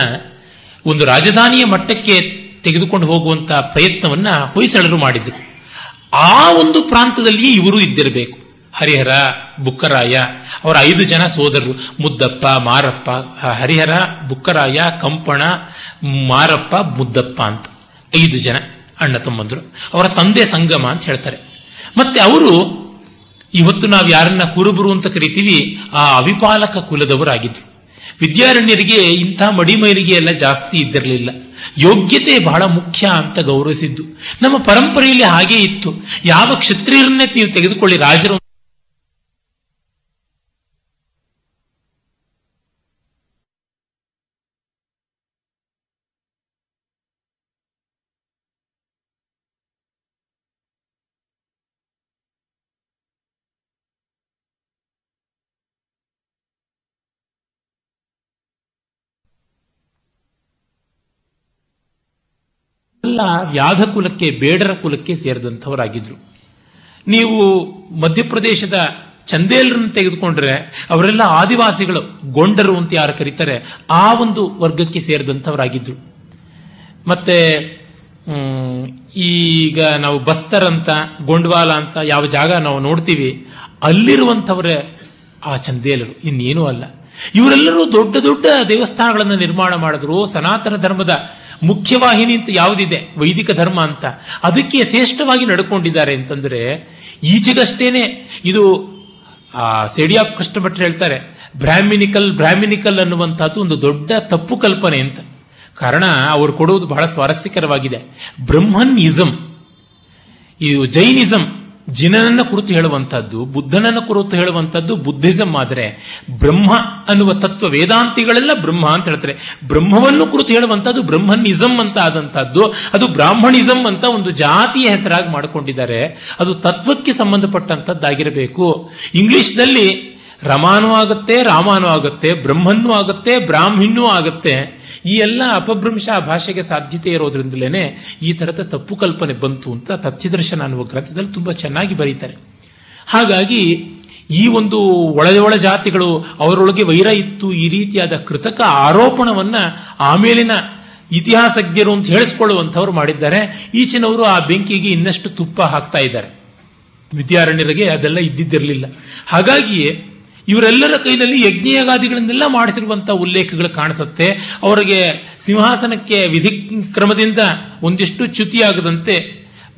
ಒಂದು ರಾಜಧಾನಿಯ ಮಟ್ಟಕ್ಕೆ ತೆಗೆದುಕೊಂಡು ಹೋಗುವಂತ ಪ್ರಯತ್ನವನ್ನ ಹೊಯ್ಸಳರು ಮಾಡಿದ್ರು. ಆ ಒಂದು ಪ್ರಾಂತದಲ್ಲಿಯೇ ಇವರು ಇದ್ದಿರಬೇಕು. ಹರಿಹರ ಬುಕ್ಕರಾಯ ಅವರ ಐದು ಜನ ಸೋದರರು, ಮುದ್ದಪ್ಪ, ಮಾರಪ್ಪ ಹರಿಹರ ಬುಕ್ಕರಾಯ, ಕಂಪಣ, ಮಾರಪ್ಪ, ಮುದ್ದಪ್ಪ ಅಂತ. ಐದು ಜನ ಅಣ್ಣ ತಮ್ಮಂದರು. ಅವರ ತಂದೆ ಸಂಗಮ ಅಂತ ಹೇಳ್ತಾರೆ. ಮತ್ತೆ ಅವರು, ಇವತ್ತು ನಾವು ಯಾರನ್ನ ಕುರುಬರು ಅಂತ ಕರಿತೀವಿ, ಆ ಅವಿಪಾಲಕ ಕುಲದವರಾಗಿದ್ರು ವಿದ್ಯಾರಣ್ಯರಿಗೆ ಇಂಥ ಮಡಿಮೈಲಿಗೆ ಎಲ್ಲ ಜಾಸ್ತಿ ಇದ್ದಿರಲಿಲ್ಲ. ಯೋಗ್ಯತೆ ಬಹಳ ಮುಖ್ಯ ಅಂತ ಗೌರವಿಸಿದ್ದು. ನಮ್ಮ ಪರಂಪರೆಯಲ್ಲಿ ಹಾಗೆ ಇತ್ತು. ಯಾವ ಕ್ಷತ್ರಿಯರನ್ನೇ ನೀವು ತೆಗೆದುಕೊಳ್ಳಿ, ರಾಜರು ಎಲ್ಲ ವ್ಯಾಧ ಕುಲಕ್ಕೆ, ಬೇಡರ ಕುಲಕ್ಕೆ ಸೇರಿದಂಥವರಾಗಿದ್ರು. ನೀವು ಮಧ್ಯಪ್ರದೇಶದ ಚಂದೇಲರನ್ನು ತೆಗೆದುಕೊಂಡ್ರೆ ಅವರೆಲ್ಲ ಆದಿವಾಸಿಗಳು, ಗೊಂಡರು ಅಂತ ಯಾರು ಕರೀತಾರೆ, ಆ ಒಂದು ವರ್ಗಕ್ಕೆ ಸೇರಿದಂಥವರಾಗಿದ್ರು. ಮತ್ತೆ ಈಗ ನಾವು ಬಸ್ತರ್ ಅಂತ ಗೊಂಡ್ವಾಲ ಅಂತ ಯಾವ ಜಾಗ ನಾವು ನೋಡ್ತೀವಿ, ಅಲ್ಲಿರುವಂಥವರೇ ಆ ಚಂದೇಲರು, ಇನ್ನೇನೂ ಅಲ್ಲ. ಇವರೆಲ್ಲರೂ ದೊಡ್ಡ ದೊಡ್ಡ ದೇವಸ್ಥಾನಗಳನ್ನು ನಿರ್ಮಾಣ ಮಾಡಿದ್ರು, ಸನಾತನ ಧರ್ಮದ ಮುಖ್ಯವಾಹಿನಿ ಅಂತ ಯಾವುದಿದೆ? ವೈದಿಕ ಧರ್ಮ ಅಂತ. ಅದಕ್ಕೆ ಯಥೇಷ್ಟವಾಗಿ ನಡ್ಕೊಂಡಿದ್ದಾರೆ ಅಂತಂದ್ರೆ ಈಚೆಗಷ್ಟೇನೆ ಇದು ಸೇಡಿಯಾಪ್ ಕೃಷ್ಣ ಭಟ್ರು ಹೇಳ್ತಾರೆ, ಬ್ರಾಹ್ಮಿನಿಕಲ್ ಬ್ರಾಹ್ಮಿನಿಕಲ್ ಅನ್ನುವಂಥದ್ದು ಒಂದು ದೊಡ್ಡ ತಪ್ಪು ಕಲ್ಪನೆ ಅಂತ. ಕಾರಣ ಅವರು ಕೊಡುವುದು ಬಹಳ ಸ್ವಾರಸ್ಯಕರವಾಗಿದೆ. ಬ್ರಹ್ಮನ್ ಇಸಂ ಇದು ಜೈನಿಸಂ. ಜಿನನನ್ನ ಕುರಿತು ಹೇಳುವಂಥದ್ದು, ಬುದ್ಧನನ್ನ ಕುರಿತು ಹೇಳುವಂಥದ್ದು ಬುದ್ಧಿಸಂ ಆದರೆ ಬ್ರಹ್ಮ ಅನ್ನುವ ತತ್ವ ವೇದಾಂತಿಗಳೆಲ್ಲ ಬ್ರಹ್ಮ ಅಂತ ಹೇಳ್ತಾರೆ. ಬ್ರಹ್ಮವನ್ನು ಕುರಿತು ಹೇಳುವಂಥದ್ದು ಬ್ರಹ್ಮನಿಸಂ ಅಂತ ಆದಂತಹದ್ದು ಅದು ಬ್ರಾಹ್ಮಣಿಸಂ ಅಂತ ಒಂದು ಜಾತಿಯ ಹೆಸರಾಗಿ ಮಾಡಿಕೊಂಡಿದ್ದಾರೆ. ಅದು ತತ್ವಕ್ಕೆ ಸಂಬಂಧಪಟ್ಟಂತದ್ದಾಗಿರಬೇಕು ಇಂಗ್ಲಿಷ್ನಲ್ಲಿ ರಮಾನೂ ಆಗುತ್ತೆ, ರಾಮಾನೂ ಆಗುತ್ತೆ ಬ್ರಹ್ಮನ್ನೂ ಆಗುತ್ತೆ ಬ್ರಾಹ್ಮಿಣ್ಣೂ ಆಗುತ್ತೆ. ಈ ಎಲ್ಲ ಅಪಭ್ರಂಶ ಭಾಷೆಗೆ ಸಾಧ್ಯತೆ ಇರೋದ್ರಿಂದಲೇ ಈ ಥರದ ತಪ್ಪು ಕಲ್ಪನೆ ಬಂತು ಅಂತ ತಥ್ಯದರ್ಶನ ಅನ್ನುವ ಗ್ರಂಥದಲ್ಲಿ ತುಂಬಾ ಚೆನ್ನಾಗಿ ಬರೀತಾರೆ. ಹಾಗಾಗಿ ಈ ಒಂದು ಒಳ ಒಳ ಜಾತಿಗಳು ಅವರೊಳಗೆ ವೈರ ಇತ್ತು ಈ ರೀತಿಯಾದ ಕೃತಕ ಆರೋಪಣವನ್ನ ಆಮೇಲಿನ ಇತಿಹಾಸಜ್ಞರು ಅಂತ ಹೇಳಿಸ್ಕೊಳ್ಳುವಂಥವ್ರು ಮಾಡಿದ್ದಾರೆ. ಈಚಿನವರು ಆ ಬೆಂಕಿಗೆ ಇನ್ನಷ್ಟು ತುಪ್ಪ ಹಾಕ್ತಾ ಇದ್ದಾರೆ. ವಿದ್ಯಾರಣ್ಯರಿಗೆ ಅದೆಲ್ಲ ಇದ್ದಿದ್ದಿರಲಿಲ್ಲ. ಹಾಗಾಗಿಯೇ ಇವರೆಲ್ಲರ ಕೈನಲ್ಲಿ ಯಜ್ಞಯಾಗಾದಿಗಳನ್ನೆಲ್ಲ ಮಾಡಿಸಿರುವಂಥ ಉಲ್ಲೇಖಗಳು ಕಾಣಿಸುತ್ತೆ. ಅವರಿಗೆ ಸಿಂಹಾಸನಕ್ಕೆ ವಿಧಿ ಕ್ರಮದಿಂದ ಒಂದಿಷ್ಟು ಚ್ಯುತಿಯಾಗದಂತೆ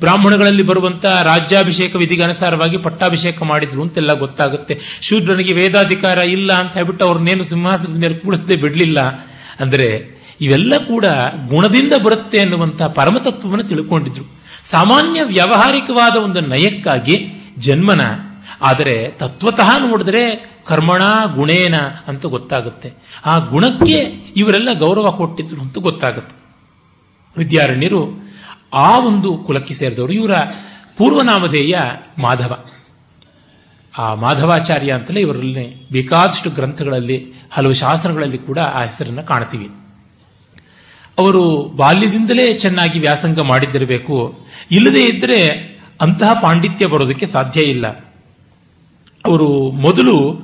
ಬ್ರಾಹ್ಮಣಗಳಲ್ಲಿ ಬರುವಂತಹ ರಾಜ್ಯಾಭಿಷೇಕ ವಿಧಿಗೆ ಅನುಸಾರವಾಗಿ ಪಟ್ಟಾಭಿಷೇಕ ಮಾಡಿದ್ರು ಅಂತೆಲ್ಲ ಗೊತ್ತಾಗುತ್ತೆ. ಶೂದ್ರನಿಗೆ ವೇದಾಧಿಕಾರ ಇಲ್ಲ ಅಂತ ಹೇಳ್ಬಿಟ್ಟು ಅವ್ರನ್ನೇನು ಸಿಂಹಾಸನದ ಮೇಲೆ ಕೂಡಿಸದೆ ಬಿಡಲಿಲ್ಲ. ಅಂದರೆ ಇವೆಲ್ಲ ಕೂಡ ಗುಣದಿಂದ ಬರುತ್ತೆ ಅನ್ನುವಂತಹ ಪರಮತತ್ವವನ್ನು ತಿಳ್ಕೊಂಡಿದ್ರು. ಸಾಮಾನ್ಯ ವ್ಯಾವಹಾರಿಕವಾದ ಒಂದು ನಯಕ್ಕಾಗಿ ಜನ್ಮನ, ಆದರೆ ತತ್ವತಃ ನೋಡಿದ್ರೆ ಕರ್ಮಣ ಗುಣೇನ ಅಂತ ಗೊತ್ತಾಗುತ್ತೆ. ಆ ಗುಣಕ್ಕೆ ಇವರೆಲ್ಲ ಗೌರವ ಕೊಟ್ಟಿದ್ರು ಅಂತ ಗೊತ್ತಾಗುತ್ತೆ. ವಿದ್ಯಾರಣ್ಯರು ಆ ಒಂದು ಕುಲಕ್ಕೆ ಸೇರಿದವರು. ಇವರ ಪೂರ್ವನಾಮಧೇಯ ಮಾಧವ. ಆ ಮಾಧವಾಚಾರ್ಯ ಅಂತಲೇ ಇವರಲ್ಲಿ ಬೇಕಾದಷ್ಟು ಗ್ರಂಥಗಳಲ್ಲಿ, ಹಲವು ಶಾಸ್ತ್ರಗಳಲ್ಲಿ ಕೂಡ ಆ ಹೆಸರನ್ನು ಕಾಣ್ತೀವಿ. ಅವರು ಬಾಲ್ಯದಿಂದಲೇ ಚೆನ್ನಾಗಿ ವ್ಯಾಸಂಗ ಮಾಡಿದ್ದಿರಬೇಕು. ಇಲ್ಲದೇ ಇದ್ದರೆ ಅಂತಹ ಪಾಂಡಿತ್ಯ ಬರೋದಕ್ಕೆ ಸಾಧ್ಯ ಇಲ್ಲ. ಅವರು ಮೊದಲು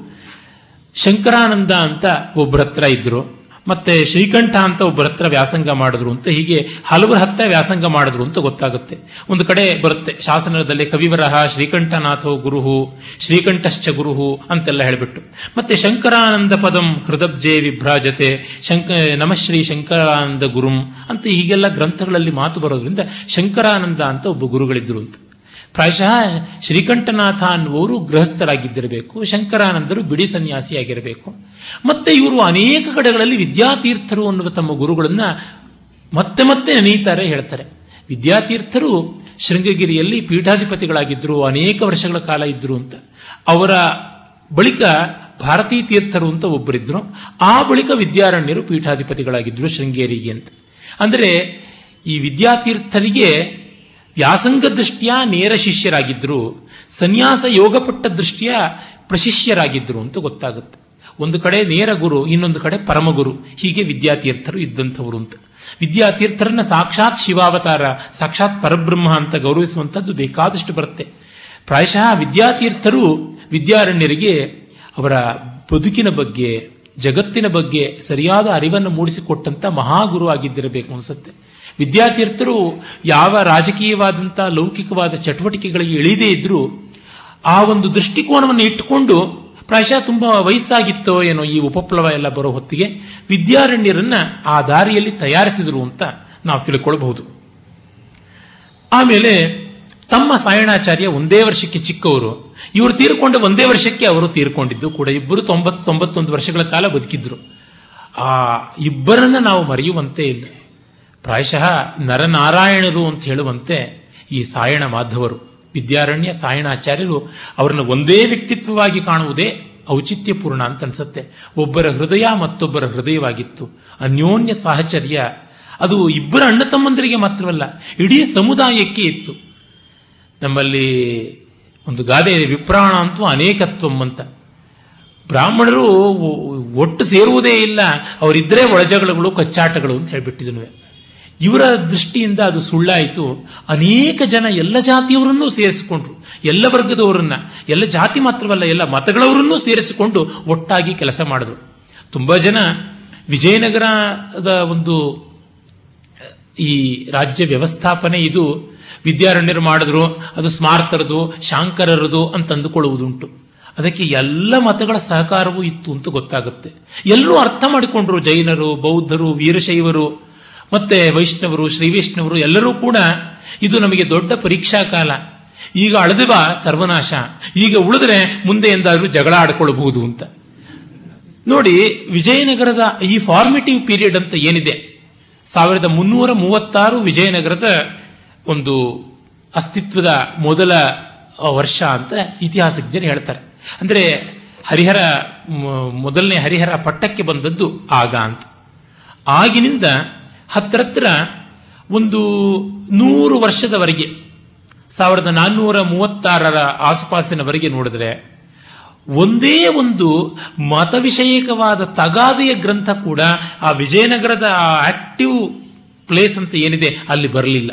ಶಂಕರಾನಂದ ಅಂತ ಒಬ್ಬರ ಹತ್ರ ಇದ್ರು. ಮತ್ತೆ ಶ್ರೀಕಂಠ ಅಂತ ಒಬ್ಬರ ಹತ್ರ ವ್ಯಾಸಂಗ ಮಾಡಿದ್ರು ಅಂತ ಹೀಗೆ ಹಲವರ ಹತ್ರ ವ್ಯಾಸಂಗ ಮಾಡಿದ್ರು ಅಂತ ಗೊತ್ತಾಗುತ್ತೆ. ಒಂದು ಕಡೆ ಬರುತ್ತೆ, ಶಾಸನದಲ್ಲಿ ಕವಿವರಹ ಶ್ರೀಕಂಠನಾಥೋ ಗುರುಹು, ಶ್ರೀಕಂಠಶ್ಚ ಗುರುಹು ಅಂತೆಲ್ಲ ಹೇಳಿಬಿಟ್ಟು. ಮತ್ತೆ ಶಂಕರಾನಂದ ಪದಂ ಹೃದಬ್ಜೆ ವಿಭ್ರಾಜತೆ, ಶಂಕ ನಮಶ್ರೀ ಶಂಕರಾನಂದ ಗುರುಂ ಅಂತ ಹೀಗೆಲ್ಲ ಗ್ರಂಥಗಳಲ್ಲಿ ಮಾತು ಬರೋದ್ರಿಂದ ಶಂಕರಾನಂದ ಅಂತ ಒಬ್ಬ ಗುರುಗಳಿದ್ರು ಅಂತ. ಪ್ರಾಯಶಃ ಶ್ರೀಕಂಠನಾಥ ಅನ್ನುವರು ಗೃಹಸ್ಥರಾಗಿದ್ದಿರಬೇಕು, ಶಂಕರಾನಂದರು ಬಿಡಿ ಸನ್ಯಾಸಿಯಾಗಿರಬೇಕು. ಮತ್ತೆ ಇವರು ಅನೇಕ ಕಡೆಗಳಲ್ಲಿ ವಿದ್ಯಾತೀರ್ಥರು ಅನ್ನುವ ತಮ್ಮ ಗುರುಗಳನ್ನ ಮತ್ತೆ ಮತ್ತೆ ನೆನೆಯುತ್ತಾರೆ ಹೇಳ್ತಾರೆ. ವಿದ್ಯಾತೀರ್ಥರು ಶೃಂಗಗಿರಿಯಲ್ಲಿ ಪೀಠಾಧಿಪತಿಗಳಾಗಿದ್ದರು, ಅನೇಕ ವರ್ಷಗಳ ಕಾಲ ಇದ್ದರು ಅಂತ. ಅವರ ಬಳಿಕ ಭಾರತೀ ತೀರ್ಥರು ಅಂತ ಒಬ್ಬರಿದ್ರು ಆ ಬಳಿಕ ವಿದ್ಯಾರಣ್ಯರು ಪೀಠಾಧಿಪತಿಗಳಾಗಿದ್ದರು ಶೃಂಗೇರಿಗೆ ಅಂತ. ಅಂದರೆ ಈ ವಿದ್ಯಾತೀರ್ಥರಿಗೆ ವ್ಯಾಸಂಗ ದೃಷ್ಟಿಯ ನೇರ ಶಿಷ್ಯರಾಗಿದ್ದರು ಸನ್ಯಾಸ ಯೋಗಪಟ್ಟ ದೃಷ್ಟಿಯ ಪ್ರಶಿಷ್ಯರಾಗಿದ್ದರು ಅಂತ ಗೊತ್ತಾಗುತ್ತೆ. ಒಂದು ಕಡೆ ನೇರ ಗುರು, ಇನ್ನೊಂದು ಕಡೆ ಪರಮಗುರು, ಹೀಗೆ ವಿದ್ಯಾತೀರ್ಥರು ಇದ್ದಂಥವರು ಅಂತ. ವಿದ್ಯಾತೀರ್ಥರನ್ನ ಸಾಕ್ಷಾತ್ ಶಿವಾವತಾರ, ಸಾಕ್ಷಾತ್ ಪರಬ್ರಹ್ಮ ಅಂತ ಗೌರವಿಸುವಂಥದ್ದು ಬೇಕಾದಷ್ಟು ಬರುತ್ತೆ. ಪ್ರಾಯಶಃ ವಿದ್ಯಾತೀರ್ಥರು ವಿದ್ಯಾರಣ್ಯರಿಗೆ ಅವರ ಬದುಕಿನ ಬಗ್ಗೆ, ಜಗತ್ತಿನ ಬಗ್ಗೆ ಸರಿಯಾದ ಅರಿವನ್ನು ಮೂಡಿಸಿಕೊಟ್ಟಂತ ಮಹಾಗುರು ಆಗಿದ್ದಿರಬೇಕು ಅನ್ಸುತ್ತೆ. ವಿದ್ಯಾತೀರ್ಥರು ಯಾವ ರಾಜಕೀಯವಾದಂಥ ಲೌಕಿಕವಾದ ಚಟುವಟಿಕೆಗಳಿಗೆ ಇಳಿದೇ ಇದ್ರೂ ಆ ಒಂದು ದೃಷ್ಟಿಕೋನವನ್ನು ಇಟ್ಟುಕೊಂಡು ಪ್ರಾಯಶಃ ತುಂಬಾ ವಯಸ್ಸಾಗಿತ್ತೋ ಏನೋ ಈ ಉಪಪ್ಲವ ಎಲ್ಲ ಬರೋ ಹೊತ್ತಿಗೆ ವಿದ್ಯಾರಣ್ಯರನ್ನ ಆ ದಾರಿಯಲ್ಲಿ ತಯಾರಿಸಿದರು ಅಂತ ನಾವು ತಿಳ್ಕೊಳ್ಬಹುದು. ಆಮೇಲೆ ತಮ್ಮ ಸಾಯಣಾಚಾರ್ಯ ಒಂದೇ ವರ್ಷಕ್ಕೆ ಚಿಕ್ಕವರು, ಇವರು ತೀರ್ಕೊಂಡ ಒಂದೇ ವರ್ಷಕ್ಕೆ ಅವರು ತೀರ್ಕೊಂಡಿದ್ದು ಕೂಡ ಇಬ್ಬರು ತೊಂಬತ್ತು ತೊಂಬತ್ತೊಂದು ವರ್ಷಗಳ ಕಾಲ ಬದುಕಿದ್ರು. ಆ ಇಬ್ಬರನ್ನ ನಾವು ಮರೆಯುವಂತೆ ಇಲ್ಲ. ಪ್ರಾಯಶಃ ನರನಾರಾಯಣರು ಅಂತ ಹೇಳುವಂತೆ ಈ ಸಾಯಣ ಮಾಧವರು, ವಿದ್ಯಾರಣ್ಯ ಸಾಯಣಾಚಾರ್ಯರು ಅವರನ್ನು ಒಂದೇ ವ್ಯಕ್ತಿತ್ವವಾಗಿ ಕಾಣುವುದೇ ಔಚಿತ್ಯಪೂರ್ಣ ಅಂತ ಅನ್ಸುತ್ತೆ. ಒಬ್ಬರ ಹೃದಯ ಮತ್ತೊಬ್ಬರ ಹೃದಯವಾಗಿತ್ತು. ಅನ್ಯೋನ್ಯ ಸಾಹಚರ್ಯ. ಅದು ಇಬ್ಬರ ಅಣ್ಣ ತಮ್ಮಂದರಿಗೆ ಮಾತ್ರವಲ್ಲ, ಇಡೀ ಸಮುದಾಯಕ್ಕೆ ಇತ್ತು. ನಮ್ಮಲ್ಲಿ ಒಂದು ಗಾದೆ ಇದೆ, ವಿಪ್ರಾಣ ಅಂತೂ ಅನೇಕತ್ವಂ ಅಂತ. ಬ್ರಾಹ್ಮಣರು ಒಟ್ಟು ಸೇರುವುದೇ ಇಲ್ಲ, ಅವರಿದ್ರೆ ಒಳಜಗಳಗಳು, ಕಚ್ಚಾಟಗಳು ಅಂತ ಹೇಳ್ಬಿಟ್ಟಿದ್ನು ಇವರ ದೃಷ್ಟಿಯಿಂದ ಅದು ಸುಳ್ಳಾಯಿತು. ಅನೇಕ ಜನ ಎಲ್ಲ ಜಾತಿಯವರನ್ನೂ ಸೇರಿಸಿಕೊಂಡ್ರು. ಎಲ್ಲ ವರ್ಗದವರನ್ನ, ಎಲ್ಲ ಜಾತಿ ಮಾತ್ರವಲ್ಲ, ಎಲ್ಲ ಮತಗಳವರನ್ನೂ ಸೇರಿಸಿಕೊಂಡು ಒಟ್ಟಾಗಿ ಕೆಲಸ ಮಾಡಿದ್ರು. ತುಂಬಾ ಜನ ವಿಜಯನಗರದ ಒಂದು, ಈ ರಾಜ್ಯ ವ್ಯವಸ್ಥಾಪನೆ ಇದು ವಿದ್ಯಾರಣ್ಯರು ಮಾಡಿದ್ರು, ಅದು ಸ್ಮಾರ್ತರದು ಶಾಂಕರರದು ಅಂತ ಅಂದುಕೊಳ್ಳುವುದುಂಟು. ಅದಕ್ಕೆ ಎಲ್ಲ ಮತಗಳ ಸಹಕಾರವೂ ಇತ್ತು ಅಂತ ಗೊತ್ತಾಗುತ್ತೆ. ಎಲ್ಲರೂ ಅರ್ಥ ಮಾಡಿಕೊಂಡ್ರು ಜೈನರು, ಬೌದ್ಧರು, ವೀರಶೈವರು. ಮತ್ತೆ ವೈಷ್ಣವರು, ಶ್ರೀ ವೈಷ್ಣವರು ಎಲ್ಲರೂ ಕೂಡ ಇದು ನಮಗೆ ದೊಡ್ಡ ಪರೀಕ್ಷಾ ಕಾಲ. ಈಗ ಅಳದಿವ ಸರ್ವನಾಶ. ಈಗ ಉಳಿದ್ರೆ ಮುಂದೆ ಎಂದಾದರೂ ಜಗಳ ಆಡ್ಕೊಳ್ಬಹುದು ಅಂತ. ನೋಡಿ, ವಿಜಯನಗರದ ಈ ಫಾರ್ಮೇಟಿವ್ ಪೀರಿಯಡ್ ಅಂತ ಏನಿದೆ? ಸಾವಿರದ ಮುನ್ನೂರ ಮೂವತ್ತಾರು ವಿಜಯನಗರದ ಒಂದು ಅಸ್ತಿತ್ವದ ಮೊದಲ ವರ್ಷ ಅಂತ ಇತಿಹಾಸಜ್ಞರು ಹೇಳ್ತಾರೆ. ಅಂದ್ರೆ ಹರಿಹರ ಮೊದಲನೇ ಹರಿಹರ ಪಟ್ಟಕ್ಕೆ ಬಂದದ್ದು ಆಗ ಅಂತ. ಆಗಿನಿಂದ ಹತ್ತತ್ರ ಒಂದು ನೂರು ವರ್ಷದವರೆಗೆ, ಸಾವಿರದ ನಾನ್ನೂರ ಮೂವತ್ತಾರರ ಆಸುಪಾಸಿನವರೆಗೆ ನೋಡಿದ್ರೆ, ಒಂದೇ ಒಂದು ಮತವಿಷಯಕವಾದ ತಗಾದೆಯ ಗ್ರಂಥ ಕೂಡ ಆ ವಿಜಯನಗರದ ಆಕ್ಟಿವ್ ಪ್ಲೇಸ್ ಅಂತ ಏನಿದೆ ಅಲ್ಲಿ ಬರಲಿಲ್ಲ.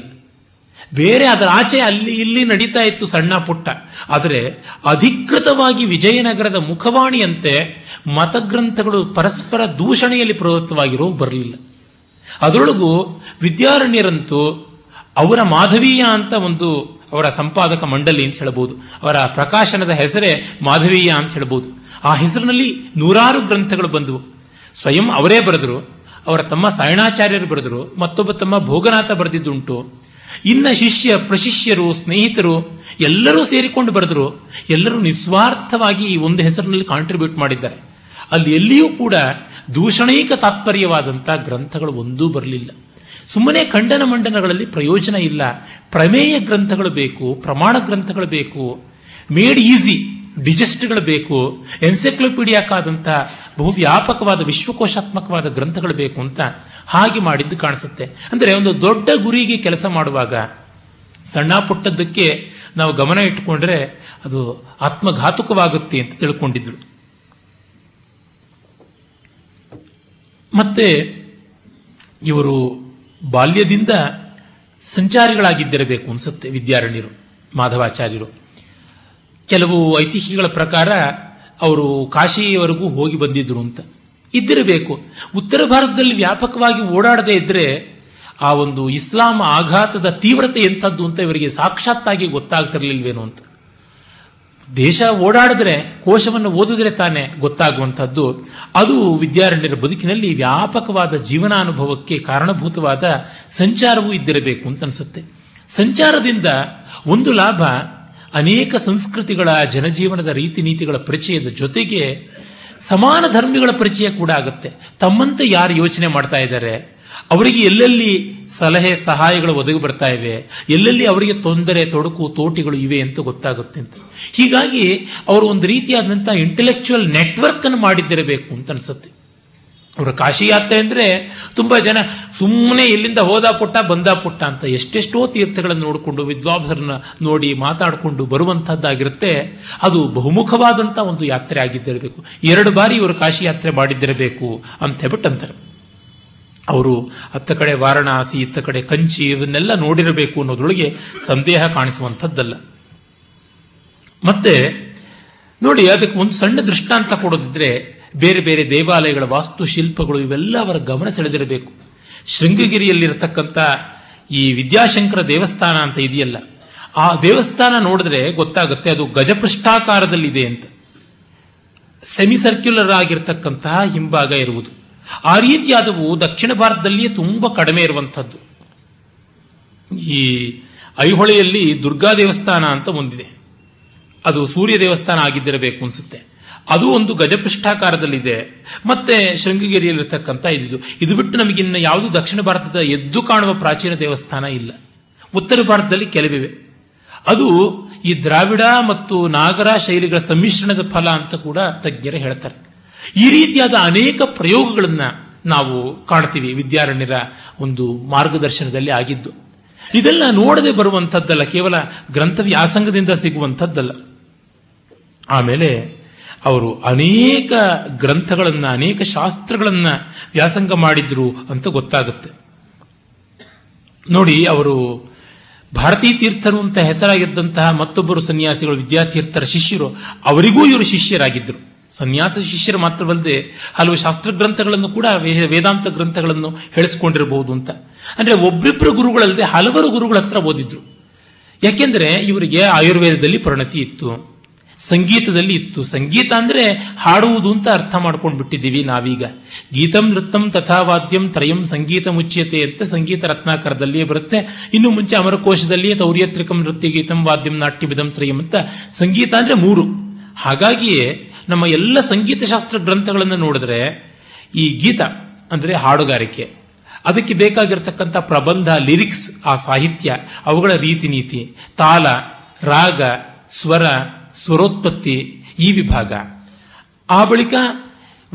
ಬೇರೆ ಅದರ ಆಚೆ ಅಲ್ಲಿ ಇಲ್ಲಿ ನಡೀತಾ ಇತ್ತು ಸಣ್ಣ ಪುಟ್ಟ. ಆದರೆ ಅಧಿಕೃತವಾಗಿ ವಿಜಯನಗರದ ಮುಖವಾಣಿಯಂತೆ ಮತಗ್ರಂಥಗಳು ಪರಸ್ಪರ ದೂಷಣೆಯಲ್ಲಿ ಪ್ರವೃತ್ತವಾಗಿರೋ ಬರಲಿಲ್ಲ. ಅದರೊಳಗೂ ವಿದ್ಯಾರಣ್ಯರಂತೂ ಅವರ ಮಾಧವೀಯ ಅಂತ ಒಂದು ಅವರ ಸಂಪಾದಕ ಮಂಡಳಿ ಅಂತ ಹೇಳ್ಬೋದು. ಅವರ ಪ್ರಕಾಶನದ ಹೆಸರೇ ಮಾಧವೀಯ ಅಂತ ಹೇಳ್ಬೋದು. ಆ ಹೆಸರಿನಲ್ಲಿ ನೂರಾರು ಗ್ರಂಥಗಳು ಬಂದವು. ಸ್ವಯಂ ಅವರೇ ಬರೆದರು, ಅವರ ತಮ್ಮ ಸಾಯಣಾಚಾರ್ಯರು ಬರೆದರು, ಮತ್ತೊಬ್ಬ ತಮ್ಮ ಭೋಗನಾಥ ಬರೆದಿದ್ದುಂಟು. ಇನ್ನ ಶಿಷ್ಯ, ಪ್ರಶಿಷ್ಯರು, ಸ್ನೇಹಿತರು ಎಲ್ಲರೂ ಸೇರಿಕೊಂಡು ಬರೆದರು. ಎಲ್ಲರೂ ನಿಸ್ವಾರ್ಥವಾಗಿ ಈ ಒಂದು ಹೆಸರಿನಲ್ಲಿ ಕಾಂಟ್ರಿಬ್ಯೂಟ್ ಮಾಡಿದ್ದಾರೆ. ಅಲ್ಲಿ ಎಲ್ಲಿಯೂ ಕೂಡ ದೂಷಣೈಕ ತಾತ್ಪರ್ಯವಾದಂಥ ಗ್ರಂಥಗಳು ಒಂದೂ ಬರಲಿಲ್ಲ. ಸುಮ್ಮನೆ ಖಂಡನ ಮಂಡನಗಳಲ್ಲಿ ಪ್ರಯೋಜನ ಇಲ್ಲ. ಪ್ರಮೇಯ ಗ್ರಂಥಗಳು ಬೇಕು, ಪ್ರಮಾಣ ಗ್ರಂಥಗಳು ಬೇಕು, ಮೇಡ್ ಈಸಿ ಡಿಜೆಸ್ಟ್ಗಳು ಬೇಕು ಎನ್ಸೈಕ್ಲೋಪೀಡಿಯಾಕಾದಂಥ ಬಹು ವ್ಯಾಪಕವಾದ ವಿಶ್ವಕೋಶಾತ್ಮಕವಾದ ಗ್ರಂಥಗಳು ಬೇಕು ಅಂತ ಹಾಗೆ ಮಾಡಿದ್ದು ಕಾಣಿಸುತ್ತೆ. ಅಂದ್ರೆ ಒಂದು ದೊಡ್ಡ ಗುರಿಗೆ ಕೆಲಸ ಮಾಡುವಾಗ ಸಣ್ಣ ಪುಟ್ಟದ್ದಕ್ಕೆ ನಾವು ಗಮನ ಇಟ್ಟುಕೊಂಡ್ರೆ ಅದು ಆತ್ಮಘಾತುಕವಾಗುತ್ತೆ ಅಂತ ತಿಳ್ಕೊಂಡಿದ್ರು. ಮತ್ತೆ ಇವರು ಬಾಲ್ಯದಿಂದ ಸಂಚಾರಿಗಳಾಗಿದ್ದಿರಬೇಕು ಅನ್ಸುತ್ತೆ ವಿದ್ಯಾರಣ್ಯರು, ಮಾಧವಾಚಾರ್ಯರು. ಕೆಲವು ಐತಿಹ್ಯಗಳ ಪ್ರಕಾರ ಅವರು ಕಾಶಿಯವರೆಗೂ ಹೋಗಿ ಬಂದಿದ್ರು ಅಂತ. ಇದ್ದಿರಬೇಕು. ಉತ್ತರ ಭಾರತದಲ್ಲಿ ವ್ಯಾಪಕವಾಗಿ ಓಡಾಡದೇ ಇದ್ರೆ ಆ ಒಂದು ಇಸ್ಲಾಂ ಆಘಾತದ ತೀವ್ರತೆ ಎಂಥದ್ದು ಅಂತ ಇವರಿಗೆ ಸಾಕ್ಷಾತ್ತಾಗಿ ಗೊತ್ತಾಗ್ತಿರ್ಲಿಲ್ವೇನೋ ಅಂತ. ದೇಶ ಓಡಾಡಿದ್ರೆ, ಕೋಶವನ್ನು ಓದಿದ್ರೆ ತಾನೇ ಗೊತ್ತಾಗುವಂಥದ್ದು. ಅದು ವಿದ್ಯಾರಣ್ಯರ ಬದುಕಿನಲ್ಲಿ ವ್ಯಾಪಕವಾದ ಜೀವನಾನುಭವಕ್ಕೆ ಕಾರಣಭೂತವಾದ ಸಂಚಾರವೂ ಇದ್ದಿರಬೇಕು ಅಂತ ಅನಿಸುತ್ತೆ. ಸಂಚಾರದಿಂದ ಒಂದು ಲಾಭ, ಅನೇಕ ಸಂಸ್ಕೃತಿಗಳ ಜನಜೀವನದ ರೀತಿ ನೀತಿಗಳ ಪರಿಚಯದ ಜೊತೆಗೆ ಸಮಾನ ಧರ್ಮಿಗಳ ಪರಿಚಯ ಕೂಡ ಆಗುತ್ತೆ. ತಮ್ಮಂತೆ ಯಾರು ಯೋಚನೆ ಮಾಡ್ತಾ ಇದ್ದಾರೆ? ಅವರಿಗೆ ಎಲ್ಲೆಲ್ಲಿ ಸಲಹೆ ಸಹಾಯಗಳು ಒದಗಿ ಬರ್ತಾ ಇವೆ, ಎಲ್ಲೆಲ್ಲಿ ಅವರಿಗೆ ತೊಂದರೆ, ತೊಡಕು, ತೋಟಿಗಳು ಇವೆ ಅಂತ ಗೊತ್ತಾಗುತ್ತೆ ಅಂತ. ಹೀಗಾಗಿ ಅವರು ಒಂದು ರೀತಿಯಾದಂತಹ ಇಂಟೆಲೆಕ್ಚುಯಲ್ ನೆಟ್ವರ್ಕ್ ಅನ್ನು ಮಾಡಿದ್ದಿರಬೇಕು ಅಂತ ಅನ್ಸುತ್ತೆ. ಅವರ ಕಾಶಿ ಯಾತ್ರೆ ಅಂದ್ರೆ ತುಂಬಾ ಜನ ಸುಮ್ಮನೆ ಇಲ್ಲಿಂದ ಹೋದ ಪುಟ್ಟ, ಬಂದ ಪುಟ್ಟ ಅಂತ ಎಷ್ಟೆಷ್ಟೋ ತೀರ್ಥಗಳನ್ನು ನೋಡಿಕೊಂಡು, ವಿದ್ವಾಂಸರನ್ನ ನೋಡಿ ಮಾತಾಡಿಕೊಂಡು ಬರುವಂತಹದ್ದಾಗಿರುತ್ತೆ. ಅದು ಬಹುಮುಖವಾದಂತಹ ಒಂದು ಯಾತ್ರೆ ಆಗಿದ್ದಿರಬೇಕು. ಎರಡು ಬಾರಿ ಇವರು ಕಾಶಿ ಯಾತ್ರೆ ಮಾಡಿದ್ದಿರಬೇಕು ಅಂತ ಹೇಳ್ಬಿಟ್ಟು ಅಂತಾರೆ. ಅವರು ಅತ್ತ ಕಡೆ ವಾರಣಾಸಿ, ಇತ್ತ ಕಡೆ ಕಂಚಿ, ಇವನ್ನೆಲ್ಲ ನೋಡಿರಬೇಕು ಅನ್ನೋದ್ರೊಳಗೆ ಸಂದೇಹ ಕಾಣಿಸುವಂಥದ್ದಲ್ಲ. ಮತ್ತೆ, ನೋಡಿ, ಅದಕ್ಕೆ ಒಂದು ಸಣ್ಣ ದೃಷ್ಟಾಂತ ಕೊಡೋದಿದ್ರೆ ಬೇರೆ ಬೇರೆ ದೇವಾಲಯಗಳ ವಾಸ್ತುಶಿಲ್ಪಗಳು ಇವೆಲ್ಲ ಅವರ ಗಮನ ಸೆಳೆದಿರಬೇಕು. ಶೃಂಗಗಿರಿಯಲ್ಲಿರತಕ್ಕಂಥ ಈ ವಿದ್ಯಾಶಂಕರ ದೇವಸ್ಥಾನ ಅಂತ ಇದೆಯಲ್ಲ, ಆ ದೇವಸ್ಥಾನ ನೋಡಿದ್ರೆ ಗೊತ್ತಾಗುತ್ತೆ ಅದು ಗಜಪೃಷ್ಠಾಕಾರದಲ್ಲಿದೆ ಅಂತ. ಸೆಮಿ ಸರ್ಕ್ಯುಲರ್ ಆಗಿರ್ತಕ್ಕಂತಹ ಹಿಂಭಾಗ ಇರುವುದು. ಆ ರೀತಿಯಾದವು ದಕ್ಷಿಣ ಭಾರತದಲ್ಲಿಯೇ ತುಂಬಾ ಕಡಿಮೆ ಇರುವಂಥದ್ದು. ಈ ಐಹೊಳೆಯಲ್ಲಿ ದುರ್ಗಾ ದೇವಸ್ಥಾನ ಅಂತ ಒಂದಿದೆ. ಅದು ಸೂರ್ಯ ದೇವಸ್ಥಾನ ಆಗಿದ್ದಿರಬೇಕು ಅನ್ಸುತ್ತೆ. ಅದು ಒಂದು ಗಜಪೃಷ್ಠಾಕಾರದಲ್ಲಿದೆ. ಮತ್ತೆ ಶೃಂಗಗಿರಿಯಲ್ಲಿರ್ತಕ್ಕಂಥ ಇದು ಇದು ಬಿಟ್ಟು ನಮಗಿನ್ನ ಯಾವುದು ದಕ್ಷಿಣ ಭಾರತದ ಎದ್ದು ಕಾಣುವ ಪ್ರಾಚೀನ ದೇವಸ್ಥಾನ ಇಲ್ಲ. ಉತ್ತರ ಭಾರತದಲ್ಲಿ ಕೆಲವಿವೆ. ಅದು ಈ ದ್ರಾವಿಡ ಮತ್ತು ನಾಗರ ಶೈಲಿಗಳ ಸಮ್ಮಿಶ್ರಣದ ಫಲ ಅಂತ ಕೂಡ ತಜ್ಞರು ಹೇಳ್ತಾರೆ. ಈ ರೀತಿಯಾದ ಅನೇಕ ಪ್ರಯೋಗಗಳನ್ನು ನಾವು ಕಾಣ್ತೀವಿ ವಿದ್ಯಾರಣ್ಯರ ಒಂದು ಮಾರ್ಗದರ್ಶನದಲ್ಲಿ ಆಗಿದ್ದು. ಇದೆಲ್ಲ ನೋಡದೆ ಬರುವಂಥದ್ದಲ್ಲ, ಕೇವಲ ಗ್ರಂಥ ವ್ಯಾಸಂಗದಿಂದ ಸಿಗುವಂಥದ್ದಲ್ಲ. ಆಮೇಲೆ ಅವರು ಅನೇಕ ಗ್ರಂಥಗಳನ್ನ, ಅನೇಕ ಶಾಸ್ತ್ರಗಳನ್ನ ವ್ಯಾಸಂಗ ಮಾಡಿದ್ರು ಅಂತ ಗೊತ್ತಾಗುತ್ತೆ. ನೋಡಿ, ಅವರು ಭಾರತೀ ತೀರ್ಥರು ಅಂತ ಹೆಸರಾಗಿದ್ದಂತಹ ಮತ್ತೊಬ್ಬರು ಸನ್ಯಾಸಿಗಳು, ವಿದ್ಯಾತೀರ್ಥರ ಶಿಷ್ಯರು, ಅವರಿಗೂ ಇವರು ಶಿಷ್ಯರಾಗಿದ್ದರು ಸನ್ಯಾಸ ಶಿಷ್ಯರು ಮಾತ್ರವಲ್ಲದೆ ಹಲವು ಶಾಸ್ತ್ರ ಗ್ರಂಥಗಳನ್ನು ಕೂಡ ವೇದಾಂತ ಗ್ರಂಥಗಳನ್ನು ಹೇಳಿಸ್ಕೊಂಡಿರಬಹುದು ಅಂತ. ಅಂದ್ರೆ ಒಬ್ಬಿಬ್ಬರು ಗುರುಗಳಲ್ಲದೆ ಹಲವರು ಗುರುಗಳ ಹತ್ರ ಓದಿದ್ರು. ಯಾಕೆಂದ್ರೆ ಇವರಿಗೆ ಆಯುರ್ವೇದದಲ್ಲಿ ಪರಿಣತಿ ಇತ್ತು. ಸಂಗೀತದಲ್ಲಿ ಇತ್ತು. ಸಂಗೀತ ಅಂದ್ರೆ ಹಾಡುವುದು ಅಂತ ಅರ್ಥ ಮಾಡ್ಕೊಂಡು ಬಿಟ್ಟಿದ್ದೀವಿ ನಾವೀಗ. ಗೀತಂ ನೃತ್ತಂ ತಥಾವಾದ್ಯಂ ತ್ರಯಂ ಸಂಗೀತ ಮುಚ್ಯತೆ ಅಂತ ಸಂಗೀತ ರತ್ನಾಕರದಲ್ಲಿಯೇ ಬರುತ್ತೆ. ಇನ್ನು ಮುಂಚೆ ಅಮರಕೋಶದಲ್ಲಿಯೇ ತೌರ್ಯತ್ರಿಕಂ ನೃತ್ಯ ಗೀತಂ ವಾದ್ಯಂ ನಾಟ್ಯವಿದಂ ತ್ರಯಂ ಅಂತ ಸಂಗೀತ ಅಂದ್ರೆ ಮೂರು. ಹಾಗಾಗಿಯೇ ನಮ್ಮ ಎಲ್ಲ ಸಂಗೀತ ಶಾಸ್ತ್ರ ಗ್ರಂಥಗಳನ್ನು ನೋಡಿದ್ರೆ ಈ ಗೀತ ಅಂದ್ರೆ ಹಾಡುಗಾರಿಕೆ, ಅದಕ್ಕೆ ಬೇಕಾಗಿರ್ತಕ್ಕಂಥ ಪ್ರಬಂಧ, ಲಿರಿಕ್ಸ್, ಆ ಸಾಹಿತ್ಯ, ಅವುಗಳ ರೀತಿ ನೀತಿ ತಾಲ, ರಾಗ, ಸ್ವರ, ಸ್ವರೋತ್ಪತ್ತಿ, ಈ ವಿಭಾಗ. ಆ ಬಳಿಕ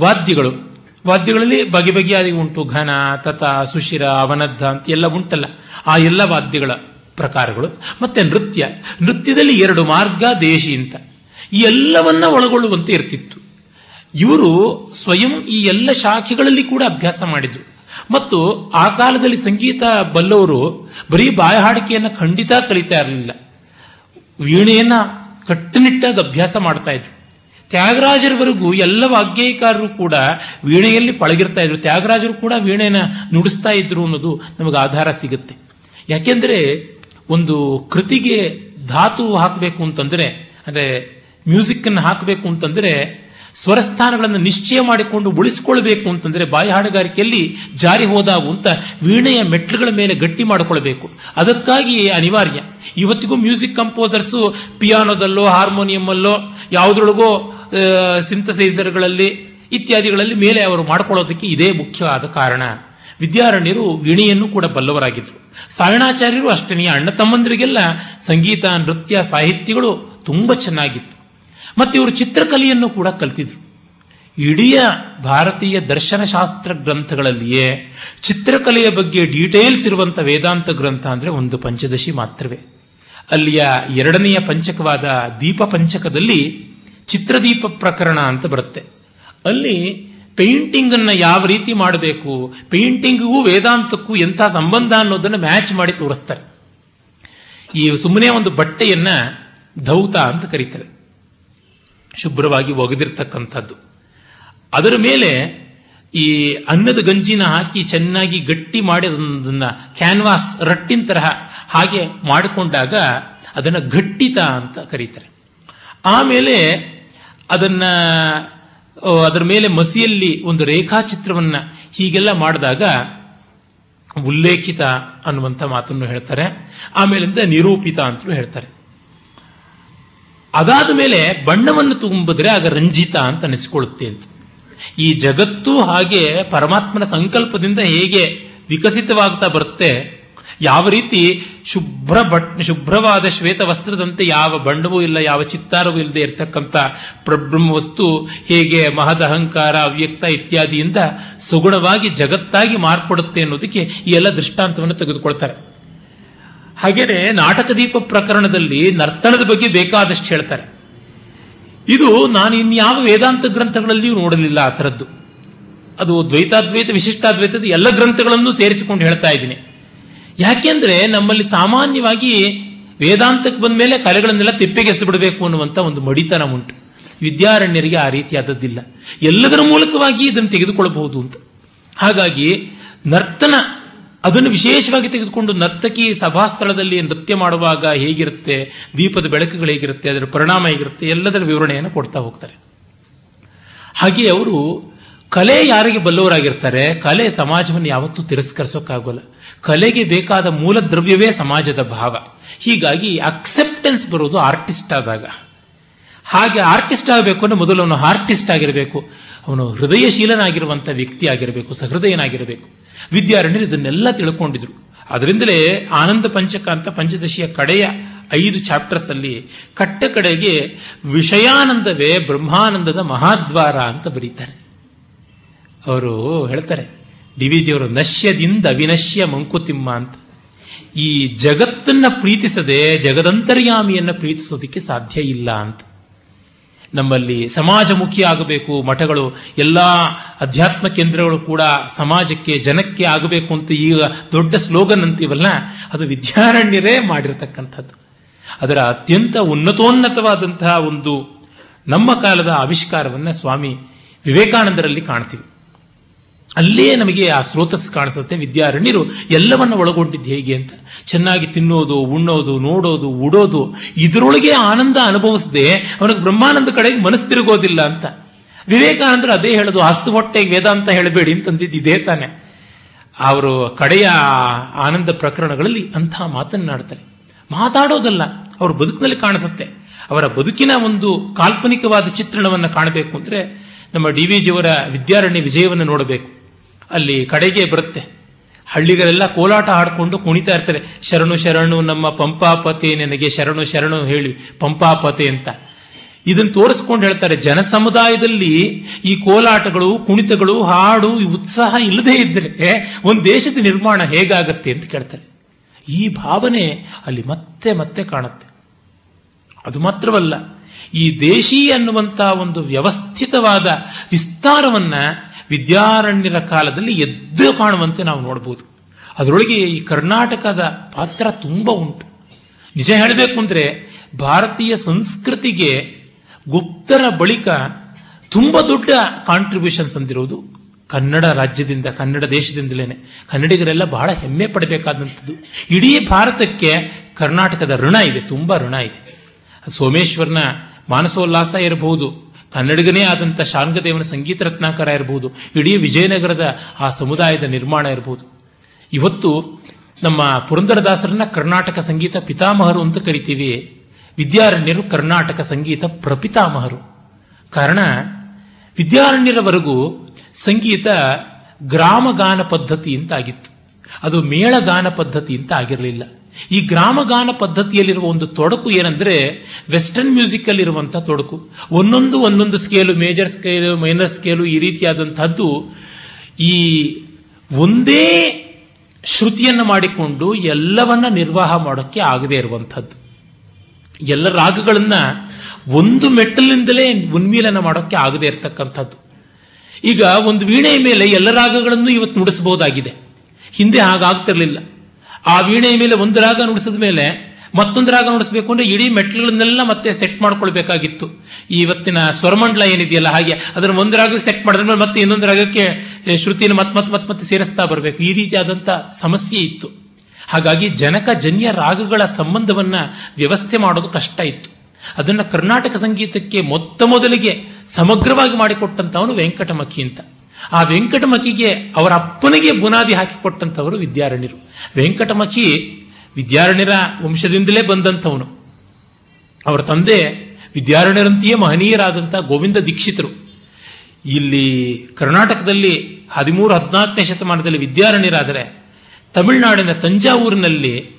ವಾದ್ಯಗಳು. ವಾದ್ಯಗಳಲ್ಲಿ ಬಗೆ ಬಗೆಯಾಗಿ ಉಂಟು. ಘನ, ತತ, ಸುಶಿರ ಅವನದ್ಧ ಅಂತ ಎಲ್ಲ ಉಂಟಲ್ಲ. ಆ ಎಲ್ಲ ವಾದ್ಯಗಳ ಪ್ರಕಾರಗಳು. ಮತ್ತೆ ನೃತ್ಯ. ನೃತ್ಯದಲ್ಲಿ ಎರಡು ಮಾರ್ಗ, ದೇಶಿ ಅಂತ. ಎಲ್ಲವನ್ನ ಒಳಗೊಳ್ಳುವಂತೆ ಇರ್ತಿತ್ತು. ಇವರು ಸ್ವಯಂ ಈ ಎಲ್ಲ ಶಾಖೆಗಳಲ್ಲಿ ಕೂಡ ಅಭ್ಯಾಸ ಮಾಡಿದ್ರು. ಮತ್ತು ಆ ಕಾಲದಲ್ಲಿ ಸಂಗೀತ ಬಲ್ಲವರು ಬರೀ ಬಾಯಹಾಡಿಕೆಯನ್ನ ಖಂಡಿತ ಕಲಿತಾ ಇರಲಿಲ್ಲ. ವೀಣೆಯನ್ನ ಕಟ್ಟುನಿಟ್ಟಾಗಿ ಅಭ್ಯಾಸ ಮಾಡ್ತಾ ಇದ್ರು. ತ್ಯಾಗರಾಜರವರೆಗೂ ಎಲ್ಲ ವಾಗ್ಗೇಯಕಾರರು ಕೂಡ ವೀಣೆಯಲ್ಲಿ ಪಳಗಿರ್ತಾ ಇದ್ರು. ತ್ಯಾಗರಾಜರು ಕೂಡ ವೀಣೆನ ನುಡಿಸ್ತಾ ಇದ್ರು ಅನ್ನೋದು ನಮಗೆ ಆಧಾರ ಸಿಗುತ್ತೆ. ಯಾಕೆಂದ್ರೆ ಒಂದು ಕೃತಿಗೆ ಧಾತು ಹಾಕಬೇಕು ಅಂತಂದ್ರೆ, ಅಂದ್ರೆ ಮ್ಯೂಸಿಕ್ ಅನ್ನು ಹಾಕಬೇಕು ಅಂತಂದ್ರೆ ಸ್ವರಸ್ಥಾನಗಳನ್ನು ನಿಶ್ಚಯ ಮಾಡಿಕೊಂಡು ಉಳಿಸಿಕೊಳ್ಬೇಕು ಅಂತಂದ್ರೆ ಬಾಯಿ ಹಾಡುಗಾರಿಕೆಯಲ್ಲಿ ಜಾರಿ ಹೋದಾವು ಅಂತ ವೀಣೆಯ ಮೆಟ್ಲುಗಳ ಮೇಲೆ ಗಟ್ಟಿ ಮಾಡಿಕೊಳ್ಬೇಕು ಅದಕ್ಕಾಗಿ ಅನಿವಾರ್ಯ. ಇವತ್ತಿಗೂ ಮ್ಯೂಸಿಕ್ ಕಂಪೋಸರ್ಸು ಪಿಯಾನೋದಲ್ಲೋ ಹಾರ್ಮೋನಿಯಂ ಯಾವುದ್ರೊಳಗೋ ಸಿಂಥಸೈಸರ್ಗಳಲ್ಲಿ ಇತ್ಯಾದಿಗಳಲ್ಲಿ ಮೇಲೆ ಅವರು ಮಾಡಿಕೊಳ್ಳೋದಕ್ಕೆ ಇದೇ ಮುಖ್ಯವಾದ ಕಾರಣ. ವಿದ್ಯಾರಣ್ಯರು ವೀಣೆಯನ್ನು ಕೂಡ ಬಲ್ಲವರಾಗಿದ್ರು. ಸಾಯಣಾಚಾರ್ಯರು ಅಷ್ಟನೇ ಅಣ್ಣ ತಮ್ಮಂದರಿಗೆಲ್ಲ ಸಂಗೀತ, ನೃತ್ಯ, ಸಾಹಿತ್ಯಗಳು ತುಂಬ ಚೆನ್ನಾಗಿತ್ತು. ಮತ್ತೆ ಇವರು ಚಿತ್ರಕಲೆಯನ್ನು ಕೂಡ ಕಲ್ತಿದ್ರು. ಇಡೀ ಭಾರತೀಯ ದರ್ಶನಶಾಸ್ತ್ರ ಗ್ರಂಥಗಳಲ್ಲಿಯೇ ಚಿತ್ರಕಲೆಯ ಬಗ್ಗೆ ಡೀಟೇಲ್ಸ್ ಇರುವಂಥ ವೇದಾಂತ ಗ್ರಂಥ ಅಂದ್ರೆ ಒಂದು ಪಂಚದಶಿ ಮಾತ್ರವೇ. ಅಲ್ಲಿಯ ಎರಡನೆಯ ಪಂಚಕವಾದ ದೀಪ ಪಂಚಕದಲ್ಲಿ ಚಿತ್ರದೀಪ ಪ್ರಕರಣ ಅಂತ ಬರುತ್ತೆ. ಅಲ್ಲಿ ಪೇಂಟಿಂಗ್ ಅನ್ನ ಯಾವ ರೀತಿ ಮಾಡಬೇಕು ಪೇಂಟಿಂಗ್ಗೂ ವೇದಾಂತಕ್ಕೂ ಎಂಥ ಸಂಬಂಧ ಅನ್ನೋದನ್ನ ಮ್ಯಾಚ್ ಮಾಡಿ ತೋರಿಸ್ತಾರೆ. ಈ ಸುಮ್ಮನೆ ಒಂದು ಬಟ್ಟೆಯನ್ನ ಧೌತ ಅಂತ ಕರೀತಾರೆ. ಶುಭ್ರವಾಗಿ ಒಗೆದಿರ್ತಕ್ಕಂಥದ್ದು. ಅದರ ಮೇಲೆ ಈ ಅನ್ನದ ಗಂಜಿನ ಹಾಕಿ ಚೆನ್ನಾಗಿ ಗಟ್ಟಿ ಮಾಡಿ ಅದನ್ನ ಕ್ಯಾನ್ವಾಸ್ ರಟ್ಟಿನ ತರಹ ಹಾಗೆ ಮಾಡಿಕೊಂಡಾಗ ಅದನ್ನ ಘಟ್ಟಿತ ಅಂತ ಕರೀತಾರೆ. ಆಮೇಲೆ ಅದನ್ನ ಅದರ ಮೇಲೆ ಮಸಿಯಲ್ಲಿ ಒಂದು ರೇಖಾಚಿತ್ರವನ್ನ ಹೀಗೆಲ್ಲ ಮಾಡಿದಾಗ ಉಲ್ಲೇಖಿತ ಅನ್ನುವಂಥ ಮಾತನ್ನು ಹೇಳ್ತಾರೆ. ಆಮೇಲಿಂದ ನಿರೂಪಿತ ಅಂತಲೂ ಹೇಳ್ತಾರೆ. ಅದಾದ ಮೇಲೆ ಬಣ್ಣವನ್ನು ತುಂಬಿದ್ರೆ ಆಗ ರಂಜಿತ ಅಂತ ಅನಿಸಿಕೊಳ್ಳುತ್ತೆ ಅಂತ. ಈ ಜಗತ್ತು ಹಾಗೆ ಪರಮಾತ್ಮನ ಸಂಕಲ್ಪದಿಂದ ಹೇಗೆ ವಿಕಸಿತವಾಗ್ತಾ ಬರುತ್ತೆ, ಯಾವ ರೀತಿ ಶುಭ್ರ ಬಟ್, ಶುಭ್ರವಾದ ಶ್ವೇತ ವಸ್ತ್ರದಂತೆ ಯಾವ ಬಣ್ಣವೂ ಇಲ್ಲ, ಯಾವ ಚಿತ್ತಾರವೂ ಇಲ್ಲದೆ ಇರತಕ್ಕಂಥ ಪ್ರಬ್ರಹ್ಮ ವಸ್ತು, ಹೇಗೆ ಮಹದ ಅಹಂಕಾರ, ಅವ್ಯಕ್ತ ಇತ್ಯಾದಿಯಿಂದ ಸುಗುಣವಾಗಿ ಜಗತ್ತಾಗಿ ಮಾರ್ಪಡುತ್ತೆ ಅನ್ನೋದಕ್ಕೆ ಈ ಎಲ್ಲ ದೃಷ್ಟಾಂತವನ್ನು ತೆಗೆದುಕೊಳ್ತಾರೆ. ಹಾಗೇನೆ ನಾಟಕ ದೀಪ ಪ್ರಕರಣದಲ್ಲಿ ನರ್ತನದ ಬಗ್ಗೆ ಬೇಕಾದಷ್ಟು ಹೇಳ್ತಾರೆ. ಇದು ನಾನು ಇನ್ಯಾವ ವೇದಾಂತ ಗ್ರಂಥಗಳಲ್ಲಿಯೂ ನೋಡಲಿಲ್ಲ ಆ ಥರದ್ದು. ಅದು ದ್ವೈತಾದ್ವೈತ, ವಿಶಿಷ್ಟಾದ್ವೈತದ ಎಲ್ಲ ಗ್ರಂಥಗಳನ್ನು ಸೇರಿಸಿಕೊಂಡು ಹೇಳ್ತಾ ಇದ್ದೀನಿ. ಯಾಕೆಂದ್ರೆ ನಮ್ಮಲ್ಲಿ ಸಾಮಾನ್ಯವಾಗಿ ವೇದಾಂತಕ್ಕೆ ಬಂದ ಮೇಲೆ ಕಲೆಗಳನ್ನೆಲ್ಲ ತಿಪ್ಪೆಗೆಸ್ದು ಬಿಡಬೇಕು ಅನ್ನುವಂಥ ಒಂದು ಮಡಿತನ ಉಂಟು. ವಿದ್ಯಾರಣ್ಯರಿಗೆ ಆ ರೀತಿಯಾದದ್ದಿಲ್ಲ. ಎಲ್ಲದರ ಮೂಲಕವಾಗಿ ಇದನ್ನು ತೆಗೆದುಕೊಳ್ಳಬಹುದು ಅಂತ. ಹಾಗಾಗಿ ನರ್ತನ ಅದನ್ನು ವಿಶೇಷವಾಗಿ ತೆಗೆದುಕೊಂಡು ನರ್ತಕಿ ಸಭಾಸ್ಥಳದಲ್ಲಿ ನೃತ್ಯ ಮಾಡುವಾಗ ಹೇಗಿರುತ್ತೆ, ದೀಪದ ಬೆಳಕುಗಳು ಹೇಗಿರುತ್ತೆ, ಅದರ ಪರಿಣಾಮ ಹೇಗಿರುತ್ತೆ, ಎಲ್ಲದರ ವಿವರಣೆಯನ್ನು ಕೊಡ್ತಾ ಹೋಗ್ತಾರೆ. ಹಾಗೆ ಅವರು ಕಲೆ ಯಾರಿಗೆ ಬಲ್ಲವರಾಗಿರ್ತಾರೆ, ಕಲೆ ಸಮಾಜವನ್ನು ಯಾವತ್ತೂ ತಿರಸ್ಕರಿಸೋಕ್ಕಾಗೋಲ್ಲ. ಕಲೆಗೆ ಬೇಕಾದ ಮೂಲ ದ್ರವ್ಯವೇ ಸಮಾಜದ ಭಾವ. ಹೀಗಾಗಿ ಅಕ್ಸೆಪ್ಟೆನ್ಸ್ ಬರೋದು ಆರ್ಟಿಸ್ಟ್ ಆದಾಗ. ಹಾಗೆ ಆರ್ಟಿಸ್ಟ್ ಆಗಬೇಕು ಅಂದರೆ ಮೊದಲು ಅವನು ಆರ್ಟಿಸ್ಟ್ ಆಗಿರಬೇಕು. ಅವನು ಹೃದಯಶೀಲನಾಗಿರುವಂಥ ವ್ಯಕ್ತಿ ಆಗಿರಬೇಕು, ಸಹೃದಯನಾಗಿರಬೇಕು. ವಿದ್ಯಾರಣ್ಯರು ಇದನ್ನೆಲ್ಲ ತಿಳ್ಕೊಂಡಿದ್ರು. ಅದರಿಂದಲೇ ಆನಂದ ಪಂಚಕ ಅಂತ ಪಂಚದಶಿಯ ಕಡೆಯ ಐದು ಚಾಪ್ಟರ್ಸ್ ಅಲ್ಲಿ ಕಟ್ಟ ಕಡೆಗೆ ವಿಷಯಾನಂದವೇ ಬ್ರಹ್ಮಾನಂದದ ಮಹಾದ್ವಾರ ಅಂತ ಬರೀತಾರೆ. ಅವರು ಹೇಳ್ತಾರೆ, ಡಿ ವಿ ಜಿಯವರು ನಶ್ಯದಿಂದ ವಿನಶ್ಯ ಮಂಕುತಿಮ್ಮ ಅಂತ. ಈ ಜಗತ್ತನ್ನ ಪ್ರೀತಿಸದೆ ಜಗದಂತರ್ಯಾಮಿಯನ್ನ ಪ್ರೀತಿಸೋದಕ್ಕೆ ಸಾಧ್ಯ ಇಲ್ಲ ಅಂತ. ನಮ್ಮಲ್ಲಿ ಸಮಾಜಮುಖಿ ಆಗಬೇಕು ಮಠಗಳು, ಎಲ್ಲ ಅಧ್ಯಾತ್ಮ ಕೇಂದ್ರಗಳು ಕೂಡ ಸಮಾಜಕ್ಕೆ ಜನಕ್ಕೆ ಆಗಬೇಕು ಅಂತ ಈಗ ದೊಡ್ಡ ಸ್ಲೋಗನ್ ಅಂತೀವಲ್ಲ, ಅದು ವಿದ್ಯಾರಣ್ಯರೇ ಮಾಡಿರತಕ್ಕಂಥದ್ದು. ಅದರ ಅತ್ಯಂತ ಉನ್ನತೋನ್ನತವಾದಂತಹ ಒಂದು ನಮ್ಮ ಕಾಲದ ಆವಿಷ್ಕಾರವನ್ನ ಸ್ವಾಮಿ ವಿವೇಕಾನಂದರಲ್ಲಿ ಕಾಣ್ತೀವಿ. ಅಲ್ಲೇ ನಮಗೆ ಆ ಸ್ರೋತಸ್ ಕಾಣಿಸುತ್ತೆ. ವಿದ್ಯಾರಣ್ಯರು ಎಲ್ಲವನ್ನು ಒಳಗೊಂಡಿದ್ದು ಹೇಗೆ ಅಂತ? ಚೆನ್ನಾಗಿ ತಿನ್ನೋದು, ಉಣ್ಣೋದು, ನೋಡೋದು, ಉಡೋದು, ಇದರೊಳಗೆ ಆನಂದ ಅನುಭವಿಸದೆ ಅವನಿಗೆ ಬ್ರಹ್ಮಾನಂದ ಕಡೆಗೆ ಮನಸ್ಸು ತಿರುಗೋದಿಲ್ಲ ಅಂತ. ವಿವೇಕಾನಂದರು ಅದೇ ಹೇಳೋದು ಹಸ್ತು ಹೊಟ್ಟೆಗೆ ವೇದಾಂತ ಹೇಳಬೇಡಿ ಅಂತಂದಿದ್ದು ಇದೇ ತಾನೆ. ಅವರು ಕಡೆಯ ಆನಂದ ಪ್ರಕರಣಗಳಲ್ಲಿ ಅಂತಹ ಮಾತನ್ನಾಡ್ತಾರೆ ಮಾತಾಡೋದಲ್ಲ, ಅವ್ರ ಬದುಕಿನಲ್ಲಿ ಕಾಣಿಸುತ್ತೆ. ಅವರ ಬದುಕಿನ ಒಂದು ಕಾಲ್ಪನಿಕವಾದ ಚಿತ್ರಣವನ್ನು ಕಾಣಬೇಕು ಅಂದರೆ ನಮ್ಮ ಡಿ ವಿ ಜಿಯವರ ವಿದ್ಯಾರಣ್ಯ ವಿಜಯವನ್ನು ನೋಡಬೇಕು. ಅಲ್ಲಿ ಕಡೆಗೆ ಬರುತ್ತೆ. ಹಳ್ಳಿಗಳೆಲ್ಲ ಕೋಲಾಟ ಹಾಡ್ಕೊಂಡು ಕುಣಿತಾ ಇರ್ತಾರೆ. ಶರಣು ಶರಣು, ನಮ್ಮ ಪಂಪಾಪತಿ, ನನಗೆ ಶರಣು ಶರಣು ಹೇಳಿ, ಪಂಪಾಪತಿ ಅಂತ. ಇದನ್ನು ತೋರಿಸ್ಕೊಂಡು ಹೇಳ್ತಾರೆ ಜನ ಸಮುದಾಯದಲ್ಲಿ ಈ ಕೋಲಾಟಗಳು, ಕುಣಿತಗಳು, ಹಾಡು ಉತ್ಸಾಹ ಇಲ್ಲದೆ ಇದ್ರೆ ಒಂದು ದೇಶದ ನಿರ್ಮಾಣ ಹೇಗಾಗತ್ತೆ ಅಂತ ಕೇಳ್ತಾರೆ. ಈ ಭಾವನೆ ಅಲ್ಲಿ ಮತ್ತೆ ಮತ್ತೆ ಕಾಣುತ್ತೆ. ಅದು ಮಾತ್ರವಲ್ಲ, ಈ ದೇಶಿ ಅನ್ನುವಂತ ಒಂದು ವ್ಯವಸ್ಥಿತವಾದ ವಿಸ್ತಾರವನ್ನ ವಿದ್ಯಾರಣ್ಯರ ಕಾಲದಲ್ಲಿ ಎದ್ದು ಕಾಣುವಂತೆ ನಾವು ನೋಡಬಹುದು ಅದರೊಳಗೆ ಈ ಕರ್ನಾಟಕದ ಪಾತ್ರ ತುಂಬ ಉಂಟು. ನಿಜ ಹೇಳಬೇಕು ಅಂದ್ರೆ ಭಾರತೀಯ ಸಂಸ್ಕೃತಿಗೆ ಗುಪ್ತರ ಬಳಿಕ ತುಂಬ ದೊಡ್ಡ ಕಾಂಟ್ರಿಬ್ಯೂಷನ್ಸ್ ಅಂದಿರೋದು ಕನ್ನಡ ರಾಜ್ಯದಿಂದ, ಕನ್ನಡ ದೇಶದಿಂದಲೇನೆ. ಕನ್ನಡಿಗರೆಲ್ಲ ಬಹಳ ಹೆಮ್ಮೆ ಪಡಬೇಕಾದಂಥದ್ದು. ಇಡೀ ಭಾರತಕ್ಕೆ ಕರ್ನಾಟಕದ ಋಣ ಇದೆ, ತುಂಬ ಋಣ ಇದೆ. ಸೋಮೇಶ್ವರನ ಮಾನಸೋಲ್ಲಾಸ ಇರಬಹುದು ಕನ್ನಡಿಗನೇ ಆದಂಥ ಶಾಂಗದೇವನ ಸಂಗೀತ ರತ್ನಾಕರ ಇರಬಹುದು ಇಡೀ ವಿಜಯನಗರದ ಆ ಸಮುದಾಯದ ನಿರ್ಮಾಣ ಇರಬಹುದು ಇವತ್ತು ನಮ್ಮ ಪುರಂದರದಾಸರನ್ನ ಕರ್ನಾಟಕ ಸಂಗೀತ ಪಿತಾಮಹರು ಅಂತ ಕರಿತೀವಿ. ವಿದ್ಯಾರಣ್ಯರು ಕರ್ನಾಟಕ ಸಂಗೀತ ಪ್ರಪಿತಾಮಹರು. ಕಾರಣ, ವಿದ್ಯಾರಣ್ಯರವರೆಗೂ ಸಂಗೀತ ಗ್ರಾಮಗಾನ ಪದ್ಧತಿ ಅಂತ ಆಗಿತ್ತು. ಅದು ಮೇಳಗಾನ ಪದ್ಧತಿ ಅಂತ ಆಗಿರಲಿಲ್ಲ. ಈ ಗ್ರಾಮಗಾನ ಪದ್ಧತಿಯಲ್ಲಿರುವ ಒಂದು ತೊಡಕು ಏನಂದ್ರೆ ವೆಸ್ಟರ್ನ್ ಮ್ಯೂಸಿಕ್ ಅಲ್ಲಿ ಇರುವಂತಹ ತೊಡಕು. ಒಂದೊಂದು ಒಂದೊಂದು scale, major scale, minor scale ಈ ರೀತಿಯಾದಂತಹದ್ದು ಈ ಒಂದೇ ಶ್ರುತಿಯನ್ನು ಮಾಡಿಕೊಂಡು ಎಲ್ಲವನ್ನ ನಿರ್ವಾಹ ಮಾಡೋಕ್ಕೆ ಆಗದೇ ಇರುವಂಥದ್ದು. ಎಲ್ಲ ರಾಗಗಳನ್ನ ಒಂದು ಮೆಟ್ಟಲಿಂದಲೇ ಉನ್ಮೀಲನ ಮಾಡೋಕ್ಕೆ ಆಗದೆ ಇರತಕ್ಕಂಥದ್ದು. ಈಗ ಒಂದು ವೀಣೆಯ ಮೇಲೆ ಎಲ್ಲ ರಾಗಗಳನ್ನು ಇವತ್ತು ನುಡಿಸಬಹುದಾಗಿದೆ. ಹಿಂದೆ ಹಾಗಾಗ್ತಿರ್ಲಿಲ್ಲ. ಆ ವೀಣೆಯ ಮೇಲೆ ಒಂದು ರಾಗ ನುಡಿಸಿದ ಮೇಲೆ ಮತ್ತೊಂದು ರಾಗ ನುಡಿಸಬೇಕು ಅಂದ್ರೆ ಇಡೀ ಮೆಟ್ಲುಗಳನ್ನೆಲ್ಲ ಮತ್ತೆ ಸೆಟ್ ಮಾಡ್ಕೊಳ್ಬೇಕಾಗಿತ್ತು. ಇವತ್ತಿನ ಸ್ವರಮಂಡಲ ಏನಿದೆಯಲ್ಲ ಹಾಗೆ, ಅದನ್ನು ಒಂದು ರಾಗಕ್ಕೆ ಸೆಟ್ ಮೇಲೆ ಮತ್ತೆ ಇನ್ನೊಂದು ರಾಗಕ್ಕೆ ಶ್ರುತಿನ ಮತ್ ಮತ್ ಮತ್ ಮತ್ತೆ ಸೇರಿಸ್ತಾ ಬರಬೇಕು. ಈ ರೀತಿಯಾದಂತ ಸಮಸ್ಯೆ ಇತ್ತು. ಹಾಗಾಗಿ ಜನಕ ಜನ್ಯ ರಾಗಗಳ ಸಂಬಂಧವನ್ನ ವ್ಯವಸ್ಥೆ ಮಾಡೋದು ಕಷ್ಟ ಇತ್ತು. ಅದನ್ನ ಕರ್ನಾಟಕ ಸಂಗೀತಕ್ಕೆ ಮೊತ್ತ ಮೊದಲಿಗೆ ಸಮಗ್ರವಾಗಿ ಮಾಡಿಕೊಟ್ಟಂತವನು ವೆಂಕಟಮಖಿ ಅಂತ. ಆ ವೆಂಕಟಮಖಿಗೆ ಅವರ ಅಪ್ಪನಿಗೆ ಬುನಾದಿ ಹಾಕಿಕೊಟ್ಟಂಥವರು ವಿದ್ಯಾರಣ್ಯರು. ವೆಂಕಟಮಖಿ ವಿದ್ಯಾರಣ್ಯರ ವಂಶದಿಂದಲೇ ಬಂದಂಥವನು. ಅವರ ತಂದೆ ವಿದ್ಯಾರಣ್ಯರಂತೆಯೇ ಮಹನೀಯರಾದಂಥ ಗೋವಿಂದ ದೀಕ್ಷಿತರು. ಇಲ್ಲಿ ಕರ್ನಾಟಕದಲ್ಲಿ ಹದಿಮೂರು, ಹದಿನಾಲ್ಕನೇ ಶತಮಾನದಲ್ಲಿ ವಿದ್ಯಾರಣ್ಯರಾದರೆ, ತಮಿಳುನಾಡಿನ ತಂಜಾವೂರಿನಲ್ಲಿ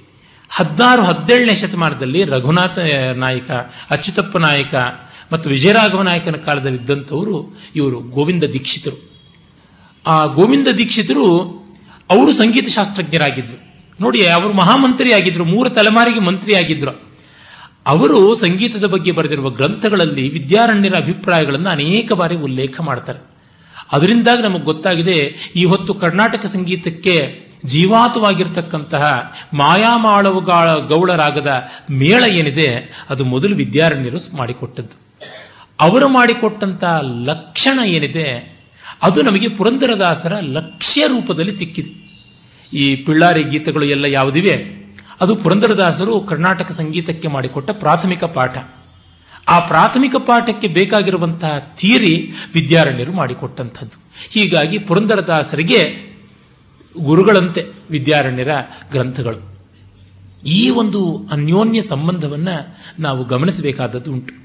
ಹದಿನಾರು, ಹದಿನೇಳನೇ ಶತಮಾನದಲ್ಲಿ ರಘುನಾಥ ನಾಯಕ, ಅಚ್ಯುತಪ್ಪ ನಾಯಕ ಮತ್ತು ವಿಜಯರಾಘವ ನಾಯಕನ ಕಾಲದಲ್ಲಿ ಇದ್ದಂಥವರು ಇವರು ಗೋವಿಂದ ದೀಕ್ಷಿತರು. ಆ ಗೋವಿಂದ ದೀಕ್ಷಿತರು ಅವರು ಸಂಗೀತ ಶಾಸ್ತ್ರಜ್ಞರಾಗಿದ್ರು. ನೋಡಿ, ಅವರು ಮಹಾಮಂತ್ರಿ ಆಗಿದ್ರು ಮೂರು ತಲೆಮಾರಿಗೆ ಮಂತ್ರಿ ಆಗಿದ್ರು ಅವರು ಸಂಗೀತದ ಬಗ್ಗೆ ಬರೆದಿರುವ ಗ್ರಂಥಗಳಲ್ಲಿ ವಿದ್ಯಾರಣ್ಯರ ಅಭಿಪ್ರಾಯಗಳನ್ನು ಅನೇಕ ಬಾರಿ ಉಲ್ಲೇಖ ಮಾಡ್ತಾರೆ. ಅದರಿಂದಾಗಿ ನಮಗೆ ಗೊತ್ತಾಗಿದೆ, ಈ ಹೊತ್ತು ಕರ್ನಾಟಕ ಸಂಗೀತಕ್ಕೆ ಜೀವಾತವಾಗಿರ್ತಕ್ಕಂತಹ ಮಾಯಾಮಾಳವುಗಳ ಗೌಳರಾಗದ ಮೇಳ ಏನಿದೆ, ಅದು ಮೊದಲು ವಿದ್ಯಾರಣ್ಯರು ಮಾಡಿಕೊಟ್ಟದ್ದು. ಅವರು ಮಾಡಿಕೊಟ್ಟಂತಹ ಲಕ್ಷಣ ಏನಿದೆ ಅದು ನಮಗೆ ಪುರಂದರದಾಸರ ಲಕ್ಷ್ಯ ರೂಪದಲ್ಲಿ ಸಿಕ್ಕಿದೆ. ಈ ಪಿಳ್ಳಾರಿ ಗೀತೆಗಳು ಎಲ್ಲ ಯಾವುದಿವೆ? ಅದು ಪುರಂದರದಾಸರು ಕರ್ನಾಟಕ ಸಂಗೀತಕ್ಕೆ ಮಾಡಿಕೊಟ್ಟ ಪ್ರಾಥಮಿಕ ಪಾಠ. ಆ ಪ್ರಾಥಮಿಕ ಪಾಠಕ್ಕೆ ಬೇಕಾಗಿರುವಂತಹ ಥಿಯರಿ ವಿದ್ಯಾರಣ್ಯರು ಮಾಡಿಕೊಟ್ಟಂಥದ್ದು. ಹೀಗಾಗಿ ಪುರಂದರದಾಸರಿಗೆ ಗುರುಗಳಂತೆ ವಿದ್ಯಾರಣ್ಯರ ಗ್ರಂಥಗಳು. ಈ ಒಂದು ಅನ್ಯೋನ್ಯ ಸಂಬಂಧವನ್ನ ನಾವು ಗಮನಿಸಬೇಕಾದದ್ದು ಉಂಟು.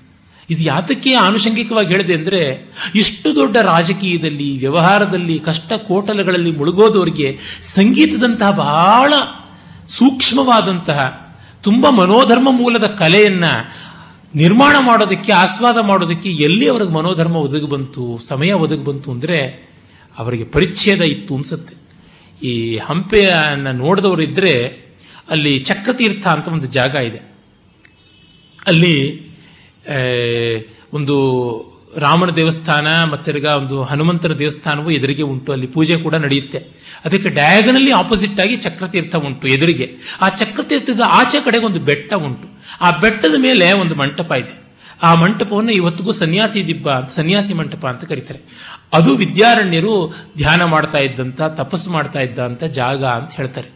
ಇದು ಯಾತಕ್ಕೆ ಆನುಷಂಗಿಕವಾಗಿ ಹೇಳಿದೆ ಅಂದರೆ, ಇಷ್ಟು ದೊಡ್ಡ ರಾಜಕೀಯದಲ್ಲಿ, ವ್ಯವಹಾರದಲ್ಲಿ, ಕಷ್ಟ ಕೋಟಲಗಳಲ್ಲಿ ಮುಳುಗೋದವರಿಗೆ ಸಂಗೀತದಂತಹ ಬಹಳ ಸೂಕ್ಷ್ಮವಾದಂತಹ, ತುಂಬ ಮನೋಧರ್ಮ ಮೂಲದ ಕಲೆಯನ್ನ ನಿರ್ಮಾಣ ಮಾಡೋದಕ್ಕೆ, ಆಸ್ವಾದ ಮಾಡೋದಕ್ಕೆ ಎಲ್ಲಿ ಅವ್ರಿಗೆ ಮನೋಧರ್ಮ ಒದಗಿ ಬಂತು, ಸಮಯ ಒದಗಿ ಬಂತು ಅಂದರೆ, ಅವರಿಗೆ ಪರಿಚ್ಛೇದ ಇತ್ತು ಅನ್ಸುತ್ತೆ. ಈ ಹಂಪೆಯನ್ನು ನೋಡಿದವರಿದ್ದರೆ ಅಲ್ಲಿ ಚಕ್ರತೀರ್ಥ ಅಂತ ಒಂದು ಜಾಗ ಇದೆ. ಅಲ್ಲಿ ಒಂದು ರಾಮನ ದೇವಸ್ಥಾನ, ಮತ್ತೆ ಒಂದು ಹನುಮಂತನ ದೇವಸ್ಥಾನವೂ ಎದುರಿಗೆ ಉಂಟು. ಅಲ್ಲಿ ಪೂಜೆ ಕೂಡ ನಡೆಯುತ್ತೆ. ಅದಕ್ಕೆ ಡಯಾಗನಲ್ಲಿ ಆಪೋಸಿಟ್ ಆಗಿ ಚಕ್ರತೀರ್ಥ ಉಂಟು ಎದುರಿಗೆ. ಆ ಚಕ್ರತೀರ್ಥದ ಆಚೆ ಕಡೆಗೆ ಒಂದು ಬೆಟ್ಟ ಉಂಟು. ಆ ಬೆಟ್ಟದ ಮೇಲೆ ಒಂದು ಮಂಟಪ ಇದೆ. ಆ ಮಂಟಪವನ್ನು ಇವತ್ತಿಗೂ ಸನ್ಯಾಸಿ ದಿಬ್ಬ ಸನ್ಯಾಸಿ ಮಂಟಪ ಅಂತ ಕರೀತಾರೆ. ಅದು ವಿದ್ಯಾರಣ್ಯರು ಧ್ಯಾನ ಮಾಡ್ತಾ ಇದ್ದಂತ, ತಪಸ್ಸು ಮಾಡ್ತಾ ಇದ್ದಂತ ಜಾಗ ಅಂತ ಹೇಳ್ತಾರೆ.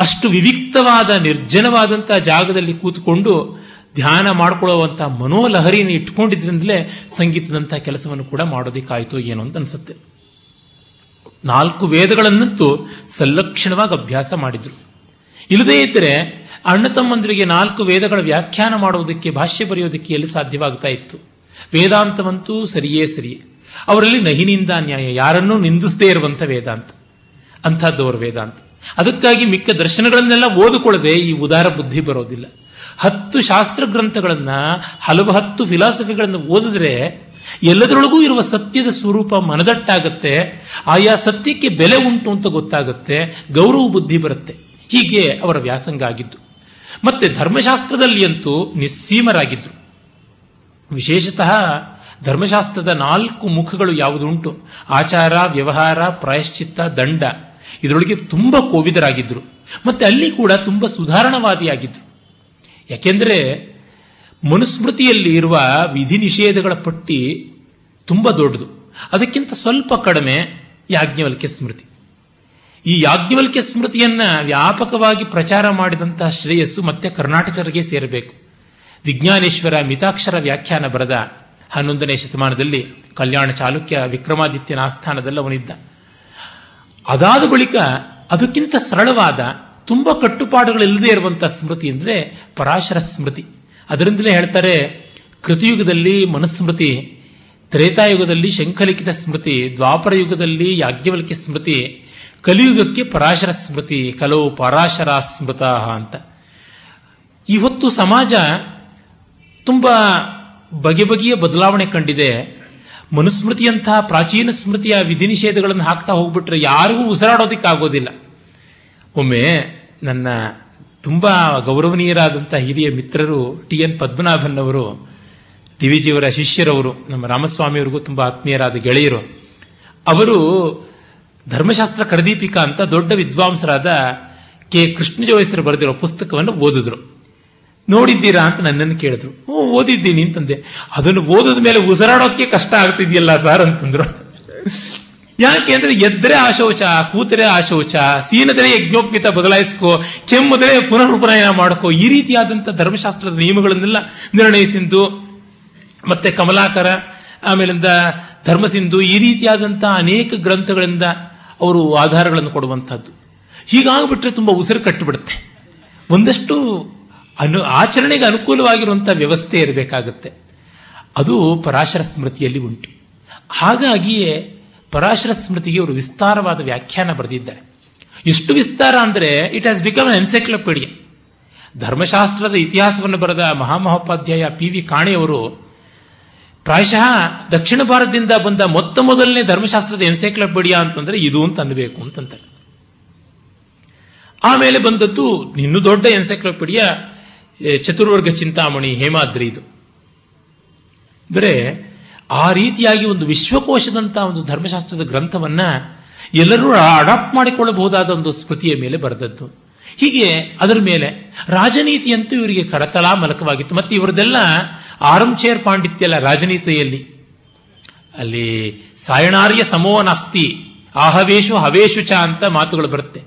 ಅಷ್ಟು ವಿವಿಕ್ತವಾದ ನಿರ್ಜನವಾದಂತಹ ಜಾಗದಲ್ಲಿ ಕೂತ್ಕೊಂಡು ಧ್ಯಾನ ಮಾಡ್ಕೊಳ್ಳುವಂಥ ಮನೋಲಹರಿನ ಇಟ್ಕೊಂಡಿದ್ರಿಂದಲೇ ಸಂಗೀತದಂಥ ಕೆಲಸವನ್ನು ಕೂಡ ಮಾಡೋದಕ್ಕಾಯ್ತು ಏನೋ ಅಂತ ಅನ್ಸುತ್ತೆ. ನಾಲ್ಕು ವೇದಗಳನ್ನಂತೂ ಸಲ್ಲಕ್ಷಣವಾಗಿ ಅಭ್ಯಾಸ ಮಾಡಿದ್ರು. ಇಲ್ಲದೇ ಇದ್ದರೆ ಅಣ್ಣ ತಮ್ಮಂದರಿಗೆ ನಾಲ್ಕು ವೇದಗಳ ವ್ಯಾಖ್ಯಾನ ಮಾಡುವುದಕ್ಕೆ, ಭಾಷ್ಯ ಬರೆಯೋದಕ್ಕೆ ಎಲ್ಲಿ ಸಾಧ್ಯವಾಗ್ತಾ ಇತ್ತು? ವೇದಾಂತವಂತೂ ಸರಿಯೇ ಸರಿಯೇ. ಅವರಲ್ಲಿ ನಹಿನಿಂದ ನ್ಯಾಯ, ಯಾರನ್ನೂ ನಿಂದಿಸದೇ ಇರುವಂಥ ವೇದಾಂತ ಅಂಥದ್ದವರ ವೇದಾಂತ. ಅದಕ್ಕಾಗಿ ಮಿಕ್ಕ ದರ್ಶನಗಳನ್ನೆಲ್ಲ ಓದಿಕೊಳ್ಳದೆ ಈ ಉದಾರ ಬುದ್ಧಿ ಬರೋದಿಲ್ಲ. ಹತ್ತು ಶಾಸ್ತ್ರ ಗ್ರಂಥಗಳನ್ನ ಹಲವು ಹತ್ತು ಫಿಲಾಸಫಿಗಳನ್ನು ಓದಿದ್ರೆ ಎಲ್ಲದರೊಳಗೂ ಇರುವ ಸತ್ಯದ ಸ್ವರೂಪ ಮನದಟ್ಟಾಗತ್ತೆ, ಆಯಾ ಸತ್ಯಕ್ಕೆ ಬೆಲೆ ಉಂಟು ಅಂತ ಗೊತ್ತಾಗುತ್ತೆ, ಗೌರವ ಬುದ್ಧಿ ಬರುತ್ತೆ. ಹೀಗೆ ಅವರ ವ್ಯಾಸಂಗ ಆಗಿದ್ದು. ಮತ್ತೆ ಧರ್ಮಶಾಸ್ತ್ರದಲ್ಲಿ ಅಂತೂ ನಿಸ್ಸೀಮರಾಗಿದ್ರು. ವಿಶೇಷತಃ ಧರ್ಮಶಾಸ್ತ್ರದ ನಾಲ್ಕು ಮುಖಗಳು ಯಾವುದುಂಟು? ಆಚಾರ, ವ್ಯವಹಾರ, ಪ್ರಾಯಶ್ಚಿತ್ತ, ದಂಡ. ಇದರೊಳಗೆ ತುಂಬಾ ಕೋವಿದರಾಗಿದ್ರು. ಮತ್ತೆ ಅಲ್ಲಿ ಕೂಡ ತುಂಬಾ ಸುಧಾರಣವಾದಿಯಾಗಿದ್ರು. ಯಾಕೆಂದ್ರೆ ಮನುಸ್ಮೃತಿಯಲ್ಲಿ ಇರುವ ವಿಧಿ ನಿಷೇಧಗಳ ಪಟ್ಟಿ ತುಂಬಾ ದೊಡ್ಡದು. ಅದಕ್ಕಿಂತ ಸ್ವಲ್ಪ ಕಡಿಮೆ ಯಾಜ್ಞವಲ್ಕ್ಯ ಸ್ಮೃತಿ. ಈ ಯಾಜ್ಞವಲ್ಕ್ಯ ಸ್ಮೃತಿಯನ್ನ ವ್ಯಾಪಕವಾಗಿ ಪ್ರಚಾರ ಮಾಡಿದಂತಹ ಶ್ರೇಯಸ್ಸು ಮತ್ತೆ ಕರ್ನಾಟಕರಿಗೆ ಸೇರಬೇಕು. ವಿಜ್ಞಾನೇಶ್ವರ ಮಿತಾಕ್ಷರ ವ್ಯಾಖ್ಯಾನ ಬರೆದ ಹನ್ನೊಂದನೇ ಶತಮಾನದಲ್ಲಿ ಕಲ್ಯಾಣ ಚಾಲುಕ್ಯ ವಿಕ್ರಮಾದಿತ್ಯನ ಆಸ್ಥಾನದಲ್ಲಿ ಅವನಿದ್ದ ಅದಾದ ಬಳಿಕ ಅದಕ್ಕಿಂತ ಸರಳವಾದ ತುಂಬಾ ಕಟ್ಟುಪಾಡುಗಳಿಲ್ಲದೆ ಇರುವಂತಹ ಸ್ಮೃತಿ ಅಂದರೆ ಪರಾಶರ ಸ್ಮೃತಿ. ಅದರಿಂದಲೇ ಹೇಳ್ತಾರೆ, ಕೃತಿಯುಗದಲ್ಲಿ ಮನುಸ್ಮೃತಿ ತ್ರೇತಾಯುಗದಲ್ಲಿ ಶಂಖಲಿಖಿತ ಸ್ಮೃತಿ ದ್ವಾಪರ ಯುಗದಲ್ಲಿ ಯಾಜ್ಞವಲ್ಕ್ಯ ಸ್ಮೃತಿ, ಕಲಿಯುಗಕ್ಕೆ ಪರಾಶರ ಸ್ಮೃತಿ, ಕಲವು ಪರಾಶರ ಸ್ಮೃತ ಅಂತ. ಇವತ್ತು ಸಮಾಜ ತುಂಬ ಬಗೆ ಬಗೆಯ ಬದಲಾವಣೆ ಕಂಡಿದೆ. ಮನುಸ್ಮೃತಿಯಂತಹ ಪ್ರಾಚೀನ ಸ್ಮೃತಿಯ ವಿಧಿ ನಿಷೇಧಗಳನ್ನು ಹಾಕ್ತಾ ಹೋಗ್ಬಿಟ್ರೆ ಯಾರಿಗೂ ಉಸಿರಾಡೋದಕ್ಕೆ ಆಗೋದಿಲ್ಲ ಒಮ್ಮೆ ನನ್ನ ತುಂಬಾ ಗೌರವನೀಯರಾದಂಥ ಹಿರಿಯ ಮಿತ್ರರು ಟಿ ಎನ್ ಪದ್ಮನಾಭನ್ ಅವರು ಡಿ ವಿ ಜಿಯವರ ಶಿಷ್ಯರವರು, ನಮ್ಮ ರಾಮಸ್ವಾಮಿಯವರಿಗೂ ತುಂಬಾ ಆತ್ಮೀಯರಾದ ಗೆಳೆಯರು. ಅವರು ಧರ್ಮಶಾಸ್ತ್ರ ಕರದೀಪಿಕಾ ಅಂತ ದೊಡ್ಡ ವಿದ್ವಾಂಸರಾದ ಕೆ. ಕೃಷ್ಣ ಜೋಯಿಸರು ಬರೆದಿರೋ ಪುಸ್ತಕವನ್ನು ಓದಿದ್ರು. ನೋಡಿದ್ದೀರಾ ಅಂತ ನನ್ನನ್ನು ಕೇಳಿದ್ರು. ಹ್ಞೂ, ಓದಿದ್ದೀನಿ ಅಂತಂದೆ. ಅದನ್ನು ಓದಿದ ಮೇಲೆ ಉಸಿರಾಡೋಕೆ ಕಷ್ಟ ಆಗ್ತಿದೆಯಲ್ಲ ಸರ್ ಅಂತಂದ್ರು. ಯಾಕೆ ಅಂದ್ರೆ ಎದ್ರೆ ಆಶೌಚ, ಕೂತರೆ ಆಶೌಚ ಸೀನದರೆ ಯಜ್ಞೋಪೇತ ಬದಲಾಯಿಸ್ಕೋ ಕೆಮ್ಮಿದ್ರೆ ಪುನರುಪನಯನ ಮಾಡ್ಕೋ, ಈ ರೀತಿಯಾದಂಥ ಧರ್ಮಶಾಸ್ತ್ರದ ನಿಯಮಗಳನ್ನೆಲ್ಲ ನಿರ್ಣಯಿಸಿದ್ದು, ಮತ್ತೆ ಕಮಲಾಕರ, ಆಮೇಲಿಂದ ಧರ್ಮಸಿಂಧು, ಈ ರೀತಿಯಾದಂತಹ ಅನೇಕ ಗ್ರಂಥಗಳಿಂದ ಅವರು ಆಧಾರಗಳನ್ನು ಕೊಡುವಂತಹದ್ದು ಹೀಗಾಗ್ಬಿಟ್ರೆ ತುಂಬಾ ಉಸಿರು ಕಟ್ಟಿಬಿಡುತ್ತೆ. ಒಂದಷ್ಟು ಅನು, ಆಚರಣೆಗೆ ಅನುಕೂಲವಾಗಿರುವಂತಹ ವ್ಯವಸ್ಥೆ ಇರಬೇಕಾಗುತ್ತೆ. ಅದು ಪರಾಶರ ಸ್ಮೃತಿಯಲ್ಲಿ ಉಂಟು. ಹಾಗಾಗಿಯೇ ಪರಾಶರ ಸ್ಮೃತಿಗೆ ಅವರು ವಿಸ್ತಾರವಾದ ವ್ಯಾಖ್ಯಾನ ಬರೆದಿದ್ದಾರೆ. ಎಷ್ಟು ವಿಸ್ತಾರ ಅಂದರೆ ಇಟ್ ಹ್ಯಾಸ್ ಬಿಕಮ್ ಎನ್ಸೈಕ್ಲೋಪೀಡಿಯಾ ಧರ್ಮಶಾಸ್ತ್ರದ ಇತಿಹಾಸವನ್ನು ಬರೆದ ಮಹಾಮಹೋಪಾಧ್ಯಾಯ ಪಿ ವಿ ಕಾಣೆಯವರು ಪ್ರಾಯಶಃ ದಕ್ಷಿಣ ಭಾರತದಿಂದ ಬಂದ ಮೊತ್ತ ಮೊದಲನೇ ಧರ್ಮಶಾಸ್ತ್ರದ ಎನ್ಸೈಕ್ಲೋಪೀಡಿಯಾ ಅಂತಂದ್ರೆ ಇದು ಅಂತ ಅನ್ಬೇಕು ಅಂತಂತಾರೆ. ಆಮೇಲೆ ಬಂದದ್ದು ಇನ್ನೂ ದೊಡ್ಡ ಎನ್ಸೈಕ್ಲೋಪೀಡಿಯಾ ಚತುರ್ವರ್ಗ ಚಿಂತಾಮಣಿ ಹೇಮಾದ್ರಿ ಇದು. ಅಂದರೆ ಆ ರೀತಿಯಾಗಿ ಒಂದು ವಿಶ್ವಕೋಶದಂತಹ ಒಂದು ಧರ್ಮಶಾಸ್ತ್ರದ ಗ್ರಂಥವನ್ನ ಎಲ್ಲರೂ ಅಡಾಪ್ಟ್ ಮಾಡಿಕೊಳ್ಳಬಹುದಾದ ಒಂದು ಸ್ಮೃತಿಯ ಮೇಲೆ ಬರೆದದ್ದು. ಹೀಗೆ ಅದರ ಮೇಲೆ ರಾಜನೀತಿಯಂತೂ ಇವರಿಗೆ ಕರತಲ ಮಲಕವಾಗಿತ್ತು. ಮತ್ತೆ ಇವರದೆಲ್ಲ ಆರಂಚೇರ್ ಪಾಂಡಿತ್ಯ ಅಲ್ಲ ರಾಜನೀತಿಯಲ್ಲಿ ಅಲ್ಲಿ ಸಾಯಣಾರ್ಯ ಸಮೋ ನಾಸ್ತಿ ಆಹವೇಶು ಹವೇಶು ಚ ಅಂತ ಮಾತುಗಳು ಬರುತ್ತೆ.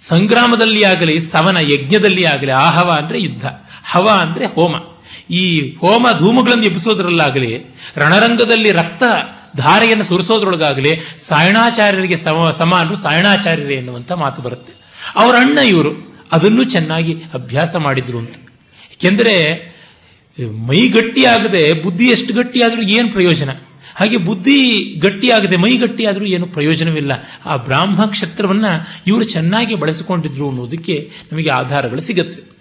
ಸಂಗ್ರಾಮದಲ್ಲಿ ಆಗಲಿ, ಸವನ ಯಜ್ಞದಲ್ಲಿ ಆಗಲಿ, ಆಹವ ಅಂದ್ರೆ ಯುದ್ಧ, ಹವ ಅಂದ್ರೆ ಹೋಮ. ಈ ಹೋಮ ಧೂಮಗಳನ್ನು ಎಬ್ಬಿಸೋದ್ರಲ್ಲಾಗಲಿ, ರಣರಂಗದಲ್ಲಿ ರಕ್ತ ಧಾರೆಯನ್ನು ಸುರಿಸೋದ್ರೊಳಗಾಗಲಿ, ಸಾಯಣಾಚಾರ್ಯರಿಗೆ ಸಮ, ಸಮಾನರು ಸಾಯಣಾಚಾರ್ಯರೇ ಎನ್ನುವಂಥ ಮಾತು ಬರುತ್ತೆ. ಅವರ ಅಣ್ಣ ಇವರು ಅದನ್ನು ಚೆನ್ನಾಗಿ ಅಭ್ಯಾಸ ಮಾಡಿದ್ರು ಅಂತ. ಏಕೆಂದರೆ, ಮೈ ಗಟ್ಟಿಯಾಗದೆ ಬುದ್ಧಿ ಎಷ್ಟು ಗಟ್ಟಿಯಾದರೂ ಏನು ಪ್ರಯೋಜನ? ಹಾಗೆ ಬುದ್ಧಿ ಗಟ್ಟಿಯಾಗದೆ ಮೈ ಗಟ್ಟಿಯಾದರೂ ಏನು ಪ್ರಯೋಜನವಿಲ್ಲ. ಆ ಬ್ರಾಹ್ಮ ಕ್ಷೇತ್ರವನ್ನು ಇವರು ಚೆನ್ನಾಗಿ ಬಳಸಿಕೊಂಡಿದ್ರು ಅನ್ನೋದಕ್ಕೆ ನಮಗೆ ಆಧಾರಗಳು ಸಿಗತ್ತೆ.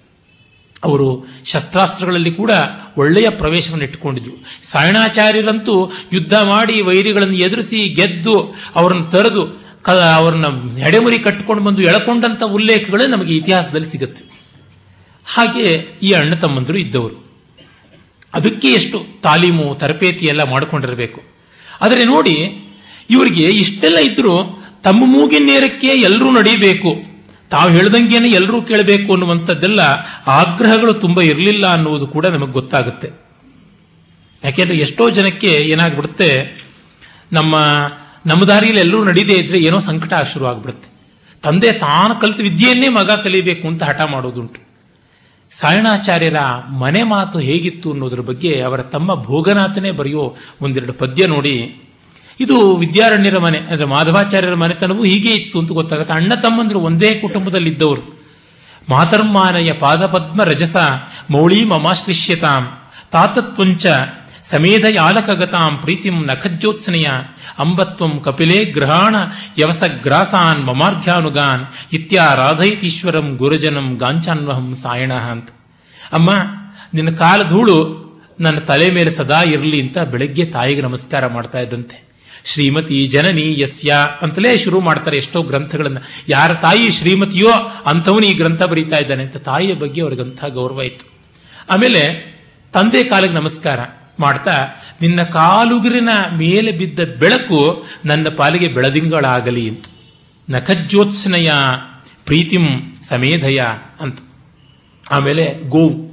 ಅವರು ಶಸ್ತ್ರಾಸ್ತ್ರಗಳಲ್ಲಿ ಕೂಡ ಒಳ್ಳೆಯ ಪ್ರವೇಶವನ್ನು ಇಟ್ಟುಕೊಂಡಿದ್ರು. ಸಾಯಣಾಚಾರ್ಯರಂತೂ ಯುದ್ಧ ಮಾಡಿ ವೈರಿಗಳನ್ನು ಎದುರಿಸಿ ಗೆದ್ದು ಅವರನ್ನು ತರೆದು ಅವರನ್ನ ಎಡೆಮುರಿ ಕಟ್ಟಿಕೊಂಡು ಬಂದು ಎಳಕೊಂಡಂತ ಉಲ್ಲೇಖಗಳೇ ನಮಗೆ ಇತಿಹಾಸದಲ್ಲಿ ಸಿಗುತ್ತೆ. ಹಾಗೆ ಈ ಅಣ್ಣ ತಮ್ಮಂದರು ಇದ್ದವರು. ಅದಕ್ಕೆ ಎಷ್ಟು ತಾಲೀಮು, ತರಬೇತಿ ಎಲ್ಲ ಮಾಡಿಕೊಂಡಿರಬೇಕು. ಆದರೆ ನೋಡಿ, ಇವರಿಗೆ ಇಷ್ಟೆಲ್ಲ ಇದ್ದರೂ ತಮ್ಮ ಮೂಗಿನ ನೇರಕ್ಕೆ ಎಲ್ಲರೂ ನಡೀಬೇಕು ತಾವು ಹೇಳ್ದಂಗೆನೆ ಎಲ್ಲರೂ ಕೇಳಬೇಕು ಅನ್ನುವಂಥದ್ದೆಲ್ಲ ಆಗ್ರಹಗಳು ತುಂಬ ಇರಲಿಲ್ಲ ಅನ್ನುವುದು ಕೂಡ ನಮಗೆ ಗೊತ್ತಾಗುತ್ತೆ. ಯಾಕೆಂದ್ರೆ ಎಷ್ಟೋ ಜನಕ್ಕೆ ಏನಾಗ್ಬಿಡುತ್ತೆ, ನಮ್ಮ ನಮ್ಮ ದಾರಿಯಲ್ಲಿ ಎಲ್ಲರೂ ನಡೀದೇ ಇದ್ರೆ ಏನೋ ಸಂಕಟ ಶುರು ಆಗ್ಬಿಡುತ್ತೆ ತಂದೆ ತಾನು ಕಲಿತ ವಿದ್ಯೆಯನ್ನೇ ಮಗ ಕಲಿಬೇಕು ಅಂತ ಹಠ ಮಾಡೋದುಂಟು. ಸಾಯಣಾಚಾರ್ಯರ ಮನೆ ಮಾತು ಹೇಗಿತ್ತು ಅನ್ನೋದ್ರ ಬಗ್ಗೆ ಅವರ ತಮ್ಮ ಭೋಗನಾಥನೇ ಬರೆಯೋ ಒಂದೆರಡು ಪದ್ಯ ನೋಡಿ ಇದು ವಿದ್ಯಾರಣ್ಯರ ಮನೆ, ಅಂದರೆ ಮಾಧವಾಚಾರ್ಯರ ಮನೆತನವೂ ಹೀಗೆ ಇತ್ತು ಅಂತ ಗೊತ್ತಾಗುತ್ತೆ. ಅಣ್ಣ ತಮ್ಮಂದ್ರು ಒಂದೇ ಕುಟುಂಬದಲ್ಲಿದ್ದವರು. ಮಾತರ್ಮಾನಯ ಪಾದಪದ್ಮ ರಜಸ ಮೌಳಿ ಮಮಾಶ್ಲಿಷ್ಯತಾಂ, ತಾತತ್ವಂಚ ಸಮೇಧ ಯಾಲಕಗತಾಂ ಪ್ರೀತಿಂ ನಖಜ್ಯೋತ್ಸನೆಯ ಅಂಬತ್ವಂ ಕಪಿಲೇ ಗ್ರಹಾಣ ಯವಸ ಗ್ರಾಸಾನ್ ಮಮಾರ್ಘ್ಯಾನುಗಾನ್ ಇತ್ಯಾರಾಧೈತೀಶ್ವರಂ ಗುರುಜನಂ ಗಾಂಚಾನ್ವಹಂ ಸಾಯಣ ಅಂತ. ಅಮ್ಮ, ನಿನ್ನ ಕಾಲ ಧೂಳು ನನ್ನ ತಲೆ ಮೇಲೆ ಸದಾ ಇರಲಿ ಅಂತ ಬೆಳಗ್ಗೆ ತಾಯಿಗೆ ನಮಸ್ಕಾರ ಮಾಡ್ತಾ ಇದ್ದಂತೆ. ಶ್ರೀಮತಿ ಜನನಿ ಯಸ್ಯ ಅಂತಲೇ ಶುರು ಮಾಡ್ತಾರೆ ಎಷ್ಟೋ ಗ್ರಂಥಗಳನ್ನ. ಯಾರ ತಾಯಿ ಶ್ರೀಮತಿಯೋ ಅಂಥವನು ಈ ಗ್ರಂಥ ಬರೀತಾ ಇದ್ದಾನೆ ಅಂತ ತಾಯಿಯ ಬಗ್ಗೆ ಅವ್ರಿಗಂಥ ಗೌರವ ಇತ್ತು. ಆಮೇಲೆ ತಂದೆ ಕಾಲಿಗೆ ನಮಸ್ಕಾರ ಮಾಡ್ತಾ, ನಿನ್ನ ಕಾಲುಗುರಿನ ಮೇಲೆ ಬಿದ್ದ ಬೆಳಕು ನನ್ನ ಪಾಲಿಗೆ ಬೆಳದಿಂಗಳಾಗಲಿ ಅಂತ. ನಖಜ್ಯೋತ್ಸನಯ ಪ್ರೀತಿಂ ಸಮೇಧಯ ಅಂತ. ಆಮೇಲೆ ಗೋವು.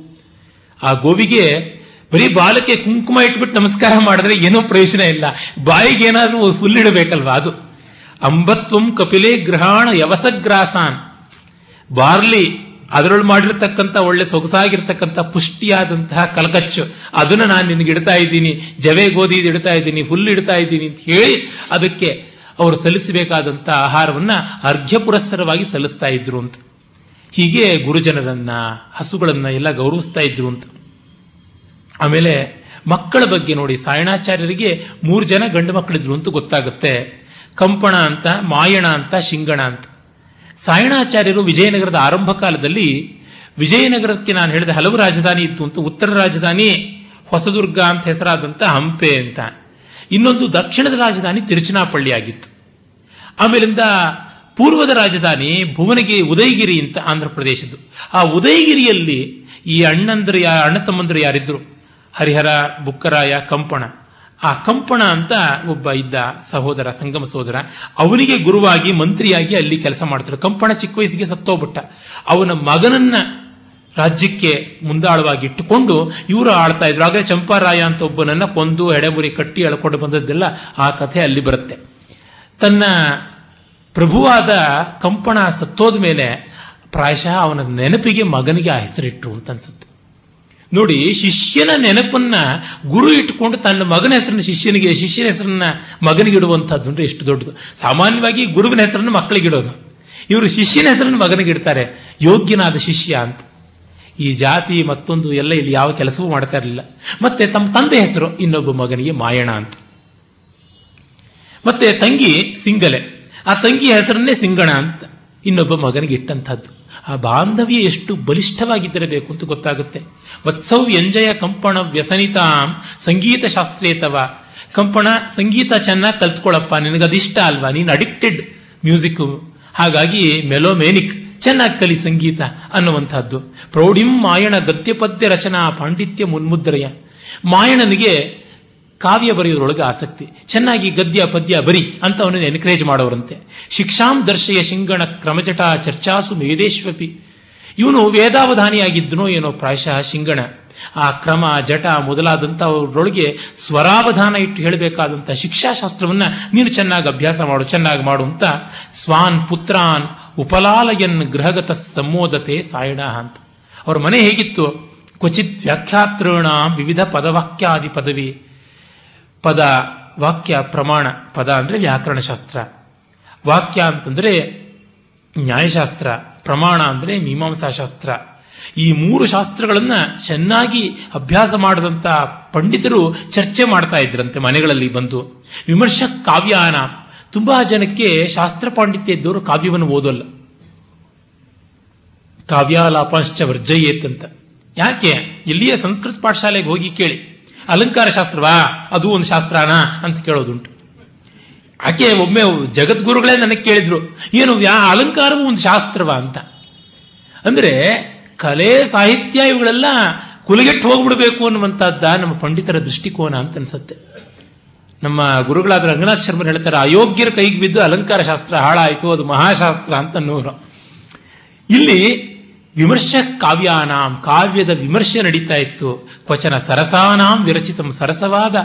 ಆ ಗೋವಿಗೆ ಬರೀ ಬಾಲಕ್ಕೆ ಕುಂಕುಮ ಇಟ್ಬಿಟ್ಟು ನಮಸ್ಕಾರ ಮಾಡಿದ್ರೆ ಏನೋ ಪ್ರಯೋಜನ ಇಲ್ಲ. ಬಾಯಿಗೆ ಏನಾದ್ರೂ ಹುಲ್ಲಿಡಬೇಕಲ್ವಾ ಅದು? ಅಂಬತ್ವಂ ಕಪಿಲೆ ಗ್ರಹಾಣ ಯವಸಗ್ರಾಸಾನ್. ಬಾರ್ಲಿ ಅದರೊಳು ಮಾಡಿರ್ತಕ್ಕಂಥ ಒಳ್ಳೆ ಸೊಗಸಾಗಿರ್ತಕ್ಕಂಥ ಪುಷ್ಟಿಯಾದಂತಹ ಕಲಕಚ್ಚು. ಅದನ್ನ ನಾನು ನಿನಗೆ ಇಡ್ತಾ ಇದ್ದೀನಿ, ಜವೆ ಗೋಧಿ ಇಡ್ತಾ ಇದ್ದೀನಿ, ಹುಲ್ಲು ಇಡ್ತಾ ಇದ್ದೀನಿ ಅಂತ ಹೇಳಿ ಅದಕ್ಕೆ ಅವರು ಸಲ್ಲಿಸಬೇಕಾದಂಥ ಆಹಾರವನ್ನ ಅರ್ಘ್ಯ ಪುರಸ್ಸರವಾಗಿ ಸಲ್ಲಿಸ್ತಾ ಇದ್ರು ಅಂತ. ಹೀಗೆ ಗುರುಜನರನ್ನ, ಹಸುಗಳನ್ನ ಎಲ್ಲ ಗೌರವಿಸ್ತಾ ಇದ್ರು ಅಂತ. ಆಮೇಲೆ ಮಕ್ಕಳ ಬಗ್ಗೆ ನೋಡಿ ಸಾಯಣಾಚಾರ್ಯರಿಗೆ ಮೂರು ಜನ ಗಂಡು ಮಕ್ಕಳಿದ್ರು ಅಂತ ಗೊತ್ತಾಗುತ್ತೆ. ಕಂಪಣ ಅಂತ, ಮಾಯಣ ಅಂತ, ಶಿಂಗಣ ಅಂತ. ಸಾಯಣಾಚಾರ್ಯರು ವಿಜಯನಗರದ ಆರಂಭ ಕಾಲದಲ್ಲಿ ವಿಜಯನಗರಕ್ಕೆ ನಾನು ಹೇಳಿದ ಹಲವು ರಾಜಧಾನಿ ಇತ್ತು ಅಂತ ಉತ್ತರ ರಾಜಧಾನಿ, ಹೊಸದುರ್ಗ ಅಂತ ಹೆಸರಾದಂತ ಹಂಪೆ ಅಂತ. ಇನ್ನೊಂದು ದಕ್ಷಿಣದ ರಾಜಧಾನಿ ತಿರುಚನಾಪಳ್ಳಿ ಆಗಿತ್ತು. ಆಮೇಲಿಂದ ಪೂರ್ವದ ರಾಜಧಾನಿ ಭುವನಗಿರಿ, ಉದಯಗಿರಿ ಅಂತ ಆಂಧ್ರ ಪ್ರದೇಶದ್ದು ಆ ಉದಯಗಿರಿಯಲ್ಲಿ ಈ ಅಣ್ಣಂದ್ರ ಯಾ ಅಣ್ಣ ತಮ್ಮಂದರು ಯಾರಿದ್ರು? ಹರಿಹರ ಬುಕ್ಕರಾಯ ಕಂಪಣ. ಆ ಕಂಪಣ ಅಂತ ಒಬ್ಬ ಇದ್ದ ಸಹೋದರ, ಸಂಗಮ ಸಹೋದರ, ಅವನಿಗೆ ಗುರುವಾಗಿ, ಮಂತ್ರಿಯಾಗಿ ಅಲ್ಲಿ ಕೆಲಸ ಮಾಡ್ತಾರೆ ಕಂಪಣ ಚಿಕ್ಕ ವಯಸ್ಸಿಗೆ ಸತ್ತೋಗ್ಬಿಟ್ಟ. ಅವನ ಮಗನನ್ನ ರಾಜ್ಯಕ್ಕೆ ಮುಂದಾಳವಾಗಿ ಇಟ್ಟುಕೊಂಡು ಇವರು ಆಳ್ತಾ ಇದ್ರು. ಆಗ ಚಂಪಾರಾಯ ಅಂತ ಒಬ್ಬನನ್ನ ಕೊಂದು ಎಡೆಮುರಿ ಕಟ್ಟಿ ಎಳ್ಕೊಂಡು ಬಂದದ್ದೆಲ್ಲ ಆ ಕಥೆ ಅಲ್ಲಿ ಬರುತ್ತೆ. ತನ್ನ ಪ್ರಭುವಾದ ಕಂಪಣ ಸತ್ತೋದ ಮೇಲೆ ಪ್ರಾಯಶಃ ಅವನ ನೆನಪಿಗೆ ಮಗನಿಗೆ ಆ ಹೆಸರಿಟ್ರು ಅಂತ ಅನ್ಸುತ್ತೆ. ನೋಡಿ, ಶಿಷ್ಯನ ನೆನಪನ್ನ ಗುರು ಇಟ್ಟುಕೊಂಡು ತನ್ನ ಮಗನ ಹೆಸರನ್ನ ಶಿಷ್ಯನಿಗೆ, ಶಿಷ್ಯನ ಹೆಸರನ್ನ ಮಗನಿಗೆ ಇಡುವಂತಹದ್ದು ಅಂದ್ರೆ ಎಷ್ಟು ದೊಡ್ಡದು. ಸಾಮಾನ್ಯವಾಗಿ ಗುರುವಿನ ಹೆಸರನ್ನು ಮಕ್ಕಳಿಗೆ ಇಡೋದು. ಇವರು ಶಿಷ್ಯನ ಹೆಸರನ್ನು ಮಗನಿಗೆ ಇಡ್ತಾರೆ. ಯೋಗ್ಯನಾದ ಶಿಷ್ಯ ಅಂತ. ಈ ಜಾತಿ ಮತ್ತೊಂದು ಎಲ್ಲ ಇಲ್ಲಿ ಯಾವ ಕೆಲಸವೂ ಮಾಡ್ತಾ ಇರಲಿಲ್ಲ. ಮತ್ತೆ ತಮ್ಮ ತಂದೆ ಹೆಸರು, ಇನ್ನೊಬ್ಬ ಮಗನಿಗೆ ಮಾಯಣ ಅಂತ. ಮತ್ತೆ ತಂಗಿ ಸಿಂಗಲೆ. ಆ ತಂಗಿಯ ಹೆಸರನ್ನೇ ಸಿಂಗಣ ಅಂತ. ಇನ್ನೊಬ್ಬ ಮಗನಿಗೆ ಇಟ್ಟಂತಹದ್ದು. ಆ ಬಾಂಧವ್ಯ ಎಷ್ಟು ಬಲಿಷ್ಠವಾಗಿದ್ದಿರಬೇಕು ಅಂತ ಗೊತ್ತಾಗುತ್ತೆ. ವತ್ಸವ್ ಎಂಜಯ ಕಂಪಣ ವ್ಯಸನಿತಾಂ ಸಂಗೀತ ಶಾಸ್ತ್ರೇತವ. ಕಂಪಣ, ಸಂಗೀತ ಚೆನ್ನಾಗಿ ಕಲ್ತ್ಕೊಳಪ್ಪ ನಿನಗದಿಷ್ಟ ಅಲ್ವಾ? ನೀನು ಅಡಿಕ್ಟೆಡ್ ಮ್ಯೂಸಿಕ್ ಹಾಗಾಗಿ ಮೆಲೋಮೇನಿಕ್, ಚೆನ್ನಾಗಿ ಕಲಿ ಸಂಗೀತ ಅನ್ನುವಂಥದ್ದು. ಪ್ರೌಢಿಂ ಮಾಯಣ ಗದ್ಯಪದ್ಯ ರಚನಾ ಪಾಂಡಿತ್ಯ ಮುನ್ಮುದ್ರಯ. ಮಾಯಣನಿಗೆ ಕಾವ್ಯ ಬರೆಯೋದ್ರೊಳಗೆ ಆಸಕ್ತಿ. ಚೆನ್ನಾಗಿ ಗದ್ಯ, ಪದ್ಯ ಬರಿ ಅಂತ ಅವನನ್ನು ಎನ್ಕರೇಜ್ ಮಾಡೋರಂತೆ. ಶಿಕ್ಷಾಂ ದರ್ಶಯ ಶಿಂಗಣ ಕ್ರಮಚಟ ಚರ್ಚಾಸು ಮೇದೇಶ್ವಪಿ. ಇವನು ವೇದಾವಧಾನಿಯಾಗಿದ್ದನೋ ಏನೋ ಪ್ರಾಯಶಃ ಶಿಂಗಣ. ಆ ಕ್ರಮ, ಜಟ ಮೊದಲಾದಂಥ ಅವರೊಳಗೆ ಸ್ವರಾವಧಾನ ಇಟ್ಟು ಹೇಳಬೇಕಾದಂಥ ಶಿಕ್ಷಾಶಾಸ್ತ್ರವನ್ನ ನೀನು ಚೆನ್ನಾಗಿ ಅಭ್ಯಾಸ ಮಾಡು, ಚೆನ್ನಾಗಿ ಮಾಡು ಅಂತ ಸ್ವಾನ್ ಪುತ್ರಾನ್ ಉಪಲಾಲಯನ್ ಗೃಹಗತ ಸಂಮೋದತೆ ಸಾಯಣ ಅಂತ. ಅವ್ರ ಮನೆ ಹೇಗಿತ್ತು? ಕ್ವಚಿತ್ ವ್ಯಾಖ್ಯಾತೃಣ ವಿವಿಧ ಪದವಾಕ್ಯಾದಿ ಪದವಿ. ಪದ, ವಾಕ್ಯ, ಪ್ರಮಾಣ, ಪದ ಅಂದ್ರೆ ವ್ಯಾಕರಣಶಾಸ್ತ್ರ ವಾಕ್ಯ ಅಂತಂದ್ರೆ ನ್ಯಾಯಶಾಸ್ತ್ರ, ಪ್ರಮಾಣ ಅಂದ್ರೆ ಮೀಮಾಂಸಾಶಾಸ್ತ್ರ ಈ ಮೂರು ಶಾಸ್ತ್ರಗಳನ್ನು ಚೆನ್ನಾಗಿ ಅಭ್ಯಾಸ ಮಾಡಿದಂಥ ಪಂಡಿತರು ಚರ್ಚೆ ಮಾಡ್ತಾ ಇದ್ರಂತೆ ಮನೆಗಳಲ್ಲಿ ಬಂದು. ವಿಮರ್ಶ ಕಾವ್ಯಾನ ತುಂಬಾ ಜನಕ್ಕೆ ಶಾಸ್ತ್ರ ಪಾಂಡಿತ್ಯ ಇದ್ದವರು ಕಾವ್ಯವನ್ನು ಓದೋಲ್ಲ. ಕಾವ್ಯಾಲಾಪಾಂಶ್ಚ ವರ್ಜಯೇತ್ ಅಂತ. ಯಾಕೆ? ಇಲ್ಲಿಯೇ ಸಂಸ್ಕೃತ ಪಾಠಶಾಲೆಗೆ ಹೋಗಿ ಕೇಳಿ. ಅಲಂಕಾರ ಶಾಸ್ತ್ರವಾ ಅದು ಒಂದು ಶಾಸ್ತ್ರನಾ ಅಂತ ಕೇಳೋದುಂಟು. ಆಕೆ ಒಮ್ಮೆ ಜಗದ್ಗುರುಗಳೇ ನನಗೆ ಕೇಳಿದ್ರು, ಏನು ಯಾ ಅಲಂಕಾರವು ಒಂದು ಶಾಸ್ತ್ರವ ಅಂತ. ಅಂದ್ರೆ ಕಲೆ, ಸಾಹಿತ್ಯ ಇವುಗಳೆಲ್ಲ ಕುಲಗೆಟ್ಟು ಹೋಗ್ಬಿಡ್ಬೇಕು ಅನ್ನುವಂಥದ್ದ ನಮ್ಮ ಪಂಡಿತರ ದೃಷ್ಟಿಕೋನ ಅಂತ ಅನ್ಸುತ್ತೆ. ನಮ್ಮ ಗುರುಗಳಾದ ರಂಗನಾಥ್ ಶರ್ಮರು ಹೇಳ್ತಾರೆ, ಅಯೋಗ್ಯರ ಕೈಗೆ ಬಿದ್ದು ಅಲಂಕಾರ ಶಾಸ್ತ್ರ ಹಾಳಾಯಿತು, ಅದು ಮಹಾಶಾಸ್ತ್ರ ಅಂತ ಅನ್ನೋರು ಇಲ್ಲಿ ವಿಮರ್ಶ ಕಾವ್ಯಾನಾಂ, ಕಾವ್ಯದ ವಿಮರ್ಶೆ ನಡೀತಾ ಇತ್ತು. ಕ್ವಚನ ಸರಸಾನಾಂ ವಿರಚಿತಂ ಸರಸವಾದ.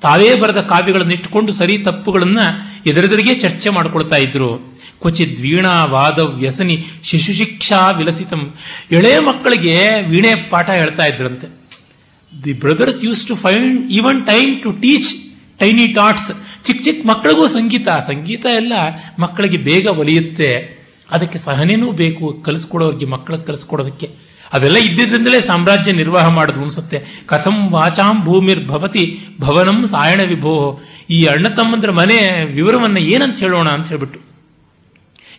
ತಾವೇ ಬರೆದ ಕಾವ್ಯಗಳನ್ನು ಇಟ್ಟುಕೊಂಡು ಸರಿ ತಪ್ಪುಗಳನ್ನ ಎದುರೆದುರಿಗೆ ಚರ್ಚೆ ಮಾಡಿಕೊಳ್ತಾ ಇದ್ರು. ಕ್ವಚಿತ್ ವೀಣಾ ವಾದ ವ್ಯಸನಿ ಶಿಶು ಶಿಕ್ಷಾ ವಿಲಸಿತಂ. ಎಳೆ ಮಕ್ಕಳಿಗೆ ವೀಣೆ ಪಾಠ ಹೇಳ್ತಾ ಇದ್ರಂತೆ. The brothers used to find even time to teach tiny tots ಚಿಕ್ಕ ಚಿಕ್ಕ ಮಕ್ಕಳಿಗೂ ಸಂಗೀತ. ಸಂಗೀತ ಎಲ್ಲ ಮಕ್ಕಳಿಗೆ ಬೇಗ ಒಲಿಯುತ್ತೆ. ಅದಕ್ಕೆ ಸಹನೆನೂ ಬೇಕು, ಕಲಿಸ್ಕೊಡೋರಿಗೆ ಮಕ್ಕಳಿಗೆ ಕಲಿಸ್ಕೊಡೋದಕ್ಕೆ. ಅವೆಲ್ಲ ಇದ್ದಿದ್ದಿಂದಲೇ ಸಾಮ್ರಾಜ್ಯ ನಿರ್ವಾಹ ಮಾಡೋದು ಅನ್ಸುತ್ತೆ. ಕಥಂ ವಾಚಾಂ ಭೂಮಿರ್ ಭವತಿ ಭವನಂ ಸಾಯಣ ವಿಭೋ. ಈ ಅಣ್ಣ ತಮ್ಮಂದ್ರ ಮನೆ ವಿವರವನ್ನ ಏನಂತ ಹೇಳೋಣ ಅಂತ ಹೇಳ್ಬಿಟ್ಟು.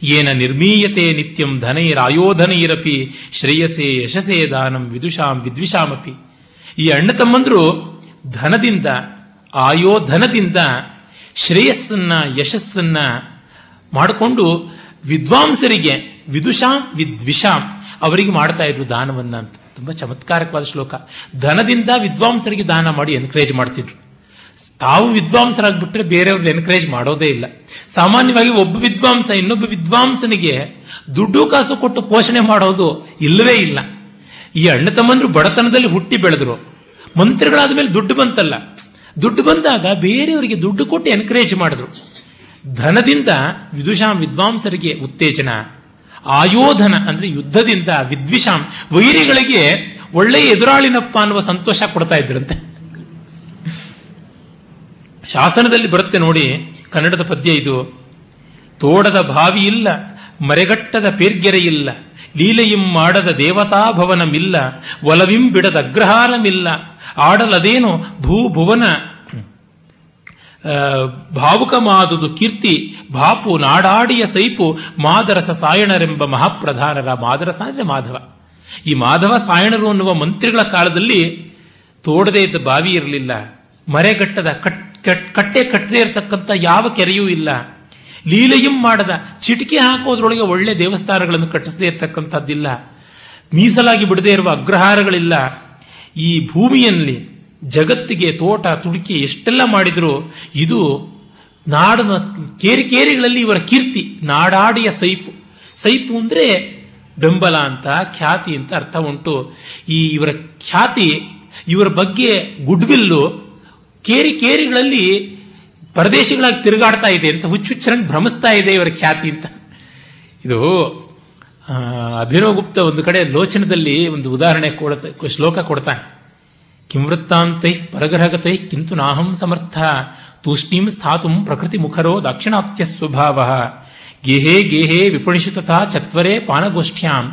ಏನ ನಿರ್ಮೀಯತೆ ನಿತ್ಯಂ ಧನೈರಾಯೋಧನೈರಪಿ ಶ್ರೇಯಸೆ ಯಶಸೇ ದಾನಂ ವಿದುಷಾಂ ವಿದ್ವಿಷಾಮಪಿ. ಈ ಅಣ್ಣ ತಮ್ಮಂದ್ರು ಧನದಿಂದ, ಆಯೋಧನದಿಂದ ಶ್ರೇಯಸ್ಸನ್ನ, ಯಶಸ್ಸನ್ನ ಮಾಡಿಕೊಂಡು ವಿದ್ವಾಂಸರಿಗೆ, ವಿದುಷಾಂ ವಿದ್ವಿಷಾಂ, ಅವರಿಗೆ ಮಾಡ್ತಾ ಇದ್ರು ದಾನವನ್ನ ಅಂತ. ತುಂಬಾ ಚಮತ್ಕಾರಕವಾದ ಶ್ಲೋಕ. ಧನದಿಂದ ವಿದ್ವಾಂಸರಿಗೆ ದಾನ ಮಾಡಿ ಎನ್ಕರೇಜ್ ಮಾಡ್ತಿದ್ರು. ತಾವು ವಿದ್ವಾಂಸರಾಗ್ಬಿಟ್ರೆ ಬೇರೆಯವ್ರನ್ನ ಎನ್ಕರೇಜ್ ಮಾಡೋದೇ ಇಲ್ಲ. ಸಾಮಾನ್ಯವಾಗಿ ಒಬ್ಬ ವಿದ್ವಾಂಸ ಇನ್ನೊಬ್ಬ ವಿದ್ವಾಂಸನಿಗೆ ದುಡ್ಡು ಕಾಸು ಕೊಟ್ಟು ಪೋಷಣೆ ಮಾಡೋದು ಇಲ್ಲವೇ ಇಲ್ಲ. ಈ ಅಣ್ಣ ತಮ್ಮಂದ್ರು ಬಡತನದಲ್ಲಿ ಹುಟ್ಟಿ ಬೆಳೆದ್ರು. ಮಂತ್ರಿಗಳಾದ ಮೇಲೆ ದುಡ್ಡು ಬಂತಲ್ಲ. ದುಡ್ಡು ಬಂದಾಗ ಬೇರೆಯವರಿಗೆ ದುಡ್ಡು ಕೊಟ್ಟು ಎನ್ಕರೇಜ್ ಮಾಡಿದ್ರು. ಧನದಿಂದ ವಿದುಷಾಂ ವಿದ್ವಾಂಸರಿಗೆ ಉತ್ತೇಜನ. ಆಯೋಧನ ಅಂದ್ರೆ ಯುದ್ಧದಿಂದ ವಿದ್ವಿಷಾಂ ವೈರಿಗಳಿಗೆ ಒಳ್ಳೆಯ ಎದುರಾಳಿನಪ್ಪ ಅನ್ನುವ ಸಂತೋಷ ಕೊಡ್ತಾ ಇದ್ರಂತೆ. ಶಾಸನದಲ್ಲಿ ಬರುತ್ತೆ ನೋಡಿ ಕನ್ನಡದ ಪದ್ಯ ಇದು. ತೋಡದ ಬಾವಿ ಇಲ್ಲ, ಮರೆಗಟ್ಟದ ಪೇರ್ಗೆರೆ ಇಲ್ಲ, ಲೀಲೆಯಿಂ ಮಾಡದ ದೇವತಾ ಭವನಮಿಲ್ಲ ಒಲವಿಂ ಬಿಡದ ಅಗ್ರಹಾರಮಿಲ್ಲ, ಆಡಲದೇನು ಭೂಭುವನ ಭಾವುಕ ಮಾದುದು ಕೀರ್ತಿ ಬಾಪು ನಾಡಾಡಿಯ ಸೈಪು, ಮಾದರಸ ಸಾಯಣರೆಂಬ ಮಹಾಪ್ರಧಾನರ ಮಾದರಸ ಅಂದ್ರೆ ಮಾಧವ. ಈ ಮಾಧವ ಸಾಯಣರು ಅನ್ನುವ ಮಂತ್ರಿಗಳ ಕಾಲದಲ್ಲಿ ತೋಡದೇ ಇದ್ದ ಬಾವಿ ಇರಲಿಲ್ಲ. ಮರೆಗಟ್ಟದ ಕಟ್ ಕಟ್ಟೆ ಕಟ್ಟದೇ ಇರತಕ್ಕಂಥ ಯಾವ ಕೆರೆಯೂ ಇಲ್ಲ. ಲೀಲೆಯೂ ಮಾಡದ ಚಿಟಿಕೆ ಹಾಕೋದ್ರೊಳಗೆ ಒಳ್ಳೆ ದೇವಸ್ಥಾನಗಳನ್ನು ಕಟ್ಟಿಸದೇ ಇರತಕ್ಕಂಥದ್ದಿಲ್ಲ. ಮೀಸಲಾಗಿ ಬಿಡದೇ ಇರುವ ಅಗ್ರಹಾರಗಳಿಲ್ಲ. ಈ ಭೂಮಿಯಲ್ಲಿ ಜಗತ್ತಿಗೆ ತೋಟ ತುಡಿಕೆ ಎಷ್ಟೆಲ್ಲ ಮಾಡಿದ್ರು, ಇದು ನಾಡನ ಕೇರಿ ಕೇರಿಗಳಲ್ಲಿ ಇವರ ಕೀರ್ತಿ, ನಾಡಾಡಿಯ ಸೈಪು. ಸೈಪು ಅಂದ್ರೆ ಬೆಂಬಲ ಅಂತ, ಖ್ಯಾತಿ ಅಂತ ಅರ್ಥ ಉಂಟು. ಈ ಇವರ ಖ್ಯಾತಿ, ಇವರ ಬಗ್ಗೆ ಗುಡ್ವಿಲ್ಲು ಕೇರಿ ಕೇರಿಗಳಲ್ಲಿ ಪ್ರದೇಶಗಳಾಗಿ ತಿರುಗಾಡ್ತಾ ಇದೆ ಅಂತ, ಹುಚ್ಚುಚ್ಚರಂಗ್ ಭ್ರಮಿಸ್ತಾ ಇದೆ ಇವರ ಖ್ಯಾತಿ ಅಂತ. ಇದು ಅಭಿನವ್ ಗುಪ್ತ ಒಂದು ಕಡೆ ಲೋಚನದಲ್ಲಿ ಒಂದು ಉದಾಹರಣೆ ಕೊಡ್ತಾ, ಶ್ಲೋಕ ಕೊಡ್ತಾನೆ. ಕಿಂವೃತ್ತಾಂತೈ ಪರಗ್ರಹಗತೈ ಕಿಂತು ನಾಹಂ ಸಮರ್ಥ ತೂಷ್ಣೀಂ ಸ್ಥಾತು ಪ್ರಕೃತಿ ಮುಖರೋ ದಾಕ್ಷಿಣಾತ್ಯ ಸ್ವಭಾವ ಗೇಹೇ ಗೇಹೇ ವಿಪಣಿಷು ತಥಾ ಚತ್ವರೇ ಪಾನಗೋಷ್ಠ್ಯಾಂ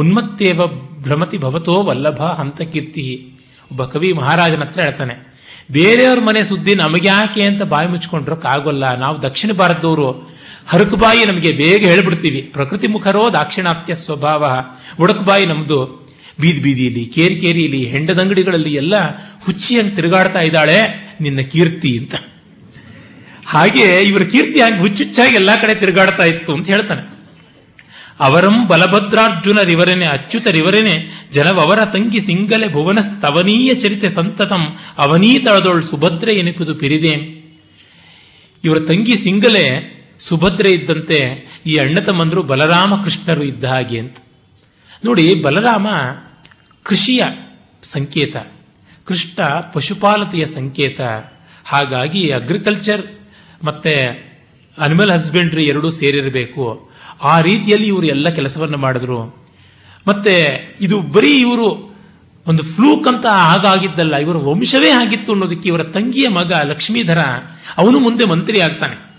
ಉನ್ಮತ್ತೇವ ಭ್ರಮತಿ ಭವತೋ ವಲ್ಲಭ ಹಂತಕೀರ್ತಿ ಒಬ್ಬ ಕವಿ ಮಹಾರಾಜನ ಹತ್ರ ಹೇಳ್ತಾನೆ, ಬೇರೆಯವ್ರ ಮನೆ ಸುದ್ದಿ ನಮಗೆ ಯಾಕೆ ಅಂತ ಬಾಯಿ ಮುಚ್ಕೊಂಡ್ರಕ್ಕಾಗೋಲ್ಲ ನಾವು ದಕ್ಷಿಣ ಭಾರತದವರು. ಹರಕು ಬಾಯಿ ನಮಗೆ ಬೇಗ ಹೇಳ್ಬಿಡ್ತೀವಿ. ಪ್ರಕೃತಿ ಮುಖರೋ ದಾಕ್ಷಿಣಾತ್ಯ ಸ್ವಭಾವ. ಒಡಕು ಬಾಯಿ ನಮ್ದು. ಬೀದಿ ಬೀದಿಯಲ್ಲಿ, ಕೇರಿ ಕೇರಿಯಲ್ಲಿ ಹೆಂಡದಂಗಡಿಗಳಲ್ಲಿ ಎಲ್ಲ ಹುಚ್ಚಿಯಂಗೆ ತಿರುಗಾಡ್ತಾ ಇದ್ದಾಳೆ ನಿನ್ನ ಕೀರ್ತಿ ಅಂತ. ಹಾಗೆ ಇವರ ಕೀರ್ತಿ ಹಾಗೆ ಹುಚ್ಚುಚ್ಚಾಗಿ ಎಲ್ಲಾ ಕಡೆ ತಿರುಗಾಡ್ತಾ ಇತ್ತು ಅಂತ ಹೇಳ್ತಾನೆ. ಅವರಂ ಬಲಭದ್ರಾರ್ಜುನ ರಿವರೆನೇ ಅಚ್ಯುತ ಅಚ್ಯುತರಿವರೇನೆ ಜನವವರ ತಂಗಿ ಸಿಂಗಲೆ ಭುವನ ಸ್ತವನೀಯ ಚರಿತೆ ಸಂತತಂ ಅವನೀತಳದೊಳ್ ಸುಭದ್ರೆ ಎನಿಪುದು ಪಿರಿದೆ. ಇವರ ತಂಗಿ ಸಿಂಗಲೆ ಸುಭದ್ರೆ ಇದ್ದಂತೆ ಈ ಅಣ್ಣ ತಮ್ಮಂದ್ರು ಬಲರಾಮ ಕೃಷ್ಣರು ಇದ್ದ ಹಾಗೆ ಅಂತ. ನೋಡಿ, ಬಲರಾಮ ಕೃಷಿಯ ಸಂಕೇತ ಕೃಷ್ಣ ಪಶುಪಾಲತೆಯ ಸಂಕೇತ. ಹಾಗಾಗಿ ಅಗ್ರಿಕಲ್ಚರ್ ಮತ್ತೆ ಅನಿಮಲ್ ಹಸ್ಬೆಂಡ್ರಿ ಎರಡೂ ಸೇರಿರಬೇಕು. ಆ ರೀತಿಯಲ್ಲಿ ಇವರು ಎಲ್ಲ ಕೆಲಸವನ್ನು ಮಾಡಿದ್ರು. ಮತ್ತೆ ಇದು ಬರೀ ಇವರು ಒಂದು ಫ್ಲೂಕ್ ಅಂತ ಹಾಗಾಗಿದ್ದಲ್ಲ, ಇವರ ವಂಶವೇ ಆಗಿತ್ತು ಅನ್ನೋದಕ್ಕೆ ಇವರ ತಂಗಿಯ ಮಗ ಲಕ್ಷ್ಮೀಧರ, ಅವನು ಮುಂದೆ ಮಂತ್ರಿ ಆಗ್ತಾನೆ.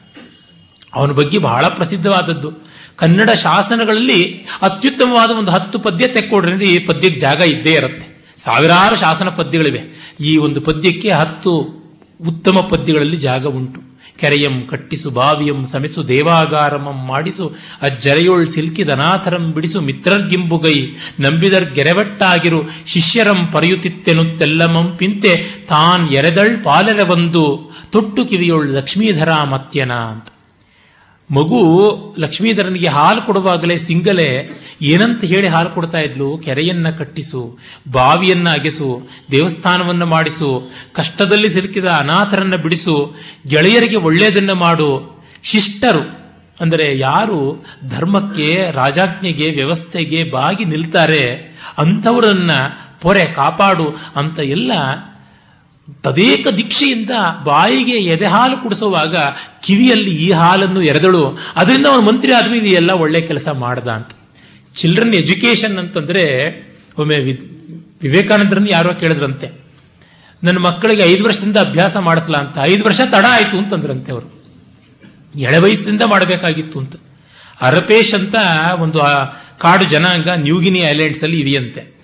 ಅವನ ಬಗ್ಗೆ ಬಹಳ ಪ್ರಸಿದ್ಧವಾದದ್ದು. ಕನ್ನಡ ಶಾಸನಗಳಲ್ಲಿ ಅತ್ಯುತ್ತಮವಾದ ಒಂದು ಹತ್ತು ಪದ್ಯ ತೆಕ್ಕೊಡ್ರಿ ಈ ಪದ್ಯಕ್ಕೆ ಜಾಗ ಇದ್ದೇ ಇರುತ್ತೆ. ಸಾವಿರಾರು ಶಾಸನ ಪದ್ಯಗಳಿವೆ. ಈ ಒಂದು ಪದ್ಯಕ್ಕೆ ಹತ್ತು ಉತ್ತಮ ಪದ್ಯಗಳಲ್ಲಿ ಜಾಗ ಉಂಟು. ಕೆರೆಯಂ ಕಟ್ಟಿಸು, ಬಾವಿಯಂ ಸಮಿಸು, ದೇವಾಗಾರಮಂ ಮಾಡಿಸು, ಅಜ್ಜರೆಯೊಳ್ ಸಿಲ್ಕಿದನಾಥರಂ ಬಿಡಿಸು ಮಿತ್ರರ್ಗಿಂಬುಗೈ ನಂಬಿದರ್ ಗೆರೆವಟ್ಟಾಗಿರು, ಶಿಷ್ಯರಂ ಪರೆಯುತ್ತಿತ್ತೆನುತ್ತೆಲ್ಲಮಂ ಪಿಂತೆ, ತಾನ್ ಎರೆದಳ್ ಪಾಲೆರೆ ಒಂದು ತೊಟ್ಟು ಕಿವಿಯೊಳ್ ಲಕ್ಷ್ಮೀಧರ ಮತ್ಯನ ಅಂತ. ಮಗು ಲಕ್ಷ್ಮೀಧರನಿಗೆ ಹಾಲು ಕೊಡುವಾಗಲೇ ಸಿಂಗಲೆ, ಏನಂತ ಹೇಳಿ ಹಾಲು ಕೊಡ್ತಾ ಇದ್ಲು? ಕೆರೆಯನ್ನ ಕಟ್ಟಿಸು, ಬಾವಿಯನ್ನ ಅಗೆಸು, ದೇವಸ್ಥಾನವನ್ನು ಮಾಡಿಸು, ಕಷ್ಟದಲ್ಲಿ ಸಿಲುಕಿದ ಅನಾಥರನ್ನ ಬಿಡಿಸು, ಗೆಳೆಯರಿಗೆ ಒಳ್ಳೆಯದನ್ನ ಮಾಡು, ಶಿಷ್ಟರು, ಅಂದರೆ ಯಾರು ಧರ್ಮಕ್ಕೆ, ರಾಜಾಜ್ಞೆಗೆ, ವ್ಯವಸ್ಥೆಗೆ ಬಾಗಿ ನಿಲ್ತಾರೆ, ಅಂಥವರನ್ನ ಪೊರೆ ಕಾಪಾಡು ಅಂತ ಎಲ್ಲ ತದೇಕ ದೀಕ್ಷೆಯಿಂದ ಬಾಯಿಗೆ ಎದೆ ಹಾಲು ಕುಡಿಸುವಾಗ ಕಿವಿಯಲ್ಲಿ ಈ ಹಾಲನ್ನು ಎರೆದಳು. ಅದರಿಂದ ಅವನು ಮಂತ್ರಿ ಆದ್ಮೇಲೆ ಎಲ್ಲ ಒಳ್ಳೆ ಕೆಲಸ ಮಾಡ್ದ ಅಂತ. ಚಿಲ್ಡ್ರನ್ ಎಜುಕೇಶನ್ ಅಂತಂದ್ರೆ ಒಮ್ಮೆ ವಿವೇಕಾನಂದರನ್ನು ಯಾರೋ ಕೇಳಿದ್ರಂತೆ. ನನ್ನ ಮಕ್ಕಳಿಗೆ ಐದು ವರ್ಷದಿಂದ ಅಭ್ಯಾಸ ಮಾಡಿಸ್ಲಾ ಅಂತ. ಐದು ವರ್ಷ ತಡ ಆಯ್ತು ಅಂತಂದ್ರಂತೆ ಅವರು. ಎಳೆ ವಯಸ್ಸಿಂದ ಮಾಡಬೇಕಾಗಿತ್ತು ಅಂತ. ಅರಪೇಶ್ ಅಂತ ಒಂದು ಕಾಡು ಜನಾಂಗ ನ್ಯೂಗಿನಿ ಐಲ್ಯಾಂಡ್ಸ್ ಅಲ್ಲಿ ಇದೆಯಂತೆ.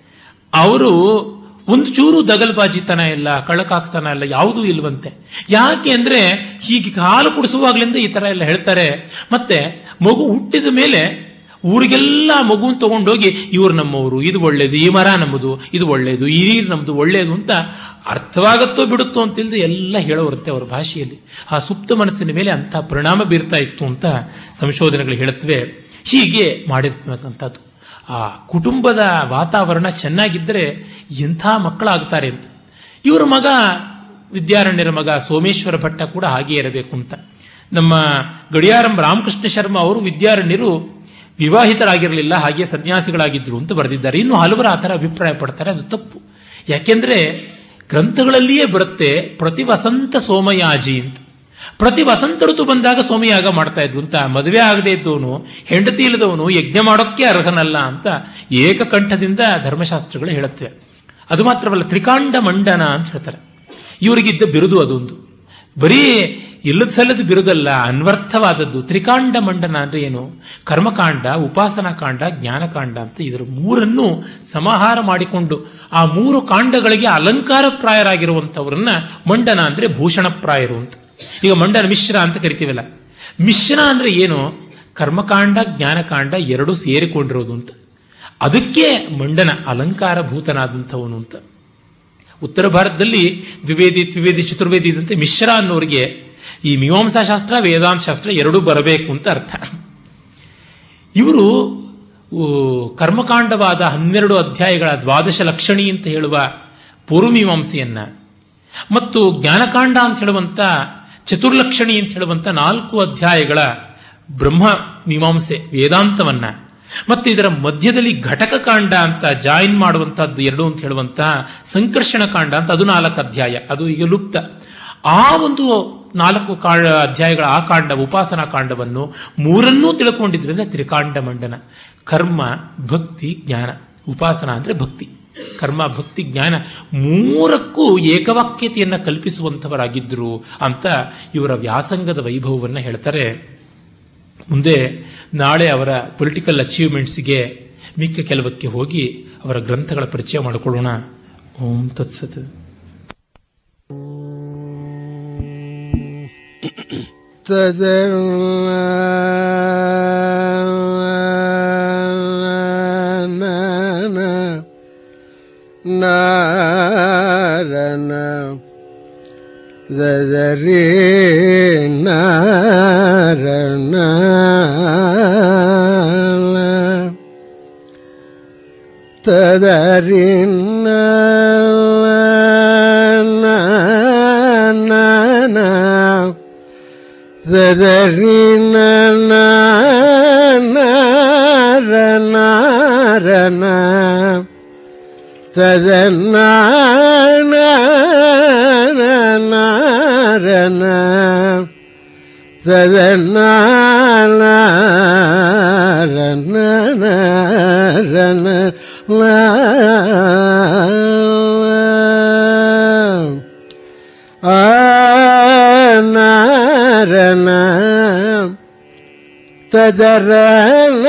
ಅವರು ಒಂದು ಚೂರು ದಗಲ್ಬಾಜಿತನ ಇಲ್ಲ ಕಳಕಾಕ್ತನ ಇಲ್ಲ, ಯಾವುದೂ ಇಲ್ವಂತೆ. ಯಾಕೆ ಅಂದ್ರೆ ಹೀಗೆ ಕಾಲು ಕುಡಿಸುವಾಗ್ಲಿಂದ ಈ ತರ ಎಲ್ಲ ಹೇಳ್ತಾರೆ. ಮತ್ತೆ ಮಗು ಹುಟ್ಟಿದ ಮೇಲೆ ಊರಿಗೆಲ್ಲ ಮಗುನ್ ತಗೊಂಡೋಗಿ ಇವ್ರು ನಮ್ಮವರು, ಇದು ಒಳ್ಳೇದು, ಈ ಮರ ನಮ್ಮದು, ಇದು ಒಳ್ಳೇದು, ಈ ನೀರು ನಮ್ದು ಒಳ್ಳೇದು ಅಂತ ಅರ್ಥವಾಗತ್ತೋ ಬಿಡುತ್ತೋ ಅಂತಿಲ್ದೆ ಎಲ್ಲ ಹೇಳೋರುತ್ತೆ ಅವರ ಭಾಷೆಯಲ್ಲಿ. ಆ ಸುಪ್ತ ಮನಸ್ಸಿನ ಮೇಲೆ ಅಂತ ಪರಿಣಾಮ ಬೀರ್ತಾ ಇತ್ತು ಅಂತ ಸಂಶೋಧನೆಗಳು ಹೇಳುತ್ತವೆ. ಹೀಗೆ ಮಾಡಿರ್ತಕ್ಕಂಥದ್ದು. ಆ ಕುಟುಂಬದ ವಾತಾವರಣ ಚೆನ್ನಾಗಿದ್ದರೆ ಎಂಥ ಮಕ್ಕಳಾಗ್ತಾರೆ ಅಂತ. ಇವರ ಮಗ ವಿದ್ಯಾರಣ್ಯರ ಮಗ ಸೋಮೇಶ್ವರ ಭಟ್ಟ ಕೂಡ ಹಾಗೆ ಇರಬೇಕು ಅಂತ ನಮ್ಮ ಗಡಿಯಾರಂ ರಾಮಕೃಷ್ಣ ಶರ್ಮಾ ಅವರು ವಿದ್ಯಾರಣ್ಯರು ವಿವಾಹಿತರಾಗಿರಲಿಲ್ಲ, ಹಾಗೆ ಸನ್ಯಾಸಿಗಳಾಗಿದ್ರು ಅಂತ ಬರೆದಿದ್ದಾರೆ. ಇನ್ನು ಹಲವರು ಆ ಥರ ಅಭಿಪ್ರಾಯ ಪಡ್ತಾರೆ, ಅದು ತಪ್ಪು. ಯಾಕೆಂದ್ರೆ ಗ್ರಂಥಗಳಲ್ಲಿಯೇ ಬರುತ್ತೆ, ಪ್ರತಿ ವಸಂತ ಸೋಮಯಾಜಿ ಅಂತ. ಪ್ರತಿ ವಸಂತ ಋತು ಬಂದಾಗ ಸೋಮಯಾಗ ಮಾಡ್ತಾ ಇದ್ರು ಅಂತ. ಮದುವೆ ಆಗದೆ ಇದ್ದವನು, ಹೆಂಡತಿ ಇಲ್ಲದವನು, ಯಜ್ಞ ಮಾಡೋಕ್ಕೆ ಅರ್ಹನಲ್ಲ ಅಂತ ಏಕಕಂಠದಿಂದ ಧರ್ಮಶಾಸ್ತ್ರಗಳು ಹೇಳುತ್ತವೆ. ಅದು ಮಾತ್ರವಲ್ಲ, ತ್ರಿಕಾಂಡ ಮಂಡನ ಅಂತ ಹೇಳ್ತಾರೆ. ಇವರಿಗಿದ್ದ ಬಿರುದು ಅದೊಂದು ಬರೀ ಇಲ್ಲದ ಸಲ್ಲದ ಬಿರುದಲ್ಲ, ಅನ್ವರ್ಥವಾದದ್ದು. ತ್ರಿಕಾಂಡ ಮಂಡನ ಅಂದ್ರೆ ಏನು? ಕರ್ಮಕಾಂಡ, ಉಪಾಸನಾ ಕಾಂಡ ಜ್ಞಾನಕಾಂಡ ಅಂತ ಇದರ ಮೂರನ್ನು ಸಮಾಹಾರ ಮಾಡಿಕೊಂಡು ಆ ಮೂರು ಕಾಂಡಗಳಿಗೆ ಅಲಂಕಾರಪ್ರಾಯರಾಗಿರುವಂತವರನ್ನ ಮಂಡನ ಅಂದ್ರೆ ಭೂಷಣಪ್ರಾಯರು ಅಂತ. ಈಗ ಮಂಡನ ಮಿಶ್ರ ಅಂತ ಕರಿತೀವಲ್ಲ. ಮಿಶ್ರ ಅಂದ್ರೆ ಏನು? ಕರ್ಮಕಾಂಡ, ಜ್ಞಾನಕಾಂಡ ಎರಡು ಸೇರಿಕೊಂಡಿರೋದು ಅಂತ. ಅದಕ್ಕೆ ಮಂಡನ ಅಲಂಕಾರ ಭೂತನಾದಂಥವನು ಅಂತ. ಉತ್ತರ ಭಾರತದಲ್ಲಿ ದ್ವಿವೇದಿ, ತ್ರಿವೇದಿ, ಚತುರ್ವೇದಿ ಇದಂತೆ ಮಿಶ್ರ ಅನ್ನೋರಿಗೆ ಈ ಮೀಮಾಂಸಾ ಶಾಸ್ತ್ರ ವೇದಾಂತ ಶಾಸ್ತ್ರ ಎರಡೂ ಬರಬೇಕು ಅಂತ ಅರ್ಥ. ಇವರು ಕರ್ಮಕಾಂಡವಾದ ಹನ್ನೆರಡು ಅಧ್ಯಾಯಗಳ ದ್ವಾದಶ ಲಕ್ಷಣಿ ಅಂತ ಹೇಳುವ ಪೂರ್ವಮೀಮಾಂಸೆಯನ್ನ ಮತ್ತು ಜ್ಞಾನಕಾಂಡ ಅಂತ ಹೇಳುವಂತ ಚತುರ್ಲಕ್ಷಣಿ ಅಂತ ಹೇಳುವಂತ ನಾಲ್ಕು ಅಧ್ಯಾಯಗಳ ಬ್ರಹ್ಮ ಮೀಮಾಂಸೆ, ವೇದಾಂತವನ್ನ. ಮತ್ತೆ ಇದರ ಮಧ್ಯದಲ್ಲಿ ಘಟಕ ಕಾಂಡ ಅಂತ ಜಾಯಿನ್ ಮಾಡುವಂತಹದ್ದು ಎರಡು ಅಂತ ಹೇಳುವಂತ ಸಂಕರ್ಷಣ ಕಾಂಡ ಅಂತ ಅದು ನಾಲ್ಕು ಅಧ್ಯಾಯ, ಅದು ಈಗ ಲುಪ್ತ. ಆ ಒಂದು ನಾಲ್ಕು ಕಾಂಡ ಅಧ್ಯಾಯಗಳ ಆ ಕಾಂಡ, ಉಪಾಸನಾ ಕಾಂಡವನ್ನು ಮೂರನ್ನೂ ತಿಳ್ಕೊಂಡಿದ್ರಿಂದ ತ್ರಿಕಾಂಡ ಮಂಡನ. ಕರ್ಮ, ಭಕ್ತಿ, ಜ್ಞಾನ. ಉಪಾಸನ ಅಂದ್ರೆ ಭಕ್ತಿ. ಕರ್ಮ, ಭಕ್ತಿ, ಜ್ಞಾನ ಮೂರಕ್ಕೂ ಏಕವಾಕ್ಯತೆಯನ್ನು ಕಲ್ಪಿಸುವಂಥವರಾಗಿದ್ದರು ಅಂತ ಇವರ ವ್ಯಾಸಂಗದ ವೈಭವವನ್ನು ಹೇಳ್ತಾರೆ. ಮುಂದೆ ನಾಳೆ ಅವರ ಪೊಲಿಟಿಕಲ್ ಅಚೀವ್ಮೆಂಟ್ಸ್ಗೆ ಮಿಕ್ಕ ಕೆಲವಕ್ಕೆ ಹೋಗಿ ಅವರ ಗ್ರಂಥಗಳ ಪರಿಚಯ ಮಾಡಿಕೊಳ್ಳೋಣ. ಓಂ ತತ್ಸತ್. ನಾರನ ದದರಿ ನಾರನ ತದರಿ ನಾನ ದದರಿ ನಾರನ சதநாரண சதநாரண ஆரண ததரண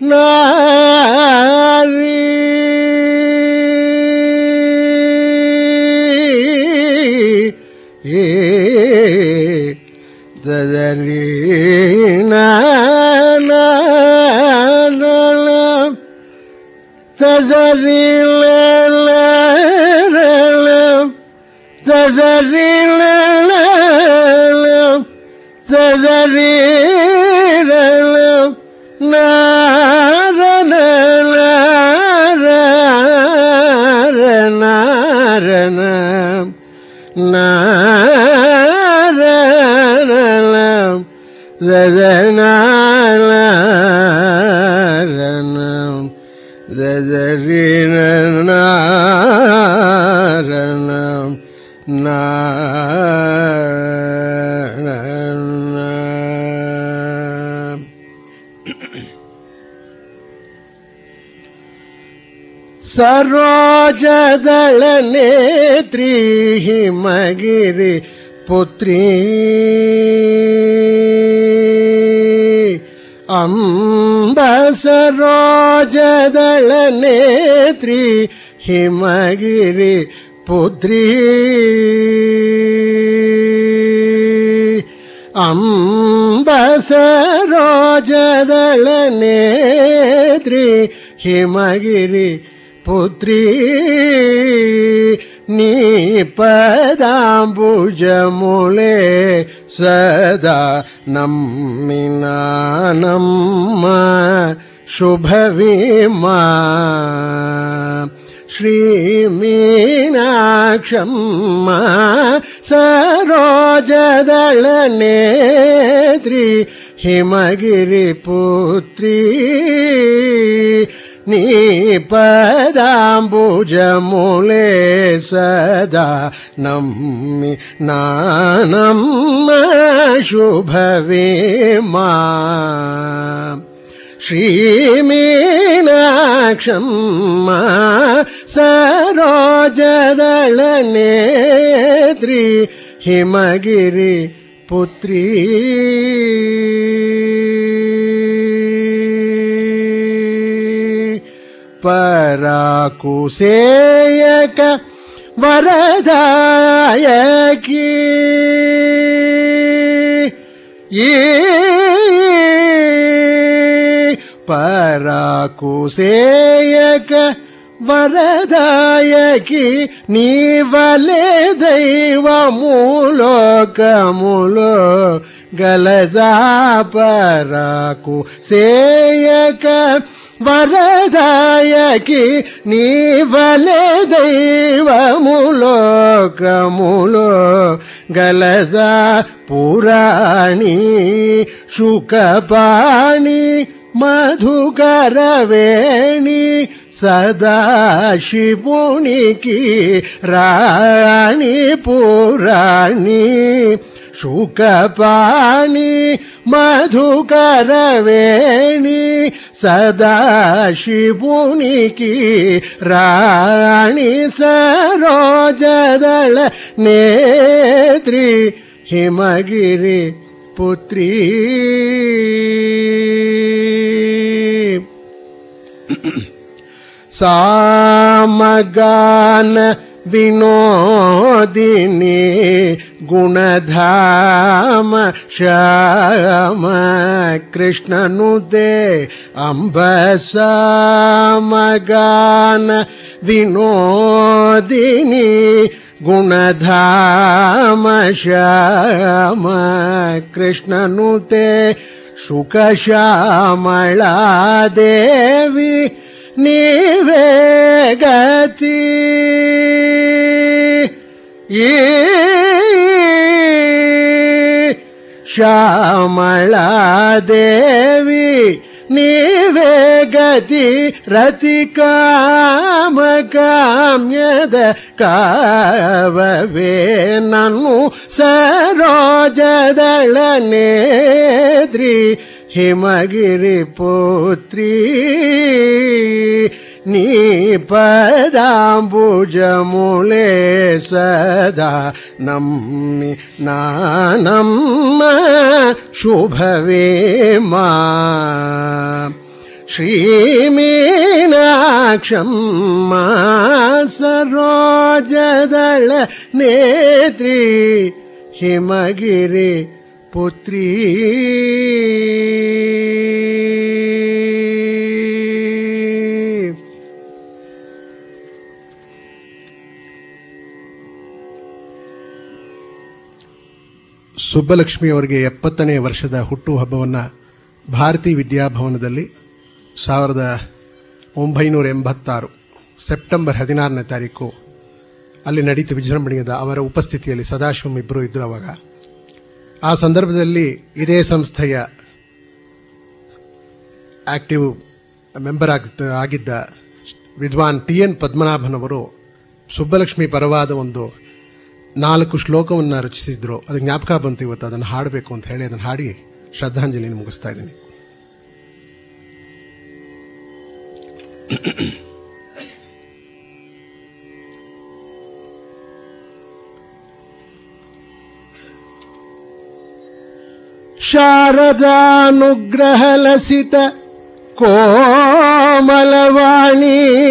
ನಾರಿ ದದರಿ ತದರಿ ತದರಿ ദദനാരണം ദദരീനാരണം സരോജദള നേത്രീ ഹിമഗിരി പുത്രീ. ಹಿಮಗಿರಿ ಪುತ್ರಿ ಅಂಬ ಸರೋಜದಳ ನೇತ್ರಿ ಹಿಮಗಿರಿ ಪುತ್ರಿ ಅಂಬ ಸರೋಜದಳ ನೇತ್ರಿ ಹಿಮಗಿರಿ ಪುತ್ರಿ ನೀ ಪದಾಂಬುಜ ಮುಳೆ ಸದಾ ನಮ್ಮಿನ ನಮ್ಮ ಶುಭವಿಮಾ ಶ್ರೀ ಮೀನಾಕ್ಷಮ್ಮ ಸರೋಜದಳ ನೇತ್ರಿ ಹಿಮಗಿರಿ ಪುತ್ರಿ ನೀ पराकुसेयक वरदायकी पराकुसेयक వరదాయకి నీవలే దైవములోకములో గలజాపరాకు సేయక వరదాయకి నీవలే దైవములోకములో గలదా పురాణి శుకపాణి మధుకరవేణి సదాశివునికి రాణి పురాణి शुकपाणि मधुकरवेणी सदाशिपुनी राणि सरोजदल नेत्री हिमगिरि पुत्री। सामगान विनोदिनी गुणधाम श्याम कृष्णनुदे अम्बसामगान विनोदिनी गुणधाम श्याम कृष्णनुते कृष्णनुदे शुकश्यामलादेवी निवेगति ಶ್ಯಾಮಳಾ ದೇವಿ ನೀವೇ ಗತಿ ರತಿ ಕಾಮ ಕಾಮ್ಯದ ಕಾವವೇ ನನ್ನು ಸರೋಜದಳ ಹಿಮಗಿರಿ ಪುತ್ರಿ ನೀ ಪದಾಂಬುಜಮುಳೆ ಸದಾ ನಮ್ಮಿ ನಾನಮ್ಮ ಶುಭವೇ ಮಾ ಶ್ರೀಮೀನಾಕ್ಷಮ್ಮ ಸರೋಜದಳ ನೇತ್ರಿ ಹಿಮಗಿರಿ ಸುಬ್ಬಲಕ್ಷ್ಮಿ ಅವರಿಗೆ ಎಪ್ಪತ್ತನೇ ವರ್ಷದ ಹುಟ್ಟುಹಬ್ಬವನ್ನು ಭಾರತೀ ವಿದ್ಯಾಭವನದಲ್ಲಿ ಸಾವಿರದ ಒಂಬೈನೂರ ಎಂಬತ್ತಾರು ಸೆಪ್ಟೆಂಬರ್ ಹದಿನಾರನೇ ತಾರೀಕು ಅಲ್ಲಿ ನಡೀತು ವಿಜೃಂಭಣೆಯಿಂದ ಅವರ ಉಪಸ್ಥಿತಿಯಲ್ಲಿ ಸದಾಶಿವಂ ಇಬ್ಬರು ಇದ್ದರು ಅವಾಗ. ಆ ಸಂದರ್ಭದಲ್ಲಿ ಇದೇ ಸಂಸ್ಥೆಯ ಆಕ್ಟಿವ್ ಮೆಂಬರ್ ಆಗ, ಆಗಿದ್ದ ವಿದ್ವಾನ್ ಟಿ ಎನ್ ಪದ್ಮನಾಭನವರು ಸುಬ್ಬಲಕ್ಷ್ಮಿ ಪರವಾದ ಒಂದು ನಾಲ್ಕು ಶ್ಲೋಕವನ್ನ ರಚಿಸಿದ್ರು. ಅದು ಜ್ಞಾಪಕ ಬಂತು ಇವತ್ತು. ಅದನ್ನು ಹಾಡಬೇಕು ಅಂತ ಹೇಳಿ ಅದನ್ನು ಹಾಡಿ ಶ್ರದ್ಧಾಂಜಲಿ ಮುಗಿಸ್ತಾ ಇದ್ದೀನಿ. ಶಾರದಾನುಗ್ರಹಲಸಿತ ಕೋಮಲವಾಣಿ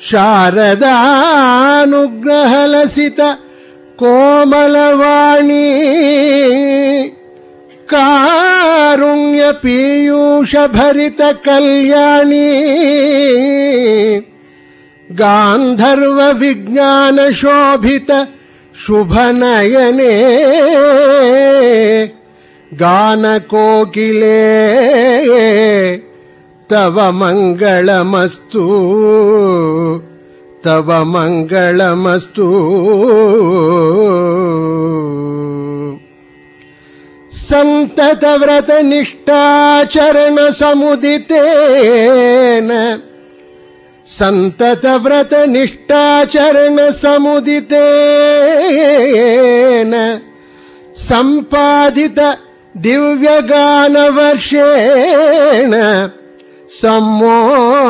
शारदानुग्रहलसित कोमलवाणी कारुण्यपीयूषभरितकल्याणी गान्धर्वविज्ञानशोभित शुभनयने गानकोकिले ಗಾಂಧರ್ವ ಸಂತತ ವ್ರತ ನಿಷ್ಠಾಚರಣ ಸಮುದಿತೇನ ಸಂಪಾದಿತ ದಿವ್ಯಗಾನ ಮಂಗಳಮಸ್ತು ತವ ಮಂಗಳಮಸ್ತು